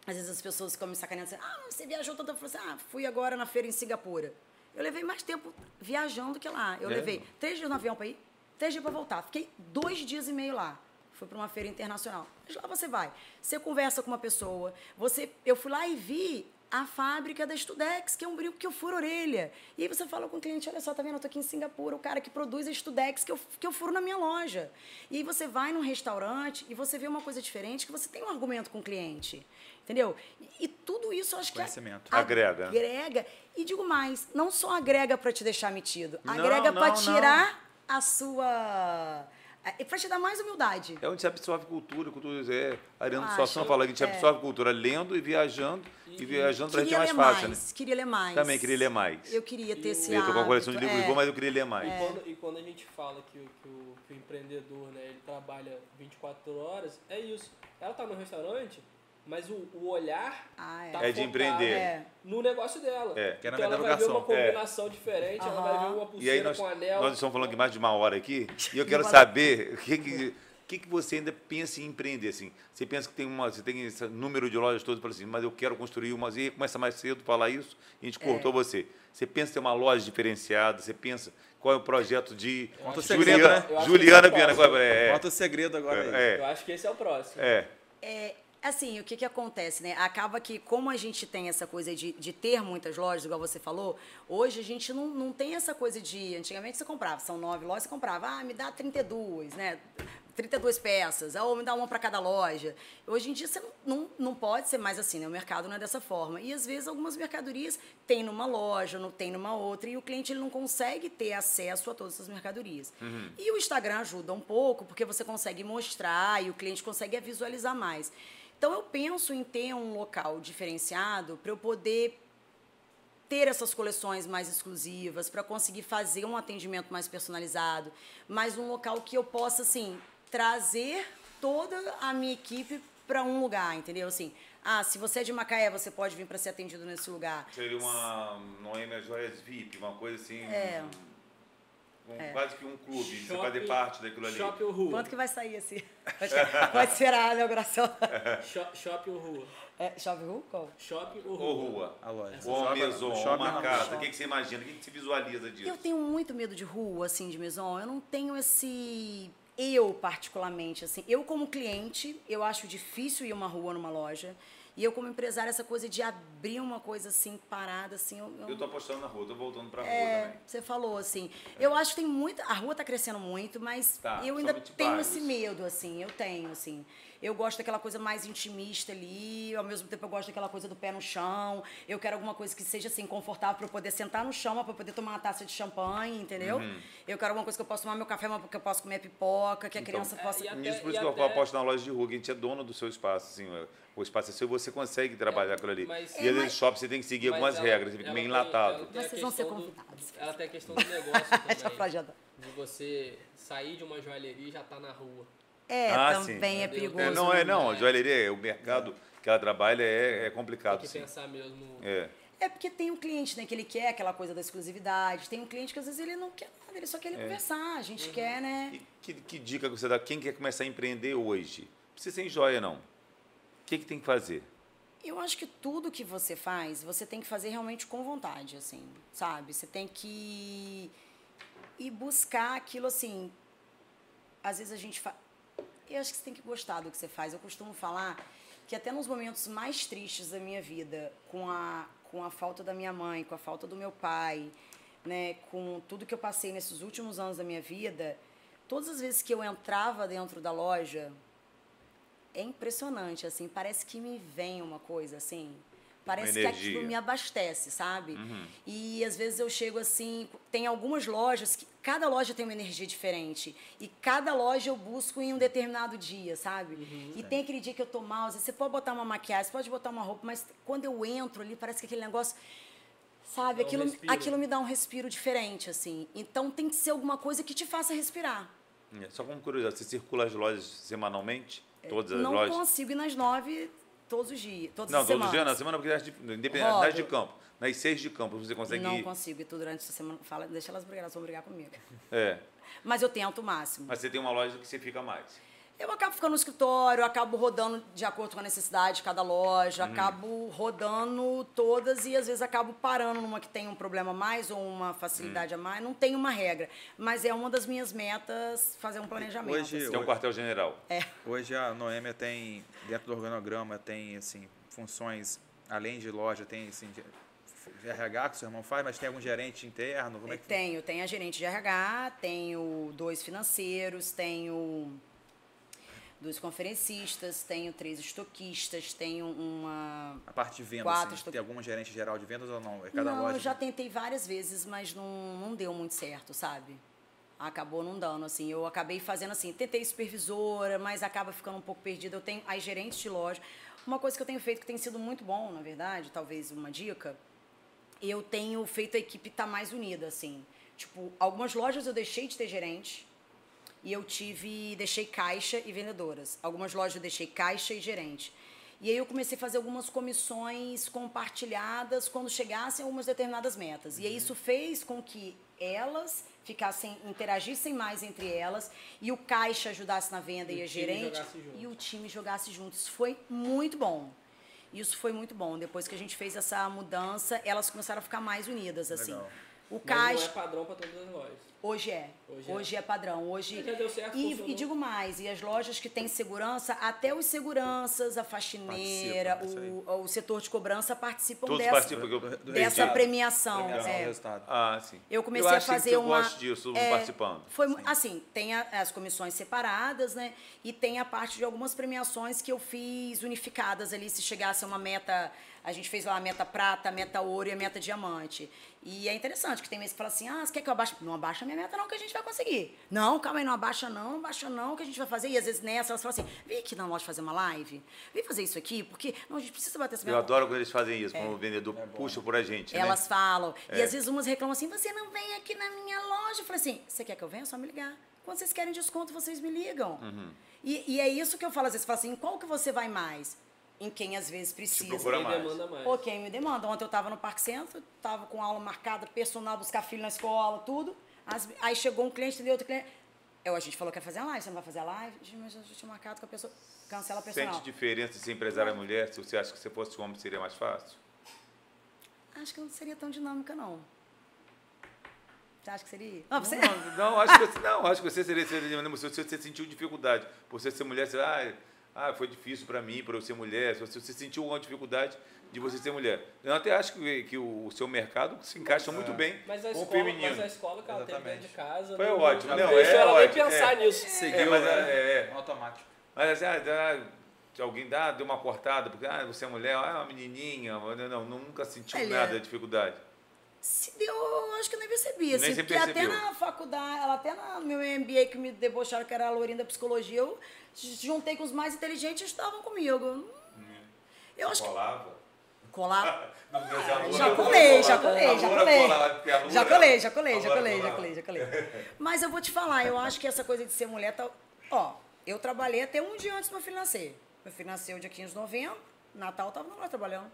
[SPEAKER 2] às vezes as pessoas ficam me sacaneando assim, ah, você viajou tanto, eu falo assim, ah, fui agora na feira em Singapura. Eu levei mais tempo viajando que lá. Eu
[SPEAKER 1] É?
[SPEAKER 2] levei três dias no avião para ir, três dias para voltar. Fiquei dois dias e meio lá. Fui para uma feira internacional. Mas lá você vai. Você conversa com uma pessoa. Você, eu fui lá e vi a fábrica da Studex, que é um brinco que eu furo a orelha. E aí você fala com o cliente, olha só, tá vendo? Eu tô aqui em Singapura, o cara que produz a Studex que eu, que eu furo na minha loja. E aí você vai num restaurante e você vê uma coisa diferente, que você tem um argumento com o cliente. Entendeu? E, e tudo isso eu acho que
[SPEAKER 4] Conhecimento.
[SPEAKER 1] Agrega.
[SPEAKER 2] agrega. E digo mais, não só agrega para te deixar metido, agrega para
[SPEAKER 1] não,
[SPEAKER 2] tirar a sua. Para te dar mais humildade.
[SPEAKER 1] É onde se absorve cultura, cultura é, a Ariana
[SPEAKER 2] Eu
[SPEAKER 1] Suassuna fala que a gente
[SPEAKER 2] é.
[SPEAKER 1] absorve cultura lendo e viajando, e, viajando pra gente é mais fácil,
[SPEAKER 2] mais,
[SPEAKER 1] né?
[SPEAKER 2] queria ler mais.
[SPEAKER 1] Também queria ler mais.
[SPEAKER 2] Eu queria ter esse
[SPEAKER 1] Eu tô com a coleção de livros
[SPEAKER 2] é.
[SPEAKER 1] bons, mas eu queria ler mais.
[SPEAKER 3] E, quando, e quando a gente fala que, o- que, o, que o empreendedor, né, ele trabalha 24 horas, é isso. Ela tá no restaurante, mas o, o olhar
[SPEAKER 2] Ah, é.
[SPEAKER 3] tá
[SPEAKER 1] É de
[SPEAKER 3] focado
[SPEAKER 1] empreender.
[SPEAKER 2] É.
[SPEAKER 3] no negócio dela.
[SPEAKER 1] É.
[SPEAKER 4] Que é na
[SPEAKER 3] então ela vai ver uma combinação diferente, ela vai ver uma
[SPEAKER 1] E
[SPEAKER 3] pulseira
[SPEAKER 1] aí nós,
[SPEAKER 3] com anel.
[SPEAKER 1] nós estamos falando aqui mais de uma hora aqui, e eu quero saber o que, que, que, que você ainda pensa em empreender, assim. Você pensa que tem uma, você tem esse número de lojas todas, fala assim, mas eu quero construir umas, e começa mais cedo a falar isso, e a gente cortou
[SPEAKER 2] É.
[SPEAKER 1] você. Você pensa em ter uma loja diferenciada, você pensa qual é o projeto de...
[SPEAKER 4] Conta o
[SPEAKER 1] Juliana,
[SPEAKER 4] segredo, né?
[SPEAKER 1] Juliana
[SPEAKER 3] é
[SPEAKER 1] Viana, é,
[SPEAKER 4] Conta o segredo agora aí.
[SPEAKER 1] é,
[SPEAKER 3] Eu acho que esse é o próximo.
[SPEAKER 1] é,
[SPEAKER 2] É, assim, o que, que acontece, né? Acaba que, como a gente tem essa coisa de, de ter muitas lojas, igual você falou, hoje a gente não, não tem essa coisa de. Antigamente você comprava, são nove lojas, você comprava, ah, me dá 32, né? 32 peças, ou me dá uma para cada loja. Hoje em dia você não, não, não pode ser mais assim, né? O mercado não é dessa forma. E às vezes algumas mercadorias tem numa loja, não tem numa outra, e o cliente ele não consegue ter acesso a todas essas mercadorias. E o Instagram ajuda um pouco, porque você consegue mostrar e o cliente consegue visualizar mais. Então eu penso em ter um local diferenciado para eu poder ter essas coleções mais exclusivas, para conseguir fazer um atendimento mais personalizado, mas um local que eu possa assim trazer toda a minha equipe para um lugar, entendeu? Assim, ah, se você é de Macaé, você pode vir para ser atendido nesse lugar.
[SPEAKER 1] Seria uma Noêmia Joias VIP, uma coisa assim.
[SPEAKER 2] É.
[SPEAKER 1] Um, um, Quase que um clube, você fazer parte daquilo ali.
[SPEAKER 3] Shopping ou rua?
[SPEAKER 2] Quanto que vai sair assim? Pode ser a inauguração.
[SPEAKER 3] Shopping ou rua?
[SPEAKER 2] É, shopping rua? Qual?
[SPEAKER 3] Shopping ou rua?
[SPEAKER 1] Ou rua.
[SPEAKER 4] A loja.
[SPEAKER 1] Ou uma
[SPEAKER 4] Shopping-
[SPEAKER 1] maison, ou
[SPEAKER 4] shopping
[SPEAKER 1] uma casa. O que, que você imagina? O que, que você visualiza disso?
[SPEAKER 2] Eu tenho muito medo de rua, assim, de maison. Eu não tenho esse. Eu, particularmente, assim. Eu, como cliente, eu acho difícil ir uma rua numa loja. E eu, como empresária, essa coisa de abrir uma coisa assim, parada, assim. Eu, eu-
[SPEAKER 1] Eu tô apostando na rua, tô voltando pra rua
[SPEAKER 2] É,
[SPEAKER 1] também.
[SPEAKER 2] você falou assim. Eu acho que tem muita. A rua tá crescendo muito, mas
[SPEAKER 1] Tá,
[SPEAKER 2] eu ainda tenho
[SPEAKER 1] bairros.
[SPEAKER 2] esse medo, assim. Eu tenho, assim. Eu gosto daquela coisa mais intimista ali, ao mesmo tempo eu gosto daquela coisa do pé no chão. Eu quero alguma coisa que seja assim confortável para eu poder sentar no chão, para eu poder tomar uma taça de champanhe, entendeu?
[SPEAKER 1] Uhum.
[SPEAKER 2] Eu quero alguma coisa que eu possa tomar meu café, mas que eu posso comer pipoca, que a
[SPEAKER 1] Então,
[SPEAKER 2] criança possa
[SPEAKER 3] e a-
[SPEAKER 1] Nisso, por
[SPEAKER 3] e
[SPEAKER 1] isso que eu
[SPEAKER 3] até-
[SPEAKER 1] aposto na loja de rua, que a gente é dono do seu espaço. Assim, o espaço é seu, você consegue trabalhar aquilo ali.
[SPEAKER 3] mas-
[SPEAKER 1] e
[SPEAKER 2] É,
[SPEAKER 1] às vezes
[SPEAKER 2] mas-
[SPEAKER 1] shopping você tem que seguir
[SPEAKER 3] Mas
[SPEAKER 1] algumas
[SPEAKER 3] ela-
[SPEAKER 1] regras, você fica meio enlatado.
[SPEAKER 2] Vocês vão ser
[SPEAKER 3] questão do-
[SPEAKER 2] convidados.
[SPEAKER 3] Ela tem a questão do negócio também. de você sair de uma joalheria e já tá na rua.
[SPEAKER 2] É,
[SPEAKER 1] Ah,
[SPEAKER 2] também
[SPEAKER 1] sim.
[SPEAKER 2] é
[SPEAKER 3] É,
[SPEAKER 2] perigoso.
[SPEAKER 1] É, não é,
[SPEAKER 2] né?
[SPEAKER 1] não. A joalheria, o mercado que ela trabalha é, é
[SPEAKER 3] Tem
[SPEAKER 1] complicado,
[SPEAKER 3] que
[SPEAKER 1] sim.
[SPEAKER 3] pensar mesmo.
[SPEAKER 1] É.
[SPEAKER 2] É porque tem um cliente, né, que ele quer aquela coisa da exclusividade. Tem um cliente que às vezes ele não quer nada, ele só quer ele conversar. A gente quer, né?
[SPEAKER 1] E que, que dica que você dá? Quem quer começar a empreender hoje? Não precisa ser em joia, não. O que, que tem que fazer?
[SPEAKER 2] Eu acho que tudo que você faz, você tem que fazer realmente com vontade, assim, sabe? Você tem que ir buscar aquilo assim. Às vezes a gente faz. Eu acho que você tem que gostar do que você faz. Eu costumo falar que até nos momentos mais tristes da minha vida, com a, com a falta da minha mãe, com a falta do meu pai, né, com tudo que eu passei nesses últimos anos da minha vida, todas as vezes que eu entrava dentro da loja, é impressionante, assim, parece que me vem uma coisa, assim, parece que
[SPEAKER 1] energia.
[SPEAKER 2] aquilo me abastece, sabe? E às vezes eu chego assim, tem algumas lojas que cada loja tem uma energia diferente e cada loja eu busco em um determinado dia, sabe? e tem aquele dia que eu tô mal, às vezes você pode botar uma maquiagem, você pode botar uma roupa, mas quando eu entro ali parece que aquele negócio Sabe,
[SPEAKER 3] Dá um
[SPEAKER 2] aquilo,
[SPEAKER 3] respiro.
[SPEAKER 2] aquilo me dá um respiro diferente, assim. Então tem que ser alguma coisa que te faça respirar.
[SPEAKER 1] É, Só como curiosidade, você circula as lojas semanalmente? Todas as
[SPEAKER 2] não
[SPEAKER 1] lojas?
[SPEAKER 2] consigo ir nas nove todos os dias, todas
[SPEAKER 1] Não,
[SPEAKER 2] as
[SPEAKER 1] todos os dias na semana, porque nas de, independente, nas de campo. Nas seis de campo, você consegue
[SPEAKER 2] Não consigo ir tudo durante essa semana. Fala, deixa elas brigar, elas vão brigar comigo.
[SPEAKER 1] É.
[SPEAKER 2] Mas eu tento o máximo.
[SPEAKER 1] Mas você tem uma loja que você fica mais.
[SPEAKER 2] Eu acabo ficando no escritório, acabo rodando de acordo com a necessidade de cada loja,
[SPEAKER 1] Uhum.
[SPEAKER 2] acabo rodando todas e às vezes acabo parando numa que tem um problema a mais ou uma
[SPEAKER 1] Uhum.
[SPEAKER 2] facilidade a mais. Não tem uma regra, mas é uma das minhas metas fazer um planejamento.
[SPEAKER 4] Hoje-
[SPEAKER 2] assim.
[SPEAKER 1] Tem um quartel-general.
[SPEAKER 4] Hoje a Noêmia tem, dentro do organograma, tem assim, funções, além de loja, tem assim, de- de RH que o seu irmão faz, mas tem algum gerente interno? Como é que
[SPEAKER 2] Tenho, tenho a gerente de RH, tenho dois financeiros, tenho dois conferencistas, tenho três estoquistas, tenho uma.
[SPEAKER 4] A parte de vendas,
[SPEAKER 2] Quatro,
[SPEAKER 4] assim, tem algum gerente geral de vendas ou não? É cada
[SPEAKER 2] não,
[SPEAKER 4] loja?
[SPEAKER 2] eu já tentei várias vezes, mas não, não deu muito certo, sabe? Acabou não dando, assim. Eu acabei fazendo assim, tentei supervisora, mas acaba ficando um pouco perdida. Eu tenho as gerentes de loja. Uma coisa que eu tenho feito que tem sido muito bom, na verdade, talvez uma dica, eu tenho feito a equipe estar mais unida, assim. Tipo, algumas lojas eu deixei de ter gerente e eu tive, deixei caixa e vendedoras. Algumas lojas eu deixei caixa e gerente. E aí eu comecei a fazer algumas comissões compartilhadas quando chegassem algumas determinadas metas. E aí isso fez com que elas ficassem, interagissem mais entre elas e o caixa ajudasse na venda
[SPEAKER 3] E
[SPEAKER 2] e, a gerente e o time jogasse junto. Isso foi muito bom. Isso foi muito bom. Depois que a gente fez essa mudança, elas começaram a ficar mais unidas, assim.
[SPEAKER 4] Legal.
[SPEAKER 2] O
[SPEAKER 3] Mas
[SPEAKER 2] caixa.
[SPEAKER 3] não é padrão para todas as lojas.
[SPEAKER 2] Hoje é.
[SPEAKER 3] Hoje
[SPEAKER 2] Hoje,
[SPEAKER 3] é.
[SPEAKER 2] é. padrão. Hoje.
[SPEAKER 3] Já deu certo,
[SPEAKER 2] e, e digo mais, e as lojas que têm segurança, até os seguranças, a faxineira, o, o setor de cobrança participam
[SPEAKER 1] Todos
[SPEAKER 2] dessa,
[SPEAKER 1] participam.
[SPEAKER 4] do- do-
[SPEAKER 2] dessa premiação.
[SPEAKER 4] Premiação
[SPEAKER 2] é.
[SPEAKER 4] resultado.
[SPEAKER 1] Ah, sim.
[SPEAKER 2] Eu comecei
[SPEAKER 1] eu
[SPEAKER 2] a
[SPEAKER 1] acho que
[SPEAKER 2] fazer
[SPEAKER 1] eu
[SPEAKER 2] uma.
[SPEAKER 1] gosto disso,
[SPEAKER 2] é,
[SPEAKER 1] participando.
[SPEAKER 2] Foi assim, tem a- as comissões separadas, né? E tem a parte de algumas premiações que eu fiz unificadas ali, se chegasse a uma meta A gente fez lá a meta prata, a meta ouro e a meta diamante. E é interessante que tem mês que fala assim: ah, você quer que eu abaixe? Não abaixa a minha meta, não, que a gente vai conseguir. Não, calma aí, não abaixa, não, não abaixa, não, que a gente vai fazer. E às vezes nessa elas falam assim: vem aqui na loja fazer uma live, vem fazer isso aqui, porque não, a gente precisa bater essa
[SPEAKER 1] Eu
[SPEAKER 2] meta.
[SPEAKER 1] adoro quando eles fazem isso, quando o vendedor puxa por a gente. né?
[SPEAKER 2] É Elas falam. E às vezes umas reclamam assim: você não vem aqui na minha loja. Eu falei assim: você quer que eu venha? É só me ligar. Quando vocês querem desconto, vocês me ligam.
[SPEAKER 1] Uhum.
[SPEAKER 2] E, e é isso que eu falo às vezes: falo assim, em qual que você vai mais? Em quem às vezes precisa.
[SPEAKER 1] procura
[SPEAKER 3] Quem
[SPEAKER 1] mais.
[SPEAKER 3] demanda mais.
[SPEAKER 2] Ou quem me demanda. Ontem eu estava no Parque Centro, estava com aula marcada, personal, buscar filho na escola, tudo. As- aí chegou um cliente, entendeu? Outro cliente. Eu, a gente falou que ia fazer a live, você não vai fazer a live? Gente, Mas eu já tinha marcado com a pessoa. Cancela a personal.
[SPEAKER 1] Sente diferença de ser empresária mulher? Se você acha que se fosse homem seria mais fácil?
[SPEAKER 2] Acho que não seria tão dinâmica, não. Você acha que seria? Não, você...
[SPEAKER 1] Não, não, acho que você, não, acho que você seria, seria se você, você sentiu dificuldade por você ser mulher, você, ah, ah, foi difícil para mim, para eu ser mulher, se você, você sentiu alguma dificuldade de você ser mulher. Eu até acho que, que o seu mercado se encaixa muito bem
[SPEAKER 3] Mas a
[SPEAKER 1] com o
[SPEAKER 3] escola,
[SPEAKER 1] feminino.
[SPEAKER 3] mas a escola que ela teve dentro de casa.
[SPEAKER 1] Foi
[SPEAKER 3] não-
[SPEAKER 1] ótimo,
[SPEAKER 3] não
[SPEAKER 1] não,
[SPEAKER 3] deixou
[SPEAKER 1] é
[SPEAKER 3] ela nem
[SPEAKER 1] ótimo,
[SPEAKER 3] pensar
[SPEAKER 1] é.
[SPEAKER 3] nisso.
[SPEAKER 1] É, mas é, é,
[SPEAKER 4] automático.
[SPEAKER 1] Mas assim, ah, alguém dá, deu uma cortada, porque ah, você é mulher, ah, é uma menininha, não, não, nunca sentiu nada de dificuldade.
[SPEAKER 2] Se deu, eu acho que eu nem percebi. Assim, porque até na faculdade, ela até no meu MBA que me debocharam, que era a da Psicologia, eu juntei com os mais inteligentes e estavam comigo. Eu acho que.
[SPEAKER 1] Colava. Não, não, já-
[SPEAKER 2] colei, já
[SPEAKER 1] não,
[SPEAKER 2] colei, já colei.
[SPEAKER 1] colava,
[SPEAKER 2] Já colei, já colei, já colei, já
[SPEAKER 1] colava.
[SPEAKER 2] colei, já colei. Mas eu vou te falar, eu acho que essa coisa de ser mulher tá. Ó, eu trabalhei até um dia antes do meu filho nascer. Meu filho nasceu dia 15 de novembro, Natal eu tava lá trabalhando.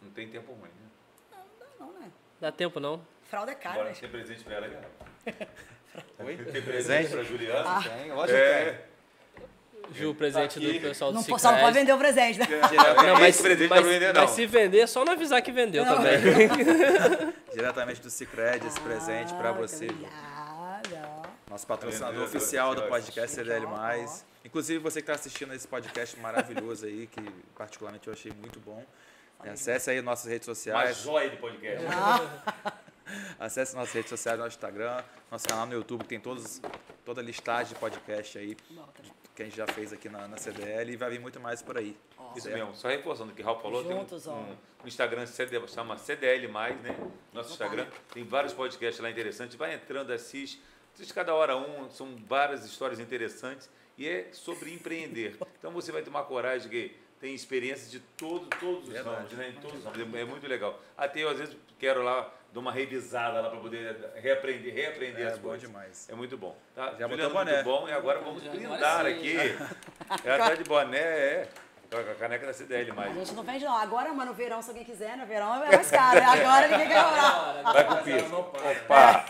[SPEAKER 1] Não tem tempo ruim, né?
[SPEAKER 2] Não, né?
[SPEAKER 3] Dá tempo, não?
[SPEAKER 2] Fralda é cara,
[SPEAKER 1] Agora
[SPEAKER 2] né?
[SPEAKER 1] tem presente pra ela, cara.
[SPEAKER 4] Oi?
[SPEAKER 1] Tem presente pra Juliana?
[SPEAKER 2] Ah.
[SPEAKER 4] Tem, lógico que
[SPEAKER 1] É,
[SPEAKER 3] Ju, o presente
[SPEAKER 1] aqui.
[SPEAKER 3] do pessoal do
[SPEAKER 2] Não,
[SPEAKER 3] Cicred.
[SPEAKER 2] só não pode vender o presente, né?
[SPEAKER 4] tem.
[SPEAKER 3] Não, mas,
[SPEAKER 1] presente
[SPEAKER 3] mas,
[SPEAKER 1] não vender, não.
[SPEAKER 3] mas se vender, é só não avisar que vendeu
[SPEAKER 2] Não.
[SPEAKER 3] também.
[SPEAKER 4] diretamente do Cicred, esse presente pra
[SPEAKER 2] Ah,
[SPEAKER 4] você.
[SPEAKER 2] muito obrigada.
[SPEAKER 4] Nosso patrocinador oficial do podcast CDL+.
[SPEAKER 2] ó.
[SPEAKER 4] Inclusive, você que está assistindo esse podcast maravilhoso aí, que particularmente eu achei muito bom. Acesse aí nossas redes
[SPEAKER 1] Uma
[SPEAKER 4] sociais.
[SPEAKER 1] joia de podcast.
[SPEAKER 4] Acesse nossas redes sociais, nosso Instagram, nosso canal no YouTube, que tem todos, toda a listagem de podcast aí que a gente já fez aqui na, na CDL e vai vir muito mais por aí.
[SPEAKER 1] Isso mesmo, só reforçando o que o Raul falou,
[SPEAKER 2] Juntos,
[SPEAKER 1] tem um, um, um Instagram CD, chama CDL+, né? Nosso Instagram, tem vários podcasts lá interessantes, vai entrando, assiste, assiste cada hora um, são várias histórias interessantes e é sobre empreender. Então você vai tomar coragem, que tem experiências de todo, todos os
[SPEAKER 4] Verdade.
[SPEAKER 1] ramos, né? Em todos os ramos, é, é muito legal. Até eu às vezes quero lá dar uma revisada lá para poder reaprender, reaprender
[SPEAKER 4] É
[SPEAKER 1] as
[SPEAKER 4] bom
[SPEAKER 1] coisas.
[SPEAKER 4] demais.
[SPEAKER 1] É muito bom. Tá?
[SPEAKER 4] Já
[SPEAKER 1] Juliana,
[SPEAKER 4] botou
[SPEAKER 1] muito
[SPEAKER 4] boné.
[SPEAKER 1] bom e agora vamos
[SPEAKER 3] Agora
[SPEAKER 1] brindar aqui. Ela tá de boné, é. Com a caneca da CDL+.
[SPEAKER 2] A gente não vende não. Agora, mas no verão, se alguém quiser, no verão é mais caro. né? Agora ninguém quer comprar.
[SPEAKER 1] Vai com o piso. Opa!